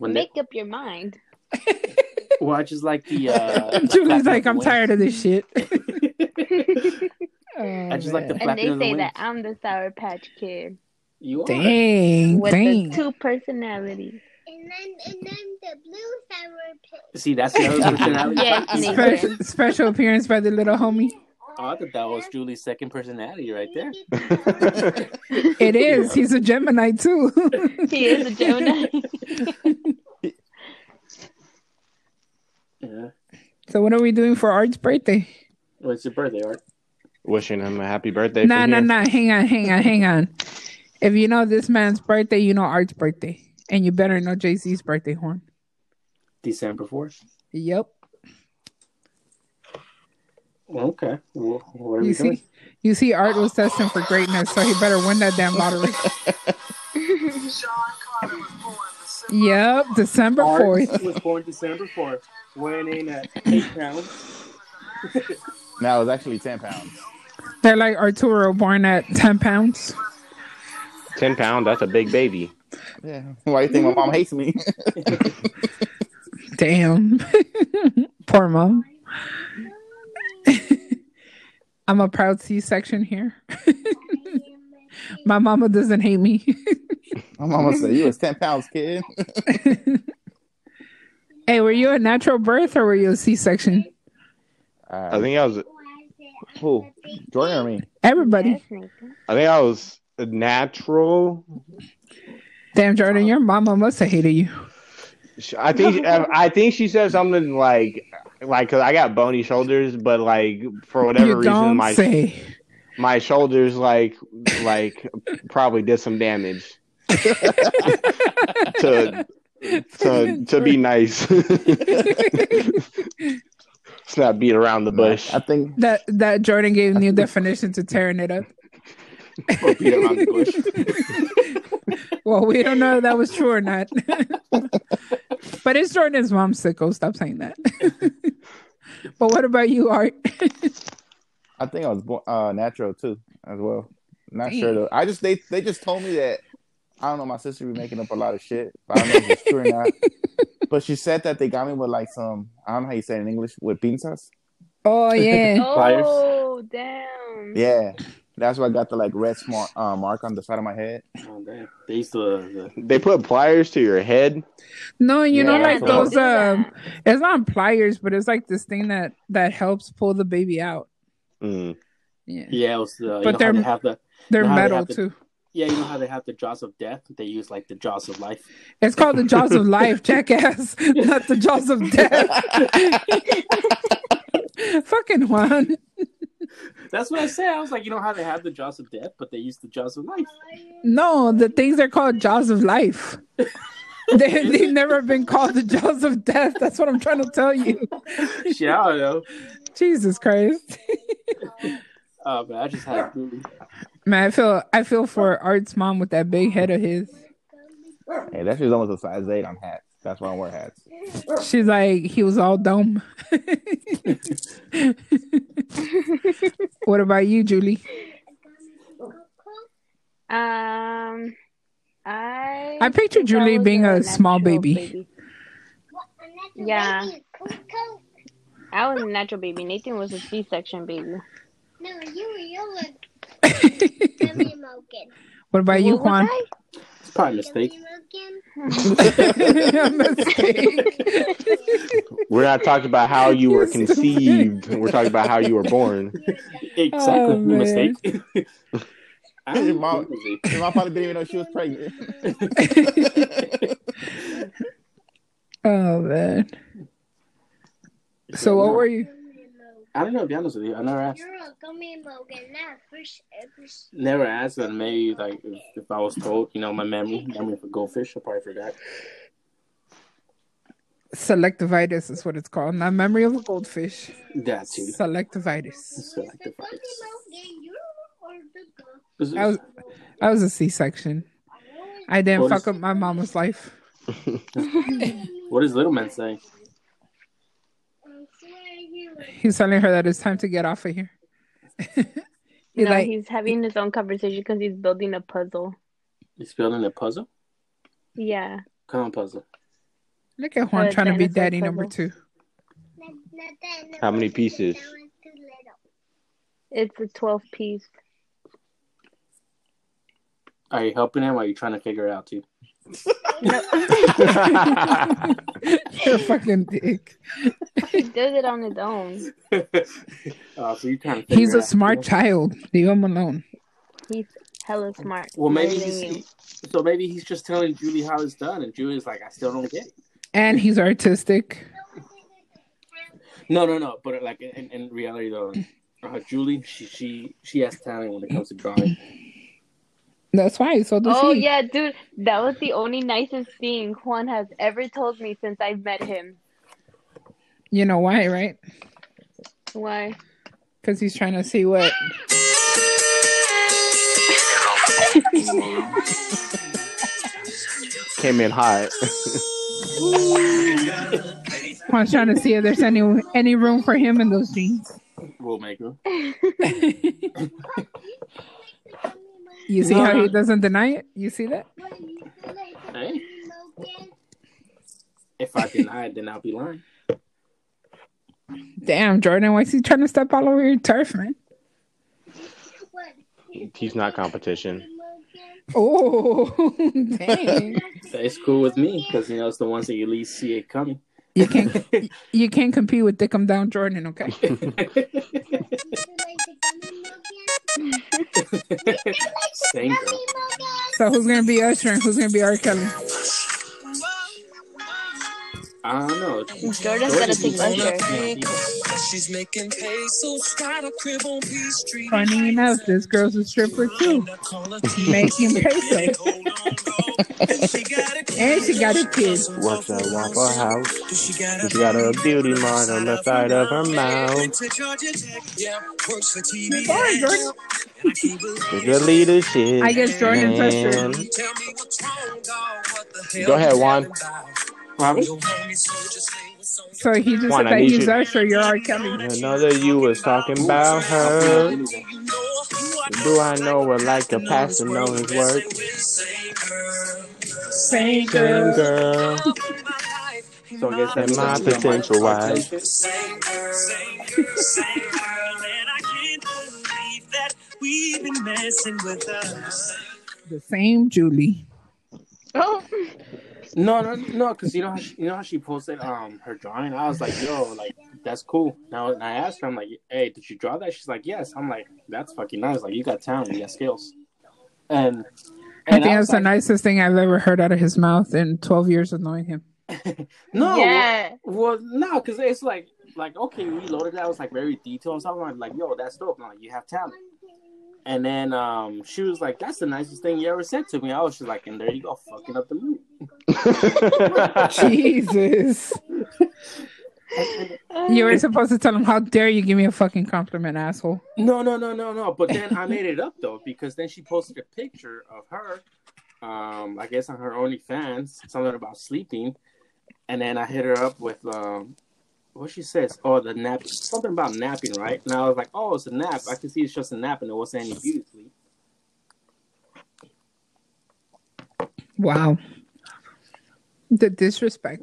make up your mind. well, I just like the. Uh, Julie's like, I'm tired of this shit. Oh, I just like the man. And they Flapping of the say that. I'm the Sour Patch Kid You are. Dang, with dang. the two personalities. And then, and then the blue sour pit. See, that's the other personality. Yes, Nathan. Special, special appearance by the little homie. Oh, I thought that was Julie's second personality right there. It is. He's a Gemini too. He is a Gemini. Yeah. so what are we doing for Art's birthday? What's your birthday, Art? Wishing him a happy birthday. Nah, from nah, here. nah. Hang on, hang on, hang on. If you know this man's birthday, you know Art's birthday, and you better know Jay Z's birthday, Horn. December 4th. Yep. Okay. Well, what are You we doing? see, you see, Art was destined for greatness, so he better win that damn lottery. yep, December Art fourth. was born December 4th, weighing in at 8 pounds. Now it's actually ten pounds. They're like Arturo, born at ten pounds. Ten pound. That's a big baby. Yeah. Why do you think my mom hates me? Damn, poor mom. I'm a proud C-section here. My mama doesn't hate me. my mama said you was ten pounds, kid. hey, were you a natural birth or were you a C-section? Uh, I think I was. Who? Jordan or me? Everybody. I think I was natural. Damn, Jordan, your mama must have hated you. I think I think she said something like like cause I got bony shoulders, but like for whatever you reason my say. my shoulders like like probably did some damage to to to be nice. Let's not beat around the bush. I think That that Jordan gave a new definition to tearing it up. Beat around the bush. Well, we don't know if that was true or not. but it's Jordan's mom's sicko. Stop saying that. but what about you, Art? I think I was born uh, natural too, as well. Not sure though. I just they they just told me that I don't know. My sister be making up a lot of shit. But I don't know if it's true or not. But she said that they got me with like some I don't know how you say it in English with pinzas. Oh yeah. Oh, damn. Yeah, that's why I got the like red smart uh, mark on the side of my head. Oh, damn. They used to. Uh, the, They put pliers to your head. No, you know, Yeah, like that's what I those. Um, it's not pliers, but it's like this thing that that helps pull the baby out. Mm. Yeah, yeah, it was the. But you know they're- they have the. they're Now they metal have to- too. Yeah, you know how they have the jaws of death. They use like the jaws of life. It's called the jaws of life, jackass, not the jaws of death. Fucking Juan. That's what I said. I was like, you know how they have the jaws of death, but they use the jaws of life. No, the things are called jaws of life. they, they've never been called the jaws of death. That's what I'm trying to tell you. Shit, I know. Jesus Christ. oh, but I just had a movie. Man, I feel I feel for Art's mom with that big head of his. Hey, that shit's almost a size eight on hats. That's why I wear hats. She's like, he was all dumb. what about you, Julie? Um, I. I picture think I Julie being a small natural baby. Yeah. I was a natural baby. Nathan was a C-section baby. No, you you were Gummy Mogan. What about you, What was Juan? I? It's probably a mistake. Gummy Mogan. Mistake. We're not talking about how you were conceived. We're talking about how you were born. Exactly. Oh, man. mistake. I Your don't mom, your mom probably didn't even know she was pregnant. oh man. So what were you? I don't know. To be honest with you, I never asked. You're a Gummy Mogan. Not first, eh, first. Never asked, but maybe like if, if I was told, you know, my memory, memory for goldfish, I probably forgot. Selectivitis is what it's called. Not memory of a goldfish. That's too. Selectivitis. Selective The Gummy fights. Mogan. You or the girl? This is- I was I was a C section. I didn't What fuck is- up my mama's life. What does little man say? I swear you were. He's telling her that it's time to get off of here. He no, like he's having his own conversation because he's building a puzzle. He's building a puzzle. Yeah. Come on, puzzle. look at Juan Uh, trying to be dinosaur daddy number two. Not, not that, no, How many pieces? was too little. It's a 12 piece. Are you helping him? or Are you trying to figure it out too? You're a fucking dick. he does it on his own. uh, so you kind of He's a smart child. Leave him alone. He's hella smart. Well, maybe he's you. so maybe he's just telling Julie how it's done, and Julie's like, I still don't get it. And he's artistic. No, no, no. But like in, in reality, though, uh, Julie, she she she has talent when it comes to drawing. That's why. So does Oh he. yeah, dude, that was the only nicest thing Juan has ever told me since I've met him. You know why, right? Why? Because he's trying to see what. Came in hot. Juan's trying to see if there's any any room for him in those jeans. We'll make her. You see how he uh-huh. doesn't deny it? You see that? Hey, if I deny it, then I'll be lying. Damn, Jordan, why is he trying to step all over your turf, man? He's not competition. Oh, dang. It's cool with me because you know it's the ones that you least see it coming. You can't you can't compete with Dick 'em down Jordan, okay? Same girl. So who's gonna be Usher and who's gonna be R. Kelly? I don't know. Jordan's gotta take Usher. She's making pesos, got a crib on Peachtree. Funny enough, this girl's a stripper too. Making pesos. and she got a kid. What's that Waffle House? She got a beauty mark on the side of her mouth. Sorry, Jordan. Good leadership. I guess Jordan's Usher. man. Go ahead, Juan. So he just Juan, said that need he's you- Usher, you're R. Kelly. I know that you was talking about her. Do I know her like a pastor knows his work? Same Same girl. girl. So I guess And that's my potential wife. Same girl, same girl, and I can't believe that We've been messing with us. The same Julie. Oh, No, no, no, because you know how she, you know how she posted um her drawing. I was like, yo, like that's cool. Now, and I asked her, I'm like, hey, did you draw that? She's like, yes. I'm like, that's fucking nice. Like you got talent, you got skills. And, I and think was that's the nicest thing I've ever heard out of his mouth in 12 years of knowing him. no, yeah. well, no, because it's like, like okay, we loaded that. was like very detailed and stuff. I'm like, yo, that's dope. I'm like, you have talent. And then um, she was like, "That's the nicest thing you ever said to me." I was just like, "And there you go, fucking up the mood." Jesus. You were supposed to tell him, how dare you give me a fucking compliment, asshole. No, no, no, no, no. But then I made it up though because then she posted a picture of her, um, I guess on her OnlyFans, something about sleeping, and then I hit her up with um, what she says. Oh, the nap, something about napping, right? And I was like, oh, it's a nap. I can see it's just a nap, and it wasn't any beauty sleep. Wow. The disrespect.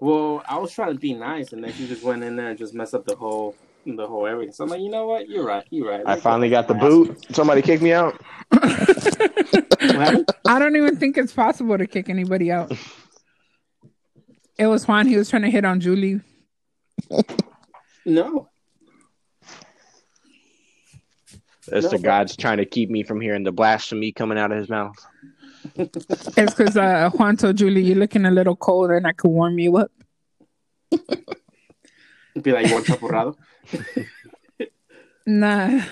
Well, I was trying to be nice, and then she just went in there and just messed up the whole, the whole everything. So I'm like, you know what? You're right. You're right. I finally got the boot. Somebody kicked me out. I don't even think it's possible to kick anybody out. It was Juan. He was trying to hit on Julie. No. That's No, the God's trying to keep me from hearing the blasphemy coming out of his mouth. It's because uh, Juan told Julie, you're looking a little cold and I could warm you up. Be like, you want champurrado? Nah.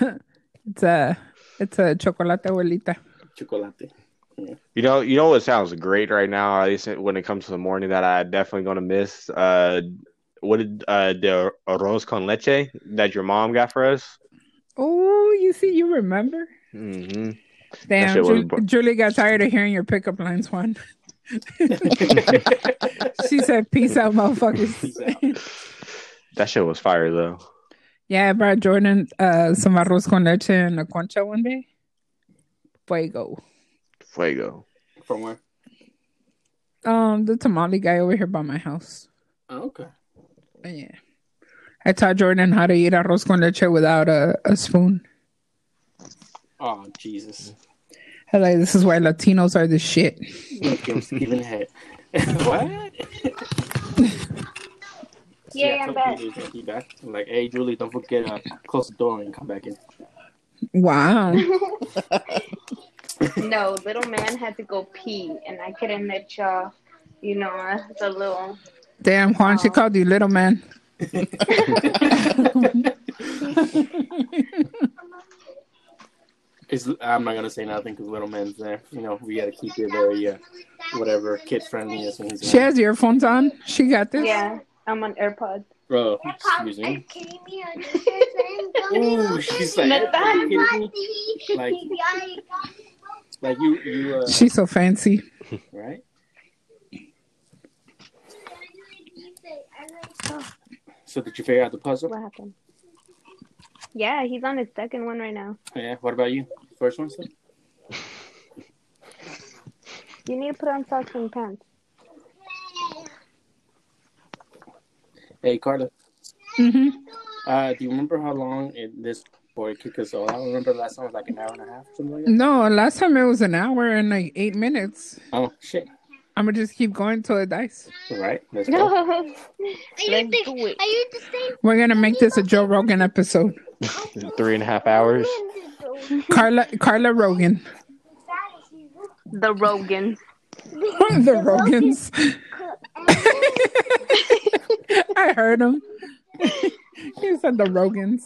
It's a, it's a chocolate abuelita. Chocolate. You know, you know what sounds great right now. At least when it comes to the morning, that I definitely gonna miss. Uh, what did uh the arroz con leche that your mom got for us? Oh, you see, you remember? hmm Damn, Ju- Julie got tired of hearing your pickup lines, Juan. she said, "Peace out, motherfuckers." Peace out. That shit was fire though. yeah, I brought Jordan uh, some arroz con leche and a concha one day. Fuego. Fuego. From where? Um, the tamale guy over here by my house. Oh, okay. Yeah, I taught Jordan how to eat arroz con leche without a, a spoon. Oh, Jesus. Like this is why Latinos are the shit. Like him Stephen head. what? Yeah, I I'm told back. Julie be back. I'm like, hey, Julie, don't forget uh, close the door and come back in. Wow. No, little man had to go pee, and I couldn't let y'all, you know, the little. Damn, Juan, she Oh. called you little man. It's, I'm not gonna say nothing because little man's there. You know, we gotta keep it very uh, whatever kid friendly as soon as She has earphones on. She got this. Yeah, I'm on AirPods. Bro, excuse me. Ooh, she's like, Nathan. you? Like, like you, you, uh, She's so fancy. right? So did you figure out the puzzle? What happened? Yeah, he's on his second one right now. Yeah. What about you? First one, still? You need to put on socks and pants. Hey, Carla. hmm Uh, do you remember how long it, this boy kicked us all out? Remember last time was like an hour and a half, something like that. No, last time it was an hour and like eight minutes. Oh shit! I'm gonna just keep going till it dies. Right. Let's go. No. Are you Let's the, do it. are you the same? We're gonna make this a Joe Rogan episode. Three and a half hours. Carla Carla Rogan. The Rogan. the Rogans. I heard him. he said the Rogans.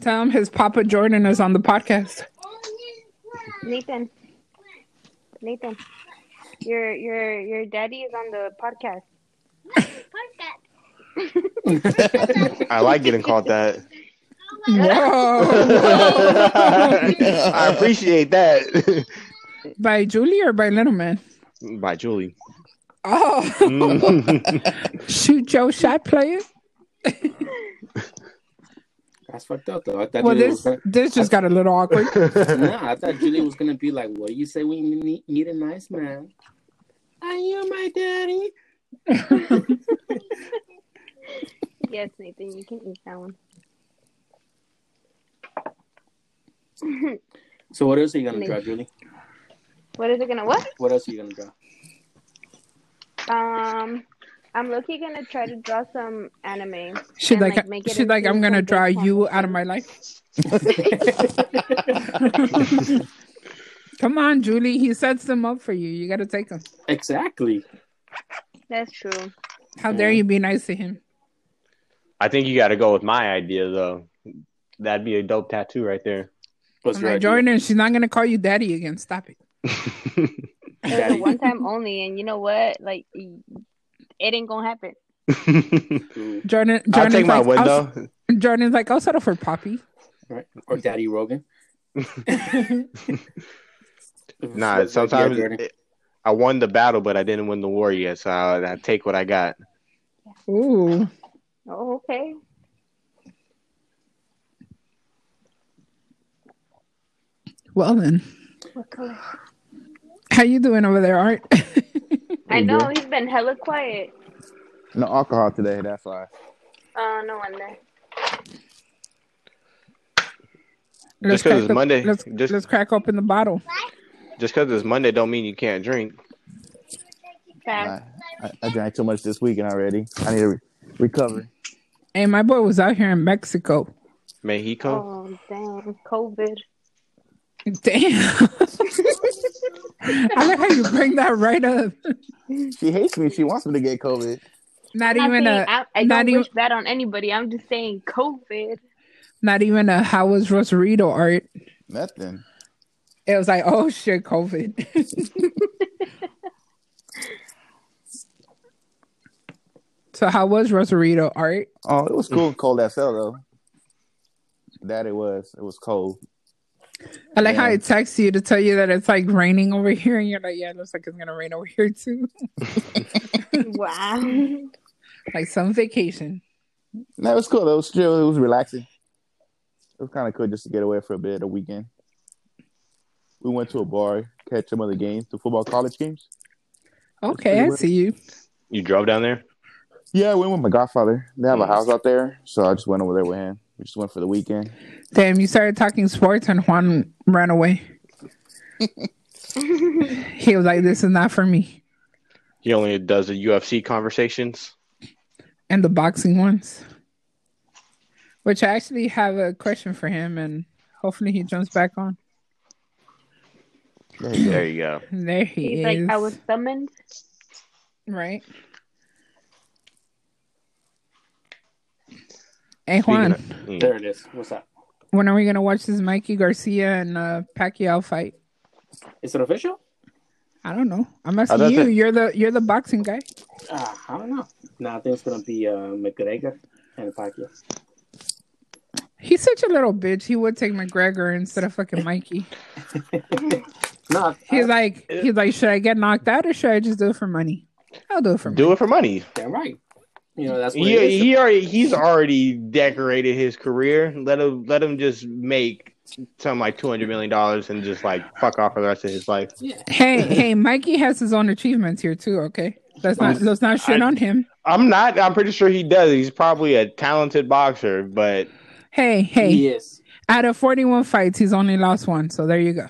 Tell him his Papa Jordan is on the podcast. Nathan. Nathan. Your your your daddy is on the podcast. I like getting called that. No. I appreciate that. by Julie or by Little Man? By Julie. Oh. Shoot Joe shot player. That's fucked up though. I thought Well, Julie this gonna. this just got a little awkward. Nah, I thought Julie was gonna be like, "What do you say We you need, need a nice man?" Are you my daddy. Yes, Nathan, you can eat that one. So what else are you gonna Nice. draw, Julie? What is it gonna what? What else are you gonna draw? Um I'm lucky gonna try to draw some anime. She's and, like, make it she's like, I'm gonna draw big you out of my life. Come on, Julie. He sets them up for you. You gotta take them. exactly. That's true. How dare you be nice to him? I think you got to go with my idea though. That'd be a dope tattoo right there. What's I'm your like, idea? Jordan, she's not gonna call you daddy again. Stop it. It was Daddy. a one time only, and you know what? Like, it ain't gonna happen. Ooh, Jordan, I'll Jordan's take my like, I'll- Jordan's like, I'll settle for Poppy. right? Or Daddy Rogan. Nah, What's your idea, sometimes Jordan? it- I won the battle, but I didn't win the war yet. So I, I take what I got. Ooh. Oh, okay. Well then, What color? how you doing over there, Art? I know good. he's been hella quiet. No alcohol today. That's why. Uh, no wonder. let's Just 'cause crack it's the- Monday, Let's, just- let's crack open the bottle. Just because it's Monday, don't mean you can't drink. Fast. I, I, I drank too much this weekend already. I need to re- recover. Hey, my boy was out here in Mexico. Mexico. Oh, damn. COVID. Damn. I like how you bring that right up. She hates me. She wants me to get COVID. Not I'm even not saying, a I, I not don't even wish that on anybody. I'm just saying COVID. not even a how was Rosarito art. Nothing. It was like, oh shit, COVID. so how was Rosarito art? Oh, it was cool. Cold as hell though. That it was. It was cold. I like how it texts you to tell you that it's like raining over here, and you're like, yeah, it looks like it's gonna rain over here too. wow. like some vacation. No, it was cool. It was chill. It was relaxing. It was kind of cool just to get away for a bit, a weekend. We went to a bar, catch some other games, the football college games. Okay, I see you. You drove down there. Yeah, I went with my godfather. They have a house out there, so I just went over there with him. We just went for the weekend. Damn, you started talking sports and Juan ran away. he was like, "This is not for me." He only does the UFC conversations. And the boxing ones, which I actually have a question for him, and hopefully he jumps back on. There you go. There you go. There he He's is. like, I was summoned. right. Hey Juan, of- mm. There it is. What's that? when are we gonna watch this Mikey Garcia and uh, Pacquiao fight? Is it official? I don't know. I'm asking you. that- You're the you're the boxing guy. Uh, I don't know. No, I think it's gonna be uh, McGregor and Pacquiao. He's such a little bitch. He would take McGregor instead of fucking Mikey. No, He's I, like, he's like, should I get knocked out or should I just do it for money? I'll do it for money. Do it for money. damn right. You know that's what He, he already he's already decorated his career. Let him let him just make something like two hundred million dollars and just like fuck off for the rest of his life. yeah. Hey, hey, Mikey has his own achievements here too. Okay, let's not let's not shit I- on him. I'm not. I'm pretty sure he does. He's probably a talented boxer, but Hey, hey, He is. out of 41 fights, he's only lost one. So there you go.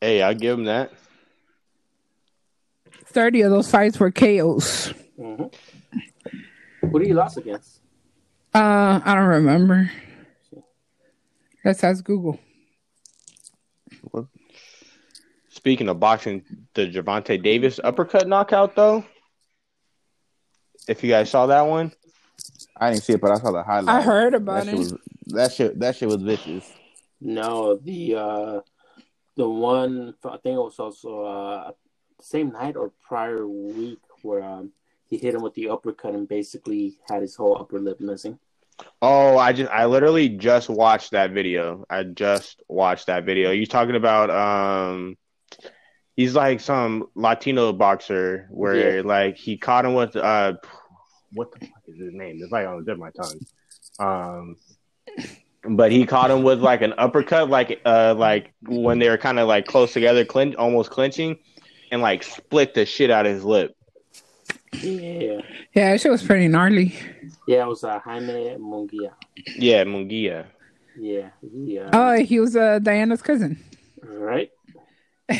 hey, I'll give him that. 30 of those fights were KOs. hmm Who did he lost against? Uh, I don't remember. Let's ask Google. Speaking of boxing, the Gervonta Davis uppercut knockout though. If you guys saw that one, I didn't see it, but I saw the highlight. I heard that about shit it. was that shit. That shit was vicious. No, the uh, the one I think it was also uh, same night or prior week where um, he hit him with the uppercut and basically had his whole upper lip missing. oh, I just I literally just watched that video. I just watched that video. You talking about um he's like some Latino boxer where Yeah. like he caught him with uh what the fuck is his name? It's like on the tip of my tongue. Um but he caught him with like an uppercut, like uh like when they were kind of like close together, clinch almost clinching, and like split the shit out of his lip. Yeah, Yeah, that shit was pretty gnarly. yeah, it was uh, Jaime Munguia. Yeah, Munguia. Yeah, he, uh, Oh, he was uh, Diana's cousin. right.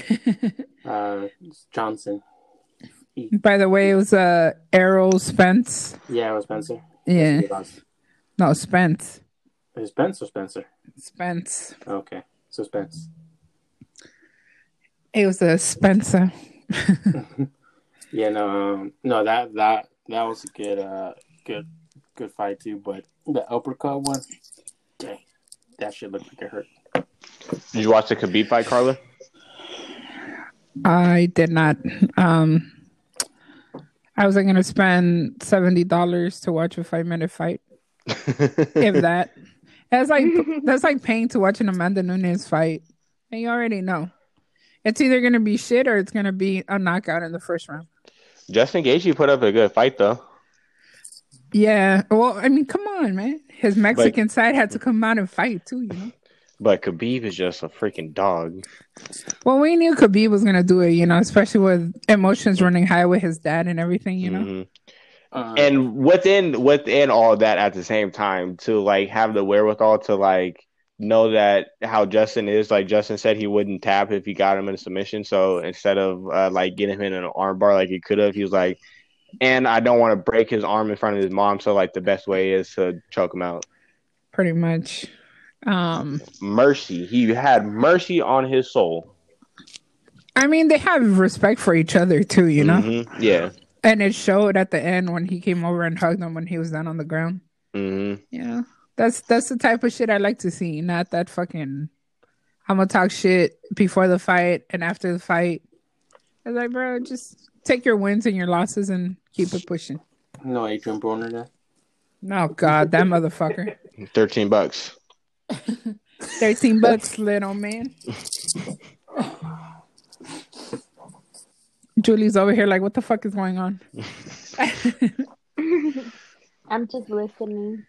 Uh, Johnson. By the way, it was uh, Errol Spence. Yeah, it was Spencer. Yeah. He. No, Spence. Is it Spence or Spencer? Spence. Okay, so Spence. It was a Spencer. Yeah, no, um, no, that that that was a good, uh, good, good fight too. But the uppercut one, dang, that shit looked like it hurt. Did you watch the Khabib fight, Carla? I did not. Um, I wasn't going to spend seventy dollars to watch a five minute fight, if that. That's like that's like paying to watch an Amanda Nunes fight, and you already know it's either going to be shit or it's going to be a knockout in the first round. Justin Gaethje put up a good fight though. Yeah, well, I mean, come on, man. His Mexican side had to come out and fight too, you know. But Khabib is just a freaking dog. Well, we knew Khabib was gonna do it, you know, especially with emotions running high with his dad and everything, you know. Mhm. Uh, And within within all that at the same time to like have the wherewithal to like know that how Justin is, like Justin said he wouldn't tap if he got him in a submission. So instead of uh, like getting him in an armbar like he could have, he was like, and I don't want to break his arm in front of his mom, so like the best way is to choke him out. Pretty much. Um, Mercy. He had mercy on his soul. I mean, they have respect for each other too, you know. Mhm. Yeah. And it showed at the end when he came over and hugged him when he was down on the ground. hmm Yeah, that's that's the type of shit I like to see, not that fucking. I'm gonna talk shit before the fight and after the fight. I was like, bro, just take your wins and your losses and keep it pushing. no, Adrian Broner. There. No, God, that motherfucker. Thirteen bucks. 13 bucks, little man. Julie's over here like, what the fuck is going on? I'm just listening.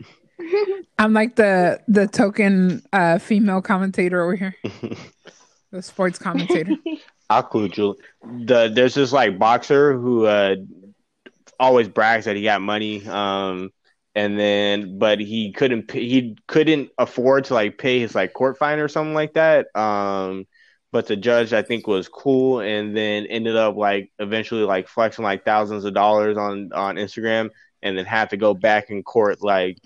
I'm like the the token uh, female commentator over here, the sports commentator. Clue Julie. The there's this like boxer who uh always brags that he got money. Um and then but he couldn't pay, he couldn't afford to like pay his like court fine or something like that. Um, but the judge I think was cool, and then ended up like eventually like flexing like thousands of dollars on on Instagram, and then had to go back in court like.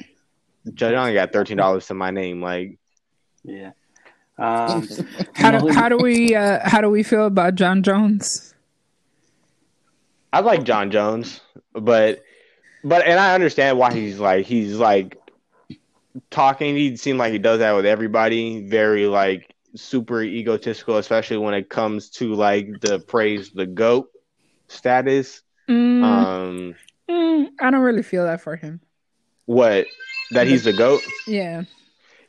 Judge, I only got thirteen dollars to my name. Like, Yeah. Um, How do how do we uh, how do we feel about Jon Jones? I like Jon Jones, but but and I understand why he's like he's like talking. He seemed like he does that with everybody. Very like super egotistical, especially when it comes to like the praise the goat status. Mm, Um, mm, I don't really feel that for him. what that he's the goat. Yeah,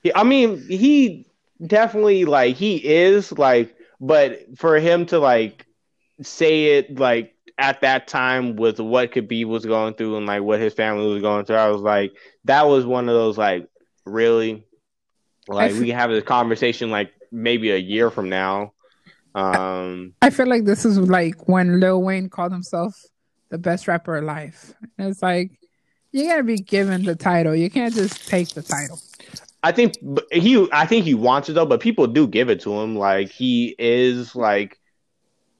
Yeah, I mean, he definitely like he is like, but for him to like say it like at that time with what be was going through and like what his family was going through, I was like, that was one of those like really like I f- we can have this conversation like maybe a year from now. Um, I feel like this is like when Lil Wayne called himself the best rapper alive. It's like you gotta be given the title. You can't just take the title. I think he, I think he wants it though, but people do give it to him. Like he is like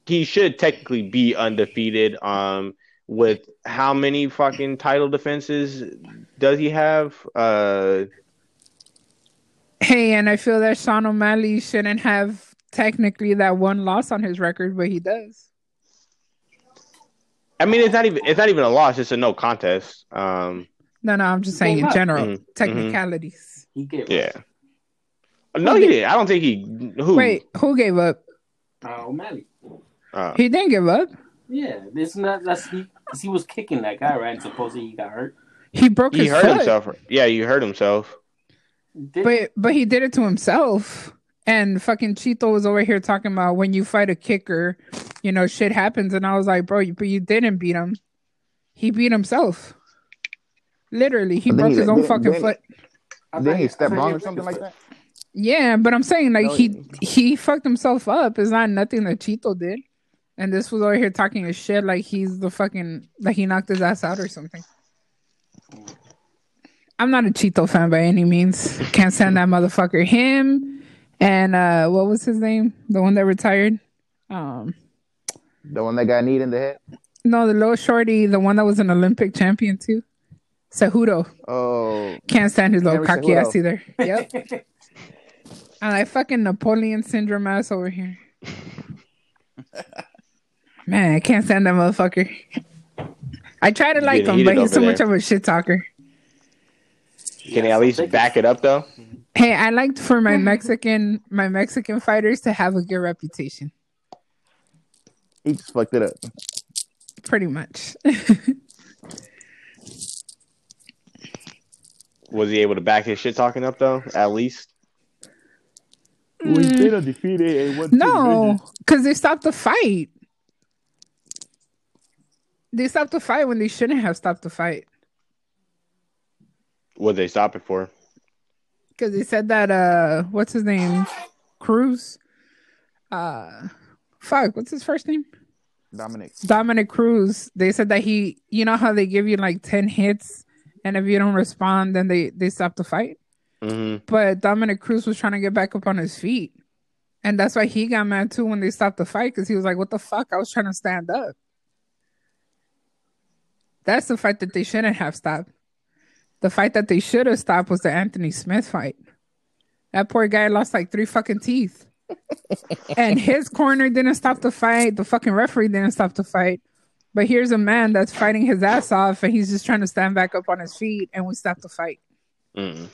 he should technically be undefeated. Um, with how many fucking title defenses does he have? Uh, Hey, and I feel that Sean O'Malley shouldn't have technically that one loss on his record, but he does. I mean, it's not even it's not even a loss; it's a no contest. Um, No, no, I'm just saying in Well, general Mhm, technicalities. he gave yeah. No, he did. I don't think he. Who? Wait, who gave up? uh, O'Malley. Uh, He didn't give up. Yeah, isn't that that's he? 'cause he was kicking that guy, right? And supposedly he got hurt. He broke he his hurt foot, himself. Yeah, you hurt himself. Did, but but he did it to himself. And fucking Chito was over here talking about when you fight a kicker, you know, shit happens. And I was like, bro, you- but you didn't beat him. He beat himself. Literally, he broke he- his own then- fucking then- foot. Then he stepped thought wrong or something like that. Yeah, but I'm saying like No, he he fucked himself up. It's not nothing that Chito did. And this was over here talking his shit like he's the fucking like he knocked his ass out or something. I'm not a Chito fan by any means. Can't stand that motherfucker. Him and uh what was his name? The one that retired? Um The one that got kneed in the head. no, the little shorty, the one that was an Olympic champion too. Cejudo. Oh, Can't stand his little Henry cocky ass either. Yep. And I like fucking Napoleon syndrome ass over here. Man, I can't stand that motherfucker. I try to like him, but he's so over much of a shit talker. Can he at least back it up though? Hey, I liked for my Mexican my Mexican fighters to have a good reputation. he just fucked it up. Pretty much. Was he able to back his shit talking up though? At least. We did undefeated mm. and won two no, because they stopped the fight. They stopped the fight when they shouldn't have stopped the fight. What they stop it for? Because they said that uh what's his name? Cruz. Uh fuck, what's his first name? Dominick. Dominick Cruz. They said that he you know how they give you like ten hits and if you don't respond then they, they stop the fight? hmm But Dominick Cruz was trying to get back up on his feet. And that's why he got mad too when they stopped the fight because he was like, What the fuck? I was trying to stand up. That's the fight that they shouldn't have stopped. The fight that they should have stopped was the Anthony Smith fight. That poor guy lost like three fucking teeth. and his corner didn't stop the fight. The fucking referee didn't stop the fight. But here's a man that's fighting his ass off and he's just trying to stand back up on his feet and we stopped the fight. mm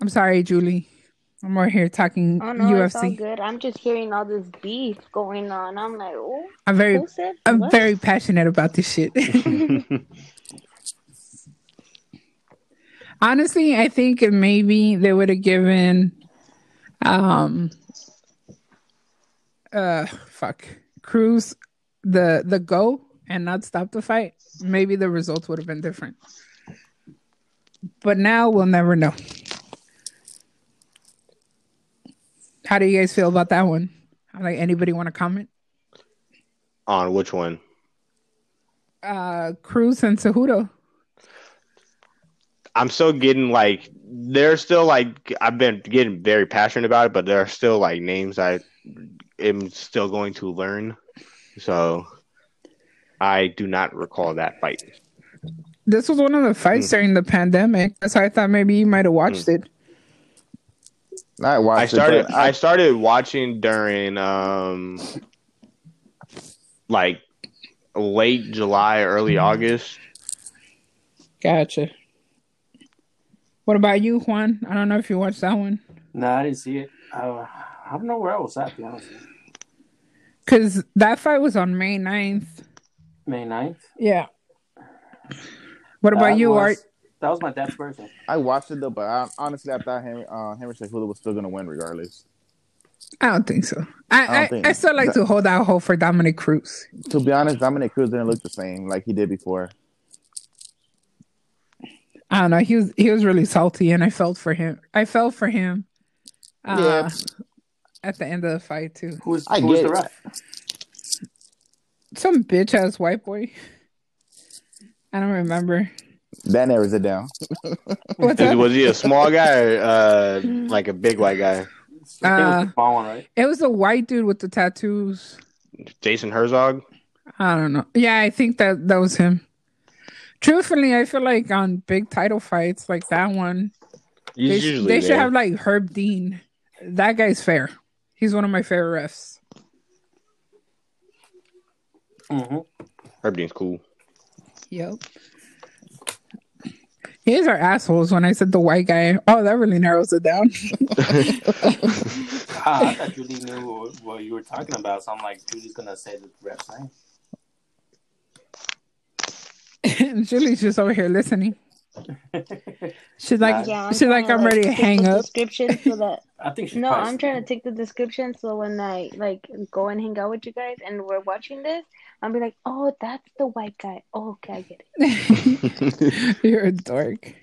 I'm sorry, Julie. I'm more here talking Oh no, it's all UFC. good. I'm just hearing all this beef going on. I'm like, oh, I'm very I'm what? very passionate about this shit. Honestly, I think maybe they would have given um uh fuck Cruz the the go and not stop the fight. Maybe the results would have been different. But now we'll never know. How do you guys feel about that one? Like anybody want to comment? On which one? Uh Cruz and Cejudo I'm still getting like there's still like I've been getting very passionate about it, but there are still like names I am still going to learn. So I do not recall that fight. This was one of the fights Mm. during the pandemic. That's why I thought maybe you might have watched it. I watched I it, started but I started watching during um like late July, early August. Gotcha. What about you, Juan? I don't know if you watched that one. No, I didn't see it. Uh, I don't know where I was at, to be honest. Because that fight was on May 9th. May 9th. Yeah. What about That you, was- Art? That was my dad's birthday. I watched it though. But I, honestly, I thought Henry uh, Henry Cejudo was still gonna win regardless. I don't think so. I I don't I, think- I still like to hold out hope for Dominick Cruz. To be honest, Dominick Cruz didn't look the same like he did before. I don't know. He was he was really salty, and I felt for him. I felt for him. Uh, Yeah. At the end of the fight, too. Who's I who's the it. ref? Some bitch ass white boy. I don't remember. That narrows it down. What's was he a small guy or uh, like a big white guy? I think it was Uh, the small one, right? It was a white dude with the tattoos. Jason Herzog? I don't know. Yeah, I think that that was him. Truthfully, I feel like on big title fights like that one, He's they, usually they should have like Herb Dean. That guy's fair. He's one of my favorite refs. hmm Herb Dean's cool. Yep. You guys are assholes when I said the white guy. Oh, that really narrows it down. Ah, I thought Julie knew what, what you were talking about, so I'm like, Julie's gonna say the ref's name. Julie's just over here listening. She's like, Nah, Yeah, I'm she's like, I'm to, ready to hang the up. Description so that I think she. no, I'm trying to take the description so when I like go and hang out with you guys and we're watching this, I'll be like, oh, that's the white guy. Oh, okay, I get it. You're a dork.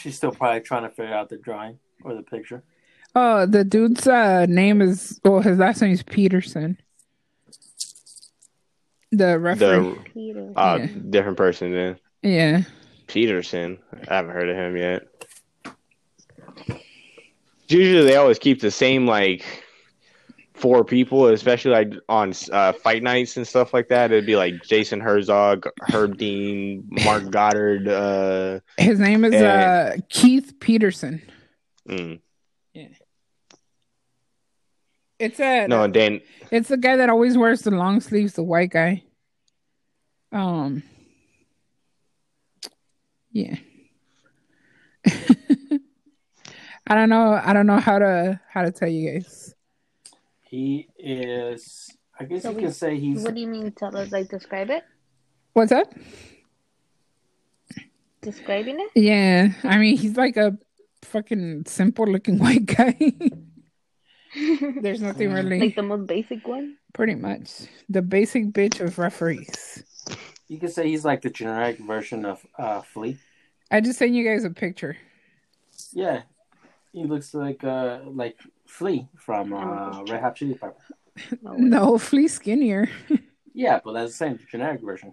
She's still probably trying to figure out the drawing or the picture. Oh, the dude's uh, name is well, his last name is Peterson. The referee. the Peter. uh, Yeah. different person then. yeah. Peterson. I haven't heard of him yet. Usually they always keep the same like four people, especially like on uh, fight nights and stuff like that. It'd be like Jason Herzog, Herb Dean, Marc Goddard. Uh, His name is uh, Keith Peterson. mm. It's a No, and Dan. It's the guy that always wears the long sleeves, the white guy. Um. Yeah. I don't know. I don't know how to how to tell you guys. He is. I guess So you we- can say he's. What do you mean? Tell us, like, describe it. What's that? Describing it. Yeah, I mean he's like a fucking simple looking white guy. There's nothing really, like the most basic one. pretty much the basic bitch of referees. You can say he's like the generic version of uh, Flea. I just sent you guys a picture. Yeah, he looks like uh like Flea from uh, Red Hot Chili Pepper. No, No, flea skinnier. Yeah, but that's the same generic version.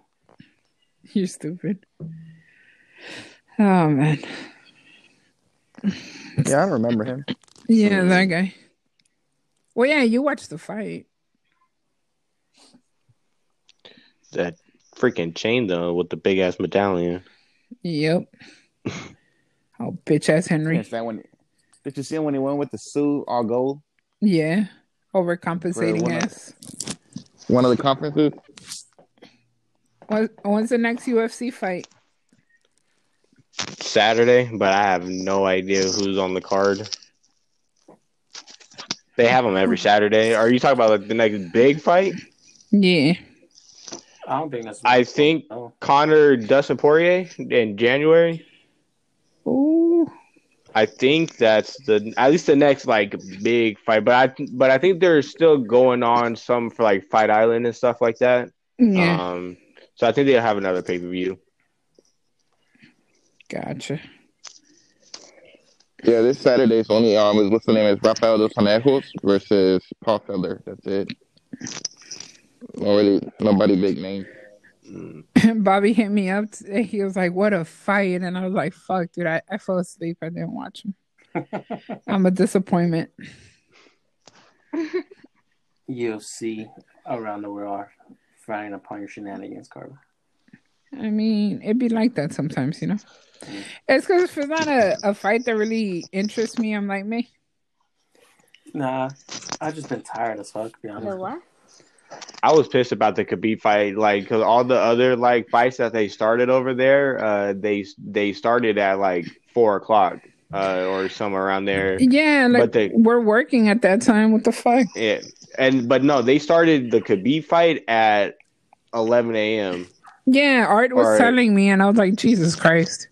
You're stupid. Oh man. Yeah, I remember him. Yeah, that guy. Well, yeah, you watched the fight. That freaking chain though with the big ass medallion. Yep. Oh, bitch ass Henry. Can't stand when. Did you see him when he went with the suit all gold? Yeah. Overcompensating one of- ass. One of the conferences. What, when's the next UFC fight? Saturday, but I have no idea who's on the card. They have them every Saturday. Are you talking about like the next big fight? Yeah. I don't think that's. I think Oh, Conor Dustin Poirier in January. Ooh. I think that's the at least the next like big fight. But I but I think they're still going on some for like Fight Island and stuff like that. Yeah. Um, so I think they'll have another pay per view. Gotcha. Yeah, this Saturday's only um is what's the name is Rafael dos Anjos versus Paul Felder. That's it. Already nobody big name. Bobby hit me up. t- He was like, "What a fight!" And I was like, "Fuck, dude, I, I fell asleep. I didn't watch him. I'm a disappointment." You'll see around the world are frowning upon your shenanigans, Carla. I mean, it'd be like that sometimes, you know. It's because if it's not a, a fight that really interests me, I'm like, me. Nah, I've just been tired as fuck, to be honest. The what? I was pissed about the Khabib fight, like because all the other like fights that they started over there, uh, they they started at like four o'clock uh, or somewhere around there. Yeah, like But they- we're working at that time. What the fuck? Yeah, and but no, they started the Khabib fight at eleven a.m. Yeah, Art was Or- telling me, and I was like, Jesus Christ.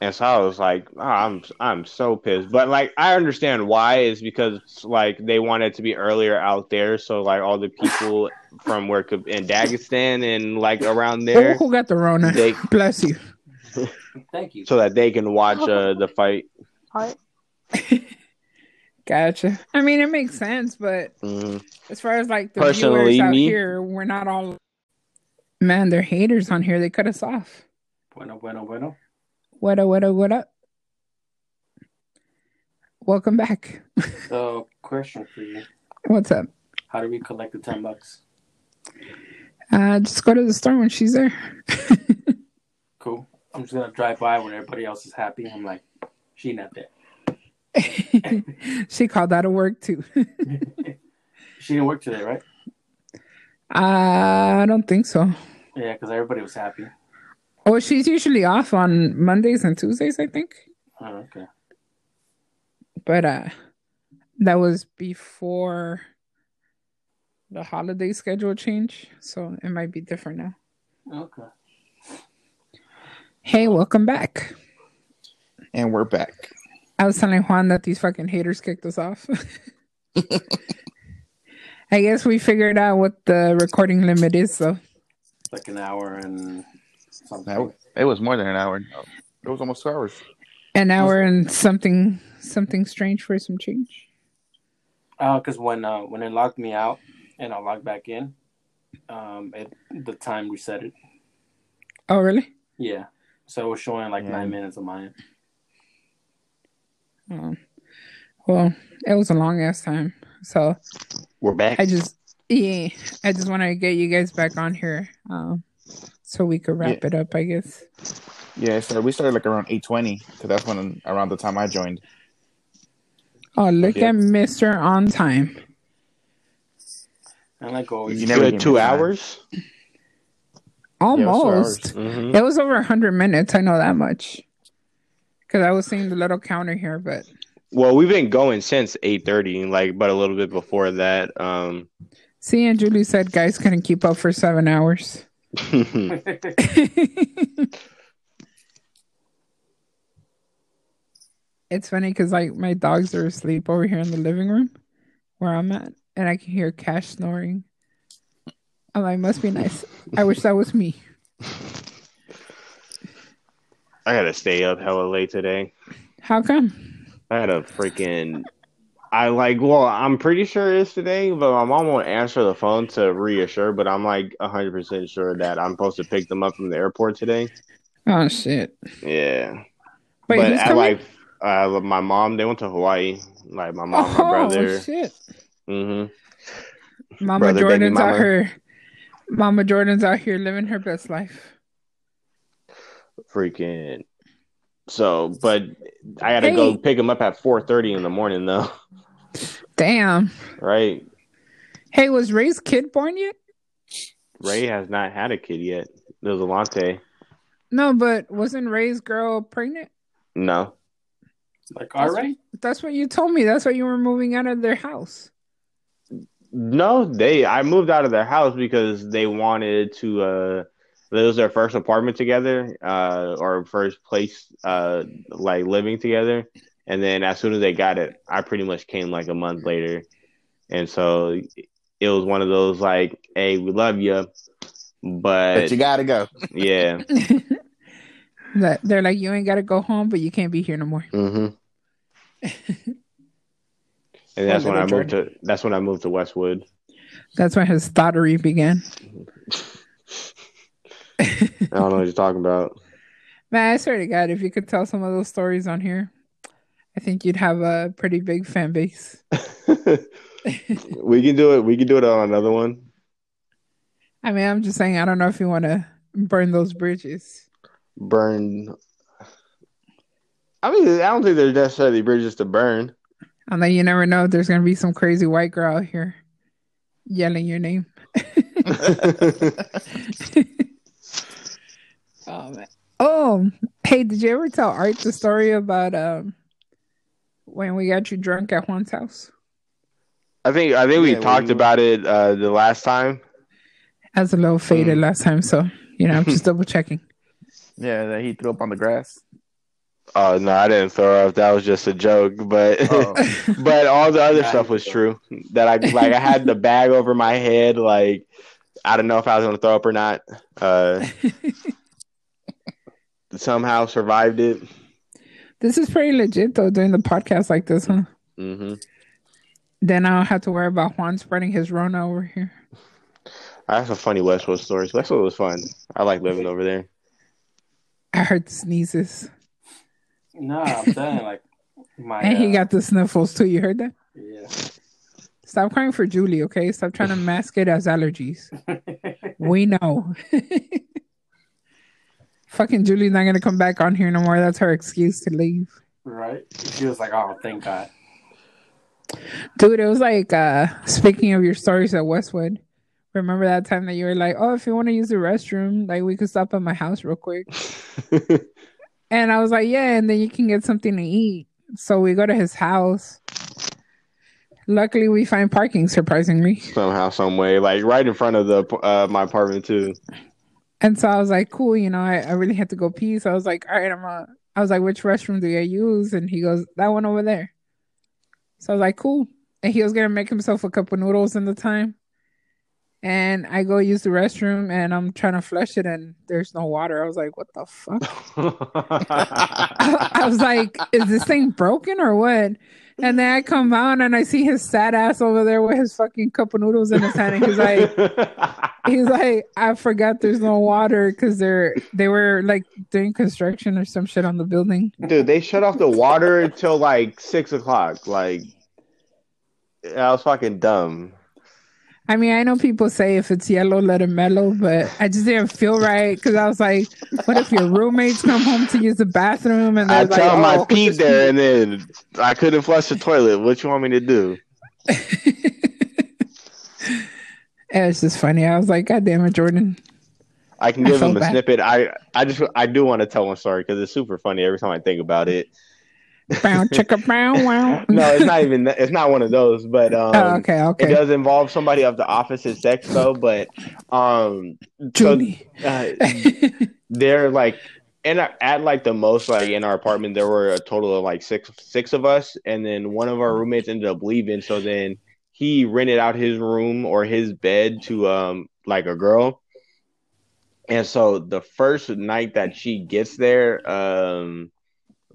And so I was like, oh, I'm I'm so pissed. But like I understand why is because like they wanted to be earlier out there, so like all the people from where in Dagestan and like around there, who got the Rona? they Bless you. Thank you. so that they can watch uh, the fight. Gotcha. I mean, it makes sense, but Mhm. as far as like the Personally, viewers out me- here, we're not all. Man, they're haters on here. They cut us off. Bueno, bueno, bueno. What up? What up? What up? Welcome back. So, question for you: What's up? How do we collect the ten bucks? Uh, just go to the store when she's there. Cool. I'm just gonna drive by when everybody else is happy. I'm like, she not there. she called out of work too. She didn't work today, right? Uh, I don't think so. Yeah, because everybody was happy. Oh, she's usually off on Mondays and Tuesdays, I think. Oh, okay. But uh, that was before the holiday schedule change, so it might be different now. Okay. Hey, welcome back. And we're back. I was telling Juan that these fucking haters kicked us off. I guess we figured out what the recording limit is, so Like an hour and something. It was more than an hour. It was almost two hours. an hour and something something strange for some change. Oh, because when uh, when it locked me out and I logged back in, um, it the time reset it. Oh, really? Yeah. So it was showing like Yeah. nine minutes of mine. Oh. Well, it was a long ass time. So We're back. I just yeah, I just want to get you guys back on here, um, so we could wrap it up. I guess. Yeah, so we started like around eight twenty because that's when around the time I joined. Oh, look Yeah. at Mister on time. And like always, You never Good gave me two time. hours. Almost. Mhm. It was over hundred minutes. I know that much. Because I was seeing the little counter here, but Well, we've been going since eight thirty, like, but a little bit before that. Um, see, and Julie said guys couldn't keep up for seven hours. it's funny because like my dogs are asleep over here in the living room where I'm at, and I can hear Cash snoring. I'm like, must be nice. I wish that was me. I gotta stay up hella late today. How come? I had a freaking. I like. Well, I'm pretty sure it's today, but my mom won't answer the phone to reassure. But I'm like 100 percent sure that I'm supposed to pick them up from the airport today. Oh shit! Yeah, Wait, but at like uh, my mom, they went to Hawaii. Like my mom, my oh brother. shit! hmm Mama Brother, Jordan's out here. Mama Jordan's out here living her best life. Freaking. So, but I gotta go pick them up at 4:30 in the morning, though. Damn. Right? Hey, was Ray's kid born yet? Ray has not had a kid yet. There's a latte. No, but wasn't Ray's girl pregnant? No. like, all right. That's what you told me. That's why you were moving out of their house. No, they I moved out of their house because they wanted to uh it was their first apartment together, uh or first place uh like living together. And then as soon as they got it, I pretty much came like a month later. And so it was one of those like, hey, we love you, but, But you gotta go. yeah. That they're like, you ain't got to go home, but you can't be here no more. hmm And that's when I little moved to that's when I moved to Westwood. That's when his thottery began. I don't know what you're talking about. Man, I swear to God, if you could tell some of those stories on here, I think you'd have a pretty big fan base. we can do it. We can do it on another one. I mean, I'm just saying, I don't know if you want to burn those bridges. Burn. I mean, I don't think there's necessarily bridges to burn. And then you never know if there's going to be some crazy white girl out here yelling your name. oh, man. oh, hey, did you ever tell Art the story about um when we got you drunk at Juan's house? I think I think we Yeah, talked we- about it uh, the last time. I was a little faded last time, so you know, I'm just double checking. Yeah, that he threw up on the grass. Oh no, I didn't throw up. That was just a joke. But Oh. but all the other Yeah, stuff was true. That I like I had the bag over my head. Like I don't know if I was gonna throw up or not. Uh, somehow survived it. This is pretty legit though, doing the podcast like this, huh? hmm Then I don't have to worry about Juan spreading his Rona over here. I have some funny Westwood stories. Westwood was fun. I like living over there. I heard the sneezes. No, I'm saying like my. And he uh, got the sniffles too. You heard that? Yeah. Stop crying for Julie, okay? Stop trying to mask it as allergies. We know. Fucking Julie's not gonna come back on here no more. That's her excuse to leave. right. She was like, "Oh, thank God." Dude, it was like uh speaking of your stories at Westwood. Remember that time that you were like, Oh, if you want to use the restroom, like we could stop at my house real quick. And I was like, Yeah, and then you can get something to eat. So we go to his house. Luckily we find parking surprisingly. Somehow, some way, like right in front of the uh, my apartment too. And so I was like, cool, you know, I, I really had to go pee. So I was like, all right, I'm a, I was like, which restroom do I use? And he goes, that one over there. So I was like, cool. And he was going to make himself a cup of noodles in the time. And I go use the restroom and I'm trying to flush it and there's no water. I was like, what the fuck? I, I was like, is this thing broken or what? And then I come out and I see his sad ass over there with his fucking cup of noodles in his hand. And he's like, he's like, I forgot there's no water because they're they were like doing construction or some shit on the building. Dude, they shut off the water until like six o'clock. Like, I was fucking dumb. I mean, I know people say if it's yellow, let it mellow, but I just didn't feel right because I was like, what if your roommates come home to use the bathroom and I like, tell them I oh, peed there and then I couldn't flush the toilet. What you want me to do? it's just funny. I was like, God damn it, Jordan. I can give felt them a bad. snippet. I, I just I do want to tell one story because it's super funny every time I think about it. Bow, chicka, bow, wow. No, it's not even that- it's not one of those, but um, Oh, okay, okay. it does involve somebody of the opposite sex though. But um, so, uh, they're like and at like the most like in our apartment there were a total of like six six of us and then one of our roommates ended up leaving so then he rented out his room or his bed to um like a girl and so the first night that she gets there um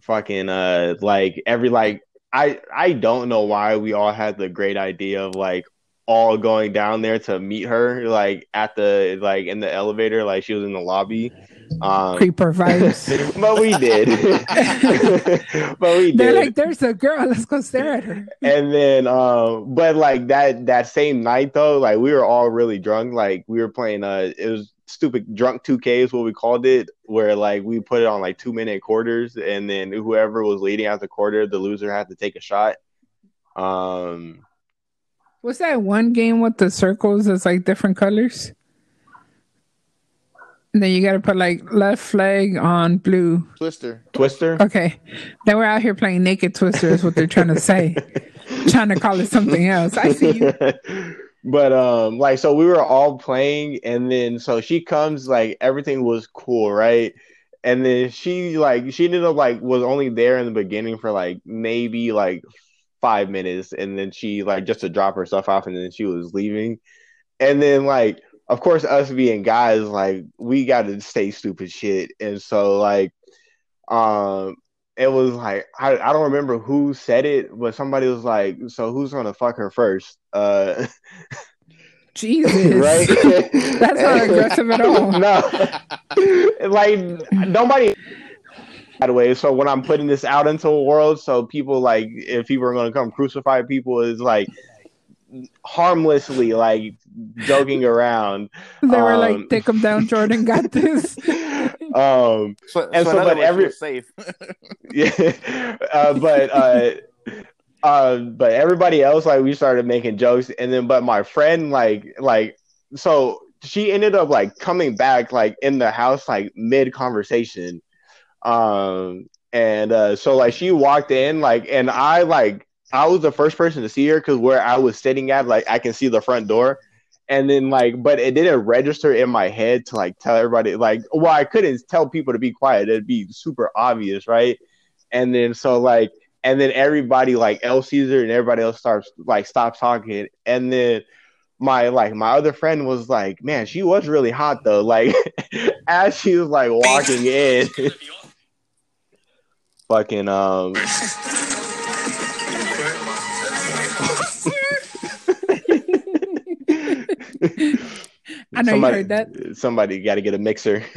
fucking uh like every like i i don't know why we all had the great idea of like all going down there to meet her like at the like in the elevator like she was in the lobby um Creeper vibes. but we did but we They're did like, there's a girl. Let's go stare at her. and then um but like that that same night though like we were all really drunk like we were playing uh it was stupid drunk 2k is what we called it where like we put it on like two minute quarters and then whoever was leading out the quarter the loser had to take a shot um What's that one game with the circles that's like different colors? And then you got to put like left flag on blue. Twister. twister Okay. Then we're out here playing naked twister is what they're trying to say. trying to call it something else. I see you. but um like so we were all playing and then so she comes like everything was cool right? And then she like she ended up like was only there in the beginning for like maybe like five minutes and then she like just to drop her stuff off and then she was leaving. And then like of course us being guys like we got to say stupid shit. And so like um it was like I, I don't remember who said it, but somebody was like, "So who's gonna fuck her first? Uh, Jesus. right? That's not aggressive at all. no, like nobody by the way so when i'm putting this out into the world so people like if people are to come crucify people is like harmlessly like joking around They were Um, like, "Take him down, Jordan. Got this." um So, And so so, but every- safe. yeah uh, but uh uh but everybody else like we started making jokes and then but my friend like like so she ended up like coming back like in the house like mid conversation um and uh so like she walked in like and i like i was the first person to see her because where i was sitting at like i can see the front door. And then like but it didn't register in my head to like tell everybody like well i couldn't tell people to be quiet. It'd be super obvious right? And then so like and then everybody like El Caesar and everybody else starts like stops talking. And then my like my other friend was like man she was really hot though. Like as she was like walking in. Fucking um I know you heard that. somebody got to get a mixer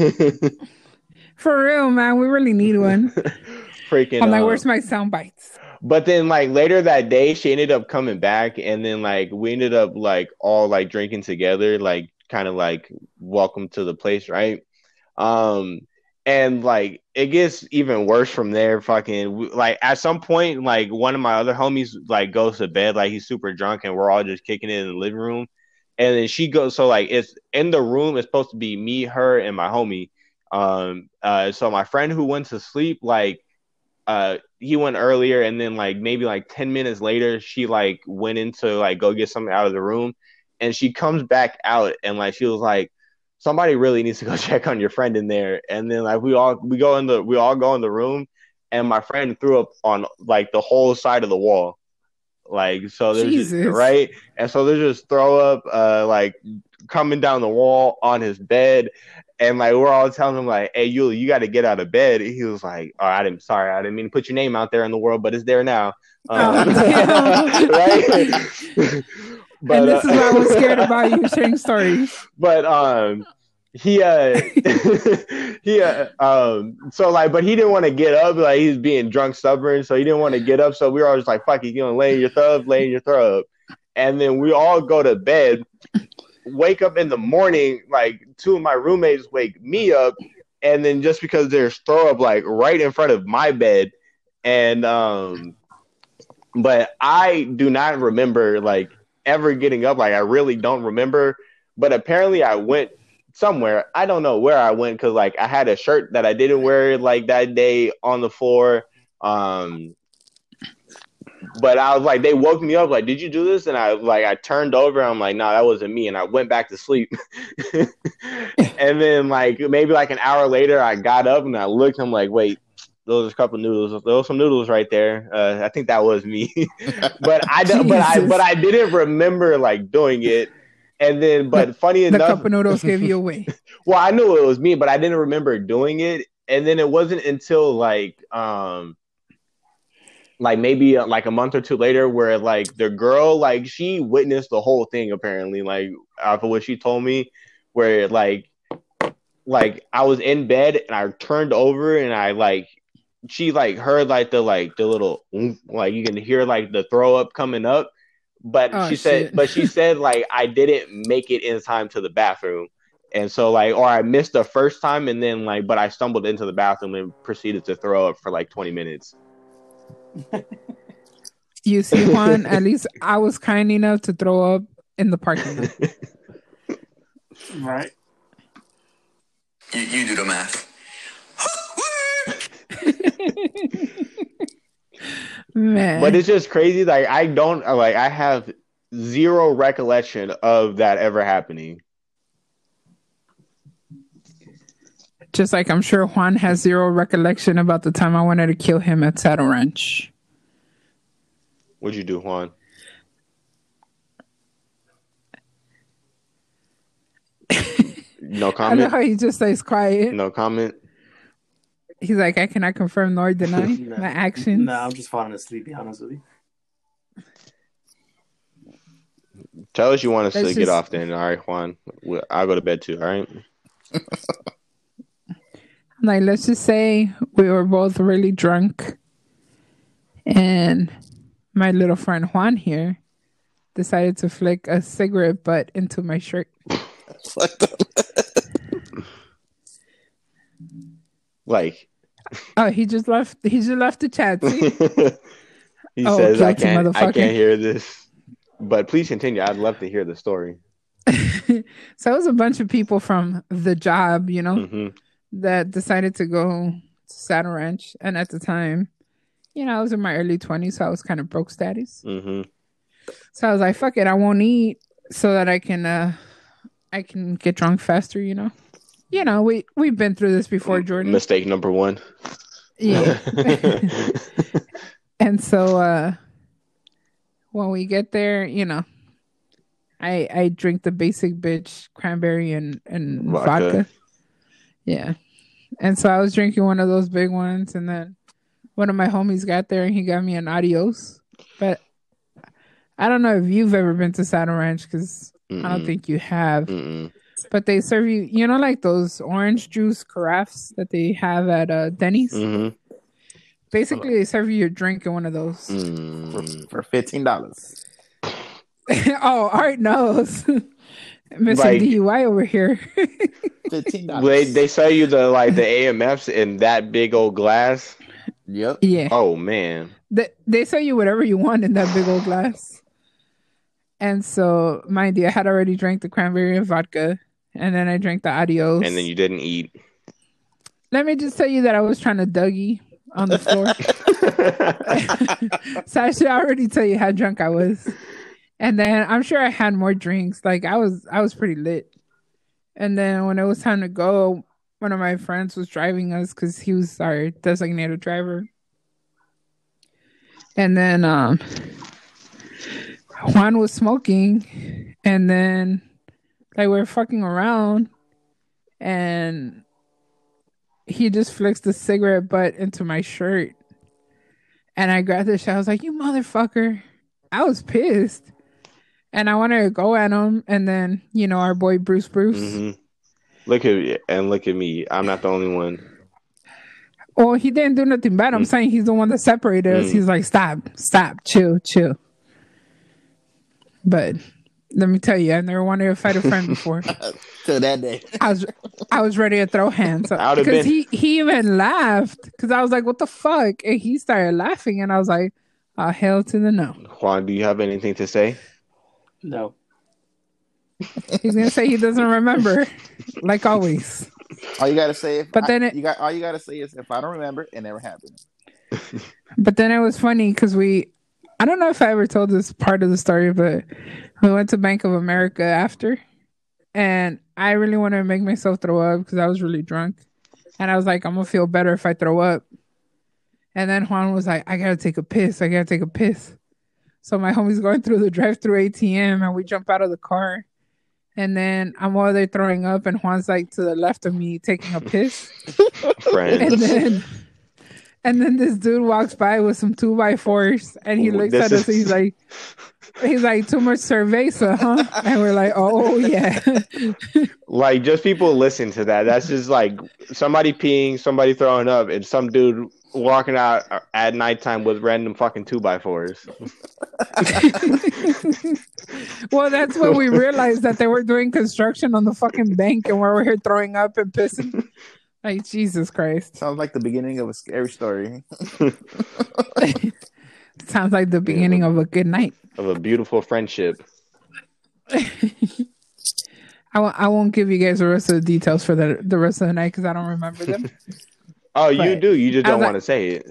For real, man. We really need one. freaking I'm like, um, where's my sound bites? But then like later that day, she ended up coming back, and then like we ended up like all like drinking together, like kind of like welcome to the place, right? Um, and like it gets even worse from there. Fucking like at some point, like one of my other homies like goes to bed, like he's super drunk, and we're all just kicking it in the living room. And then she goes, so like it's in the room. It's supposed to be me, her, and my homie. Um, uh, so my friend who went to sleep, like uh he went earlier and then like maybe like 10 minutes later she like went into like go get something out of the room and she comes back out and like she was like somebody really needs to go check on your friend in there and then like we all we go in the we all go in the room and my friend threw up on like the whole side of the wall like so there's just, Jesus. right and so there's just throw up uh like coming down the wall on his bed and like we're all telling him like, "Hey, you, you got to get out of bed." He was like, "Oh, I didn't. Sorry, I didn't mean to put your name out there in the world, but it's there now." Um, Oh, right? but and this uh, is why I was scared about you sharing stories. but um, he uh, he uh, um, so like, but he didn't want to get up. Like he's being drunk, stubborn, so he didn't want to get up. So we were all just like, "Fuck it, you know, lay in your throw, lay in your up," and then we all go to bed. Wake up in the morning, like two of my roommates wake me up, and then just because there's throw up like right in front of my bed, and um, but I do not remember like ever getting up. Like I really don't remember. But apparently I went somewhere. I don't know where I went because like I had a shirt that I didn't wear like that day on the floor. Um, but I was like, they woke me up like, did you do this? And I like I turned over. I'm like, no, that wasn't me. And I went back to sleep. and then like maybe like an hour later, I got up and I looked. I'm like, wait. Those are a couple noodles. Those some noodles right there. Uh, I think that was me, but I. But I but I didn't remember like doing it. And then, but funny The enough, cup of noodles gave you away. well, I knew it was me, but I didn't remember doing it. And then it wasn't until like um like maybe uh, like a month or two later where like the girl like she witnessed the whole thing apparently like of what she told me where like like I was in bed and I turned over and I like she like heard like the like the little like you can hear like the throw up coming up but Oh, she said shit. but she said like I didn't make it in time to the bathroom and so like or I missed the first time and then like but I stumbled into the bathroom and proceeded to throw up for like 20 minutes You see, Juan, at least I was kind enough to throw up in the parking lot. Right. You, you do the math. Man. but it's just crazy like I don't like I have zero recollection of that ever happening Just like I'm sure Juan has zero recollection about the time I wanted to kill him at Saddle Ranch. what'd you do Juan no I know comment how he just stays quiet. no comment He's like, I cannot confirm nor deny No. my actions. No, I'm just falling asleep. Be honest with you. tell us you want us That's to get off then all right Juan I'll go to bed too all right Like, let's just say we were both really drunk, and my little friend Juan here decided to flick a cigarette butt into my shirt. Like Oh, he just left. He just left the chat. See? he Oh, says, I can't, I can't hear this. But please continue. I'd love to hear the story. so it was a bunch of people from the job, you know, hmm that decided to go to Saddle Ranch. And at the time, you know, I was in my early 20s, so I was kind of broke status. hmm So I was like, fuck it, I won't eat so that I can uh I can get drunk faster, you know. You know, we we've been through this before, Jordan. Mistake number one. Yeah. and so uh when we get there, you know, I I drink the basic bitch cranberry and and Vodka. vodka. Yeah. And so I was drinking one of those big ones and then one of my homies got there and he got me an adios. But I don't know if you've ever been to Saddle Ranch because I don't think you have. Mm-mm. But they serve you, you know, like those orange juice carafes that they have at uh, Denny's. Mhm. Basically, they serve you your drink in one of those. Mm. for fifteen dollars. oh, Art knows. Mr. Like- DUI over here. Fifteen They dollars. they sell you the like the AMFs in that big old glass. Yep. yeah. Oh man. They, they sell you whatever you want in that big old glass. And so, mind you, I had already drank the cranberry and vodka, and then I drank the adios. And then you didn't eat. Let me just tell you that I was trying to Dougie on the floor. so I should already tell you how drunk I was. And then I'm sure I had more drinks. Like I was I was pretty lit. And then when it was time to go, one of my friends was driving us because he was our designated driver. And then um Juan was smoking and then like we are fucking around and he just flicks the cigarette butt into my shirt. And I grabbed the shit. I was like, you motherfucker. I was pissed. And I wanted to go at him. And then, you know, our boy Bruce Bruce. hmm Look at and look at me. I'm not the only one. Well, he didn't do nothing bad. I'm Mm. saying he's the one that separated us. Mm. He's like, stop, stop, chill, chill. But let me tell you, I never wanted to fight a friend before. Till that day. I was I was ready to throw hands I because been- he he even laughed because I was like, "What the fuck?" and he started laughing, and I was like, "Oh hell to the no!" Juan, do you have anything to say? No. He's gonna say he doesn't remember, like always. All you gotta say, if But I- then it- you got all you gotta say is, if I don't remember, it never happened. But then it was funny because we, I don't know if I ever told this part of the story, but we went to Bank of America after, and I really wanted to make myself throw up because I was really drunk, and I was like, I'm gonna feel better if I throw up. And then Juan was like, I gotta take a piss. I gotta take a piss. So my homie's going through the drive-through ATM, and we jump out of the car. And then I'm over there throwing up, and Juan's like to the left of me taking a piss. and then and then this dude walks by with some two by fours and he looks this at us is- he's like he's like too much cerveza huh and we're like oh yeah Like just people listen to that. That's just like somebody peeing, somebody throwing up, and some dude walking out at nighttime with random fucking two by fours. well that's when we realized that they were doing construction on the fucking bank and we're here throwing up and pissing like jesus christ Sounds like the beginning of a scary story. sounds like the beginning of a good night Of a beautiful friendship. I w- I won't give you guys the rest of the details for the the rest of the night because I don't remember them. Oh, you do. You just don't was want to say it.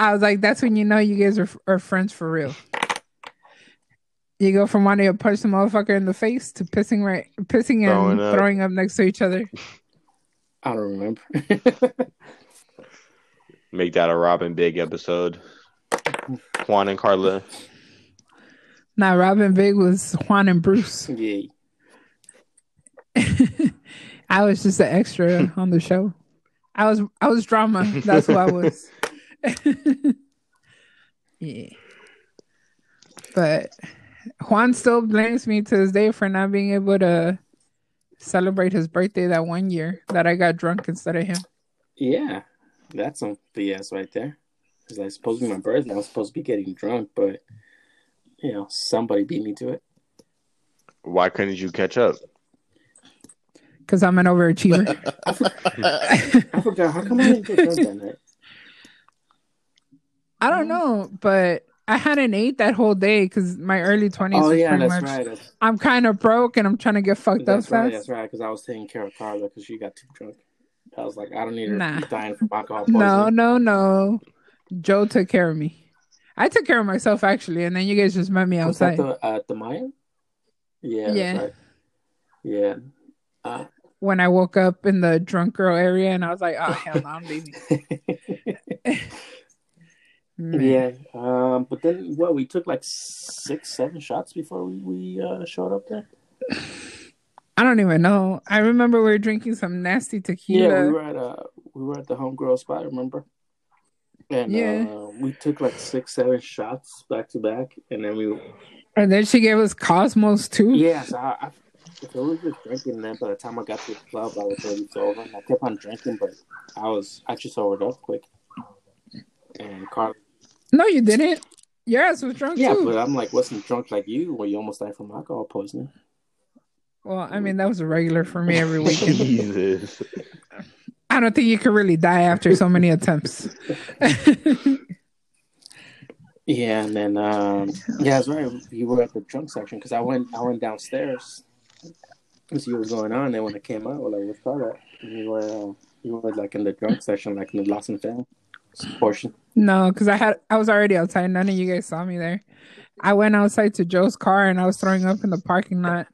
I was like, that's when you know you guys are, are friends for real. You go from wanting to punch the motherfucker in the face to pissing right, pissing and Throwing up. throwing up next to each other. I don't remember. Make that a Rob and Big episode. Juan and Carla. Now, Rob and Big was Juan and Bruce. yeah. I was just an extra on the show. I was I was drama. That's who I was. yeah. But Juan still blames me to this day for not being able to celebrate his birthday that one year that I got drunk instead of him. Yeah, that's some BS right there. Because I supposed to be my birthday, I was supposed to be getting drunk, but you know, somebody beat me to it. Why couldn't you catch up? Because I'm an overachiever. I forgot. How come I didn't get drunk that night? I don't know, but I hadn't ate that whole day because my early 20s Oh yeah, pretty that's much. right. That's, I'm kind of broke and I'm trying to get fucked that's up right. fast. That's right. Because I was taking care of Carla because she got too drunk. I was like, I don't need her Nah. dying from alcohol poisoning. No, no, no. Joe took care of me. I took care of myself actually, and then you guys just met me outside. Was that the uh, the Mayan? Yeah. Yeah. Right. Yeah. Uh, when I woke up in the drunk girl area, and I was like, "Oh hell, no, I'm leaving." Man. yeah. Um. But then, what? We took like six, seven shots before we we uh, showed up there. I don't even know. I remember we were drinking some nasty tequila. Yeah, we were at uh we were at the homegirl spot. Remember? And Yeah. uh, we took like six, seven shots back to back, and then we And then she gave us Cosmos too. Yeah, so I, I, I was just drinking, and then by the time I got to the club, I was already sober. And I kept on drinking, but I was I just sobered up quick. And Carl, No, you didn't. Your ass was drunk yeah, too. but I'm like, wasn't drunk like you, where you almost died from alcohol poisoning. Well, I mean, that was a regular for me every weekend. Jesus. I don't think you could really die after so many attempts. Yeah, and then um, yeah, that's right. You were at the drunk section because I went I went downstairs to see what was going on. And when I came out, I was like, "What's that?" And you were uh, you were like in the drunk section, like in the lost and found portion. No, because I had I was already outside. None of you guys saw me there. I went outside to Joe's car and I was throwing up in the parking lot.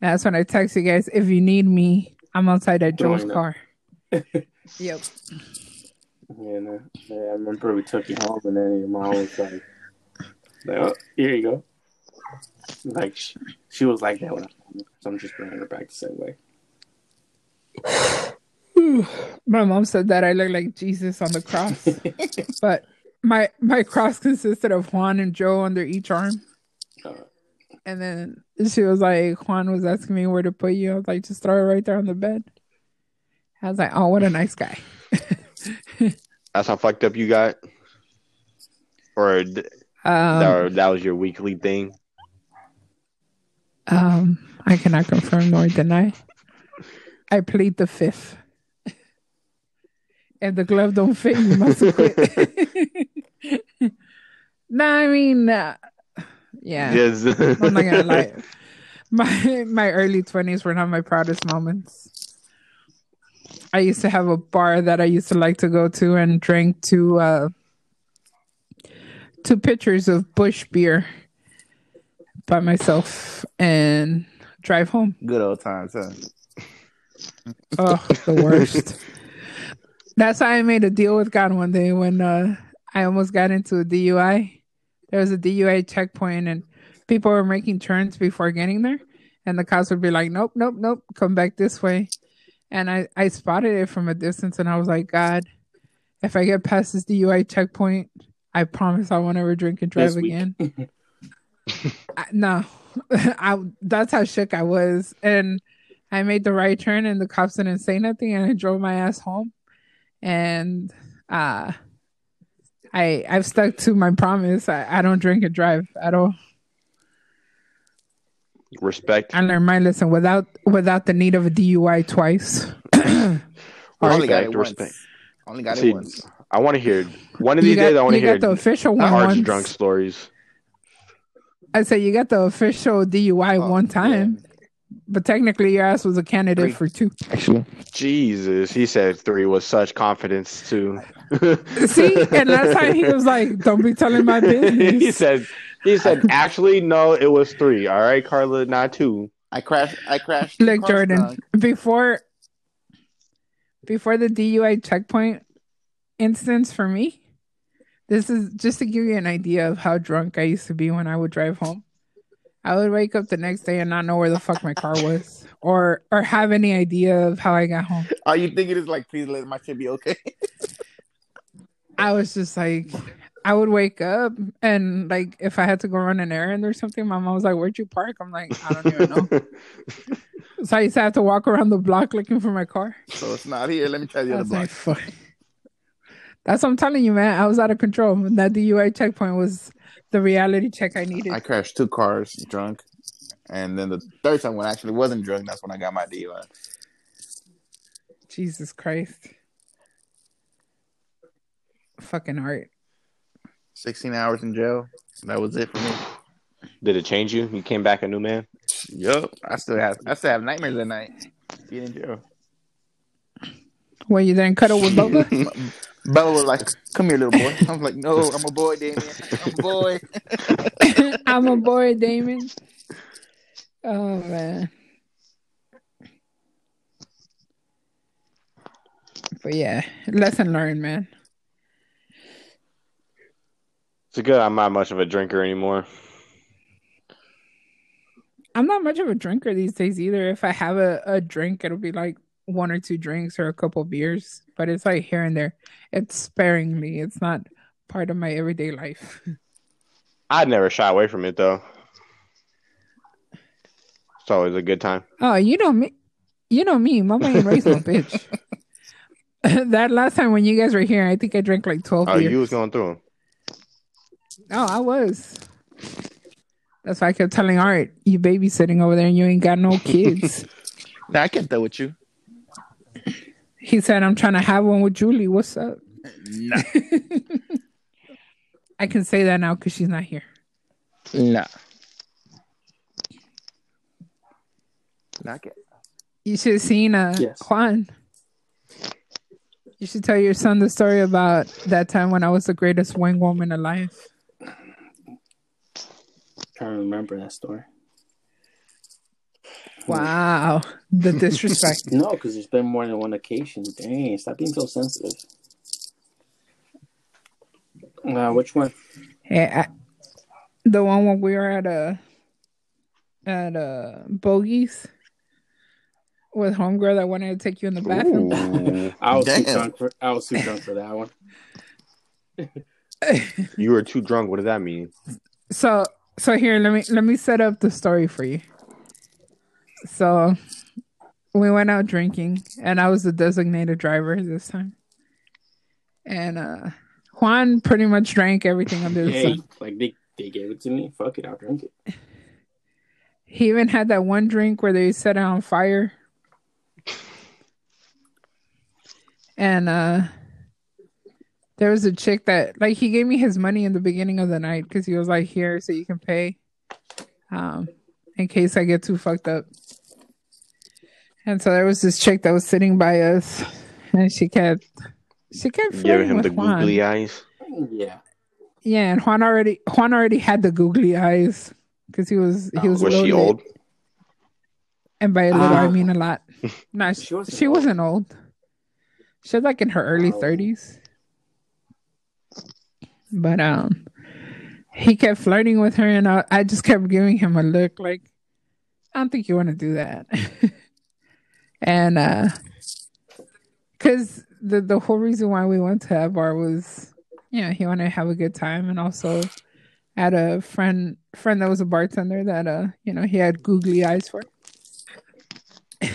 That's when I text you guys if you need me. I'm outside at Joe's Throwing car. Yep. Yeah, no, yeah, I remember we took you home, and then your mom was like, like "Oh, here you go." Like she, she was like that when I, so I'm just bringing her back the same way. My mom said that I look like Jesus on the cross, but my my cross consisted of Juan and Joe under each arm. And then she was like, Juan was asking me where to put you. I was like, just throw it right there on the bed. I was like, oh, what a nice guy. That's how fucked up you got? Or th- Um, that, that was your weekly thing? um, I cannot confirm nor deny. I plead the fifth. If the glove don't fit, you must quit. no, I mean, uh, yeah. Yes. I'm not gonna lie. My my early twenties were not my proudest moments. I used to have a bar that I used to like to go to and drink two uh two pitchers of Busch beer by myself and drive home. Good old times, huh? Oh, the worst. That's how I made a deal with God one day when uh, I almost got into a DUI. There was a DUI checkpoint and people were making turns before getting there. And the cops would be like, nope, nope, nope, come back this way. And I, I spotted it from a distance and I was like, God, if I get past this DUI checkpoint, I promise I won't ever drink and drive again. I, no, I that's how shook I was, and I made the right turn, and the cops didn't say nothing, and I drove my ass home, and uh, I I've stuck to my promise. I, I don't drink and drive at all. Respect. I learned my lesson without without the need of a DUI twice. I only got Respect, it once. respect. Only got See, it once. I want to hear one of these got- days. I want to hear got the official one Art's once. drunk stories. I said you got the official DUI Oh, one time, but technically your ass was a candidate Three. for two. Actually, Jesus, he said three with such confidence too. See, and last time he was like, "Don't be telling my business." he said, he said, actually, no, it was three. All right, Carla, not two. I crashed. I crashed. two Look, Jordan, drunk. before before the DUI checkpoint instance for me, this is just to give you an idea of how drunk I used to be when I would drive home. I would wake up the next day and not know where the fuck my car was, or or have any idea of how I got home. Are you thinking it's like, please let my shit be okay? I was just like, I would wake up and like if I had to go run an errand or something, my mom was like, "Where'd you park?" I'm like, I don't even know. So I used to have to walk around the block looking for my car. So it's not here. Let me try the other block. like, fuck. That's what I'm telling you, man. I was out of control. That DUI checkpoint was the reality check I needed. I crashed two cars drunk, and then the third time when I actually wasn't drunk, that's when I got my DUI. Jesus Christ. Fucking art. Sixteen hours in jail. That was it for me. Did it change you? You came back a new man. Yup. I still have I still have nightmares at night. Being in jail. Well, you didn't cuddle with Bubba? Bella was like, "Come here, little boy." I was like, "No, I'm a boy, Damien. I'm a boy." I'm a boy, Damon. Oh man. But yeah, lesson learned, man. It's good. I'm not much of a drinker anymore. I'm not much of a drinker these days either. If I have a, a drink, it'll be like one or two drinks or a couple beers, but it's like here and there. It's sparingly. It's not part of my everyday life. I'd never shy away from it though. It's always a good time. Oh, you know me. You know me. Mama ain't raised no bitch. that last time when you guys were here, I think I drank like 12 Oh, beers. you was going through them. Oh, I was. That's why I kept telling Art, you babysitting over there and you ain't got no kids. Nah, I kept that with you. He said, I'm trying to have one with Julie. What's up? Nah, I can say that now because she's not here. nah. Not get. You should have seen uh, Yes. Juan. You should tell your son the story about that time when I was the greatest wing woman alive. trying to remember that story. Wow. The disrespect. No, because there's been more than one occasion. Dang, stop being so sensitive. Uh, which one? Yeah, I, the one when we were at a at uh Bogies with homegirl that wanted to take you in the bathroom. I was too drunk for. I was too drunk for that one. you were too drunk. What does that mean? So so here let me let me set up the story for you. So we went out drinking and I was the designated driver this time. And uh Juan pretty much drank everything under the Hey, sun. like they they gave it to me. Fuck it, I'll drink it. He even had that one drink where they set it on fire. And uh there was a chick that like he gave me his money in the beginning of the night because he was like here so you can pay um in case I get too fucked up. And so there was this chick that was sitting by us and she kept she kept Giving him with the Juan. googly eyes. Yeah. Yeah, and Juan already Juan already had the googly eyes because he was he Oh, was, Was a she old? And by a little, I Ah. mean a lot. No, she, She wasn't she old. wasn't old. She was like in her early Oh. thirties. But um, he kept flirting with her, and I, I just kept giving him a look like, I don't think you want to do that. and uh, because the the whole reason why we went to that bar was, you know, he wanted to have a good time, and also had a friend friend that was a bartender that uh, you know, he had googly eyes for.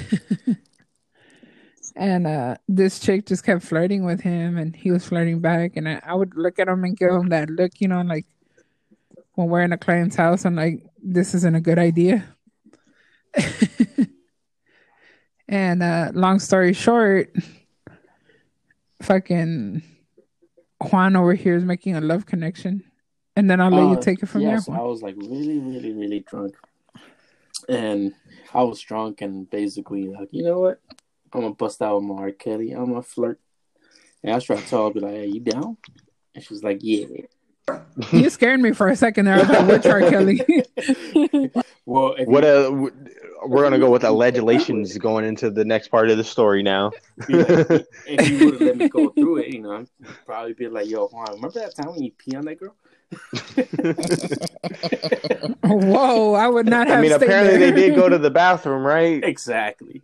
and uh this chick just kept flirting with him and he was flirting back. And I, I would look at him and give him that look you know like when we're in a client's house i'm like this isn't a good idea and uh long story short fucking juan over here is making a love connection and then i'll let you Uh, take it from yeah, there so Juan. I was like really, really, really drunk, and I was drunk and basically like, you know what? I'm gonna bust out with my R. Kelly. I'm gonna flirt. And I was trying to tell her, be like, "Hey, you down?" And she was like, "Yeah." you scared me for a second there i was like which r kelly Well, if What you, uh, w- we're gonna go with allegedlations going into the next part of the story now. be like, if you would have let me go through it, you know, I'd probably be like, "Yo, Juan, remember that time when you pee on that girl?" whoa i would not have I mean, apparently there. they did go to the bathroom, right? exactly.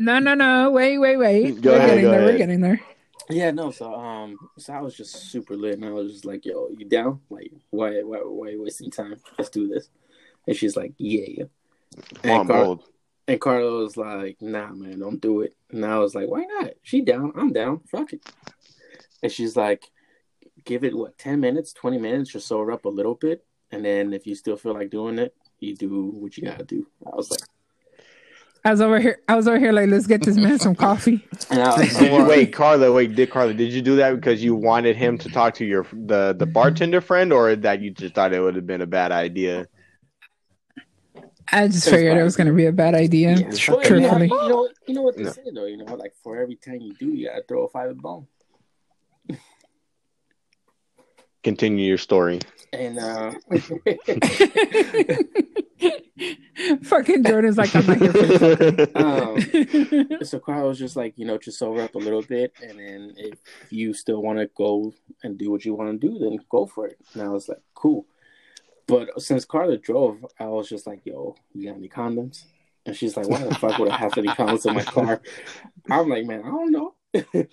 No, no, no. Wait, wait, wait. Go we're ahead, getting go there. We're getting there. Yeah, no. So, um, so I was just super lit, and I was just like, "Yo, you down? Like, why, why, why are you wasting time? Let's do this." And she's like, "Yeah, "Yeah." Come on, Car- And Carlo was like, "Nah, man, don't do it." And I was like, "Why not? She down, I'm down. Fuck it." And she's like, "Give it what ten minutes, twenty minutes, just sober up a little bit, and then if you still feel like doing it, you do what you gotta do." I was like, I was over here. I was over here like, let's get this man some coffee. was Did you, wait, Carla. Wait, did Carla? Did you do that because you wanted him to talk to your the the bartender friend, or that you just thought it would have been a bad idea? I just figured it was going to be a bad idea. Yeah, tr- well, truthfully, You know, you know what they No. say though. You know, like for every time you do, you gotta throw a five bone. Continue your story. And uh, fucking Jordan's like, I'm not here for um, so Carl was just like, you know, just sober up a little bit, and then if you still want to go and do what you want to do, then go for it. And I was like, cool. But since Carla drove, I was just like, yo, you got any condoms? And she's like, why the fuck would I have any condoms in my car? I'm like, man, I don't know.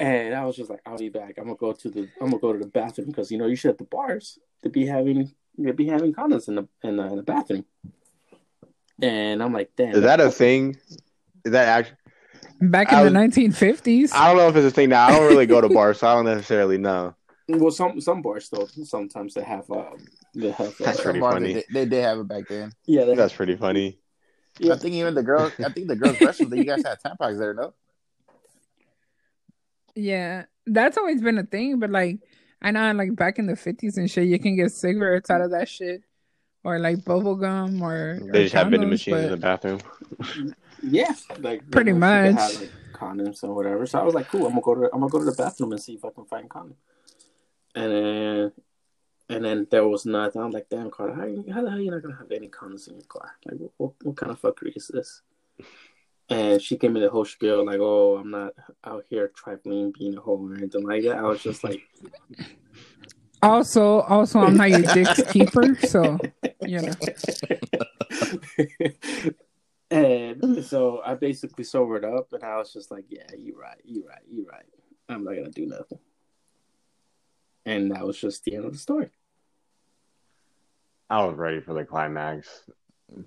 and I was just like, I'll be back. I'm gonna go to the, I'm gonna go to the bathroom because you know you should at the bars to be having, to be having condoms in the in the, in the bathroom. And I'm like, damn, Is that a thing? Is that actually? Back in I the was- 1950s. I don't know if it's a thing now. I don't really go to bars, so I don't necessarily know. Well, some some bars still sometimes they have uh they have uh, That's pretty funny. They, they did have it back then. yeah they That's pretty funny. Yeah. I think even the girls. I think the girls' restroom. that you guys had tampons there, no? Yeah, that's always been a thing, but like I know like back in the 50s and shit, you can get cigarettes out of that shit. Or like bubble gum or, They or just have vending condoms, machines in the bathroom. yeah like Pretty you know, they much. had, like, condoms or whatever. So I was like, cool. I'm gonna go to I'm gonna go to the bathroom and see if I can find condom. And then and then there was nothing. I'm like, damn, Carter, how, you- how the hell you not gonna have any condoms in your car? Like, what, what, what kind of fuckery is this? And she gave me the whole spiel, like, oh, I'm not out here trifling, being a hoe or anything like that. I was just like, also also I'm not your dick's keeper, so you know. and so I basically sobered up, and I was just like, "Yeah, you're right, you're right, you're right. I'm not gonna do nothing." And that was just the end of the story. I was ready for the climax.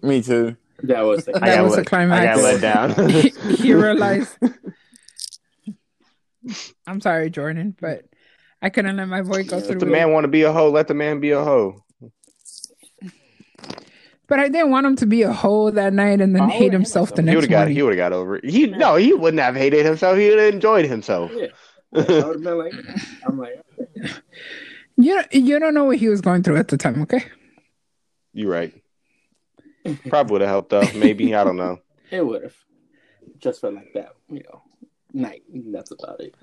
Me too. That was the That I got was let- the climax. I got let down. he, he realized I'm sorry, Jordan, but I couldn't let my boy go if through the it. man want to be a hoe, let the man be a hoe. But I didn't want him to be a hoe that night and then I hate himself the hit He would have got. morning. He would have got over it. He no, he wouldn't have hated himself. He would have enjoyed himself. yeah. I would have been like, I'm like, You you don't know what he was going through at the time, okay? You're right. Probably would have helped though. Maybe I don't know. it would have just for like that, you know, night. That's about it.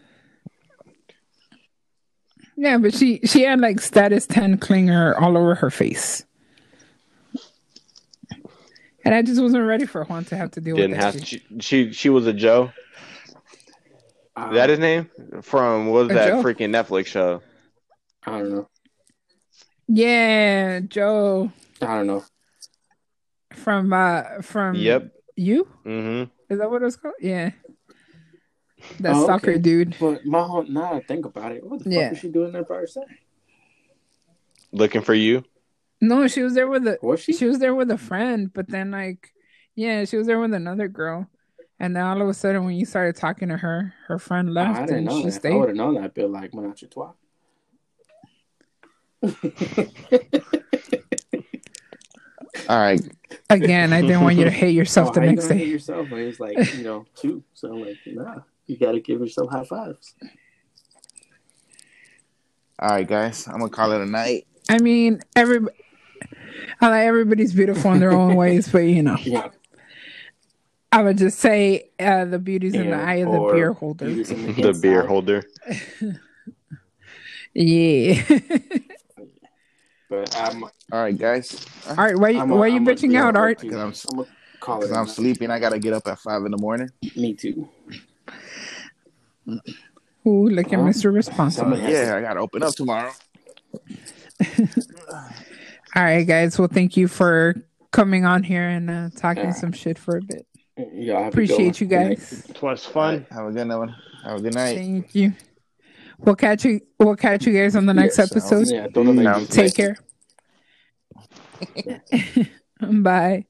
Yeah, but she she had like status ten clinger all over her face. And I just wasn't ready for Juan to have to deal Didn't with that. have. shit. She, she she was a Joe. Um, Is that his name? From what was that Joe? freaking Netflix show? I don't know. Yeah, Joe I don't know. from uh from Yep. you? Mm-hmm. Is that what it's called? Yeah. That Oh, soccer okay. dude. But my whole now I think about it, what the Yeah. fuck was she doing there by herself? Looking for you. No, she was there with a Was she? she was there with a friend, but then like yeah, she was there with another girl. And then all of a sudden when you started talking to her, her friend left I didn't and she that. I stayed. would have known that. I'd be like, man, your twat. All right. Again, I didn't want you to hate yourself Oh, the next gonna hate day. yourself when it's like you know two. So I'm like, nah, you got to give yourself high fives. All right, guys. I'm gonna call it a night. I mean, every I like everybody's beautiful in their own ways, but you know, Yeah, I would just say uh, the beauty's in the eye of the beer holder. the, The beer holder. Yeah. But I'm, All right, guys. All right, why I'm, why you I'm bitching out, holder Art? Because I'm, I'm call it. because a I'm sleeping. I gotta get up at five in the morning. Me too. Ooh, look at Huh? Mr. Responsible. Yeah, I gotta open up tomorrow. All right, guys. Well, thank you for coming on here and uh, talking Yeah. some shit for a bit. To- Y'all have Appreciate you one. Good night. guys. It was fun. right, have a good one. Have a good night. Thank you. We'll catch you. We'll catch you guys on the next Yes, episode. Yeah, don't know Take care. Bye.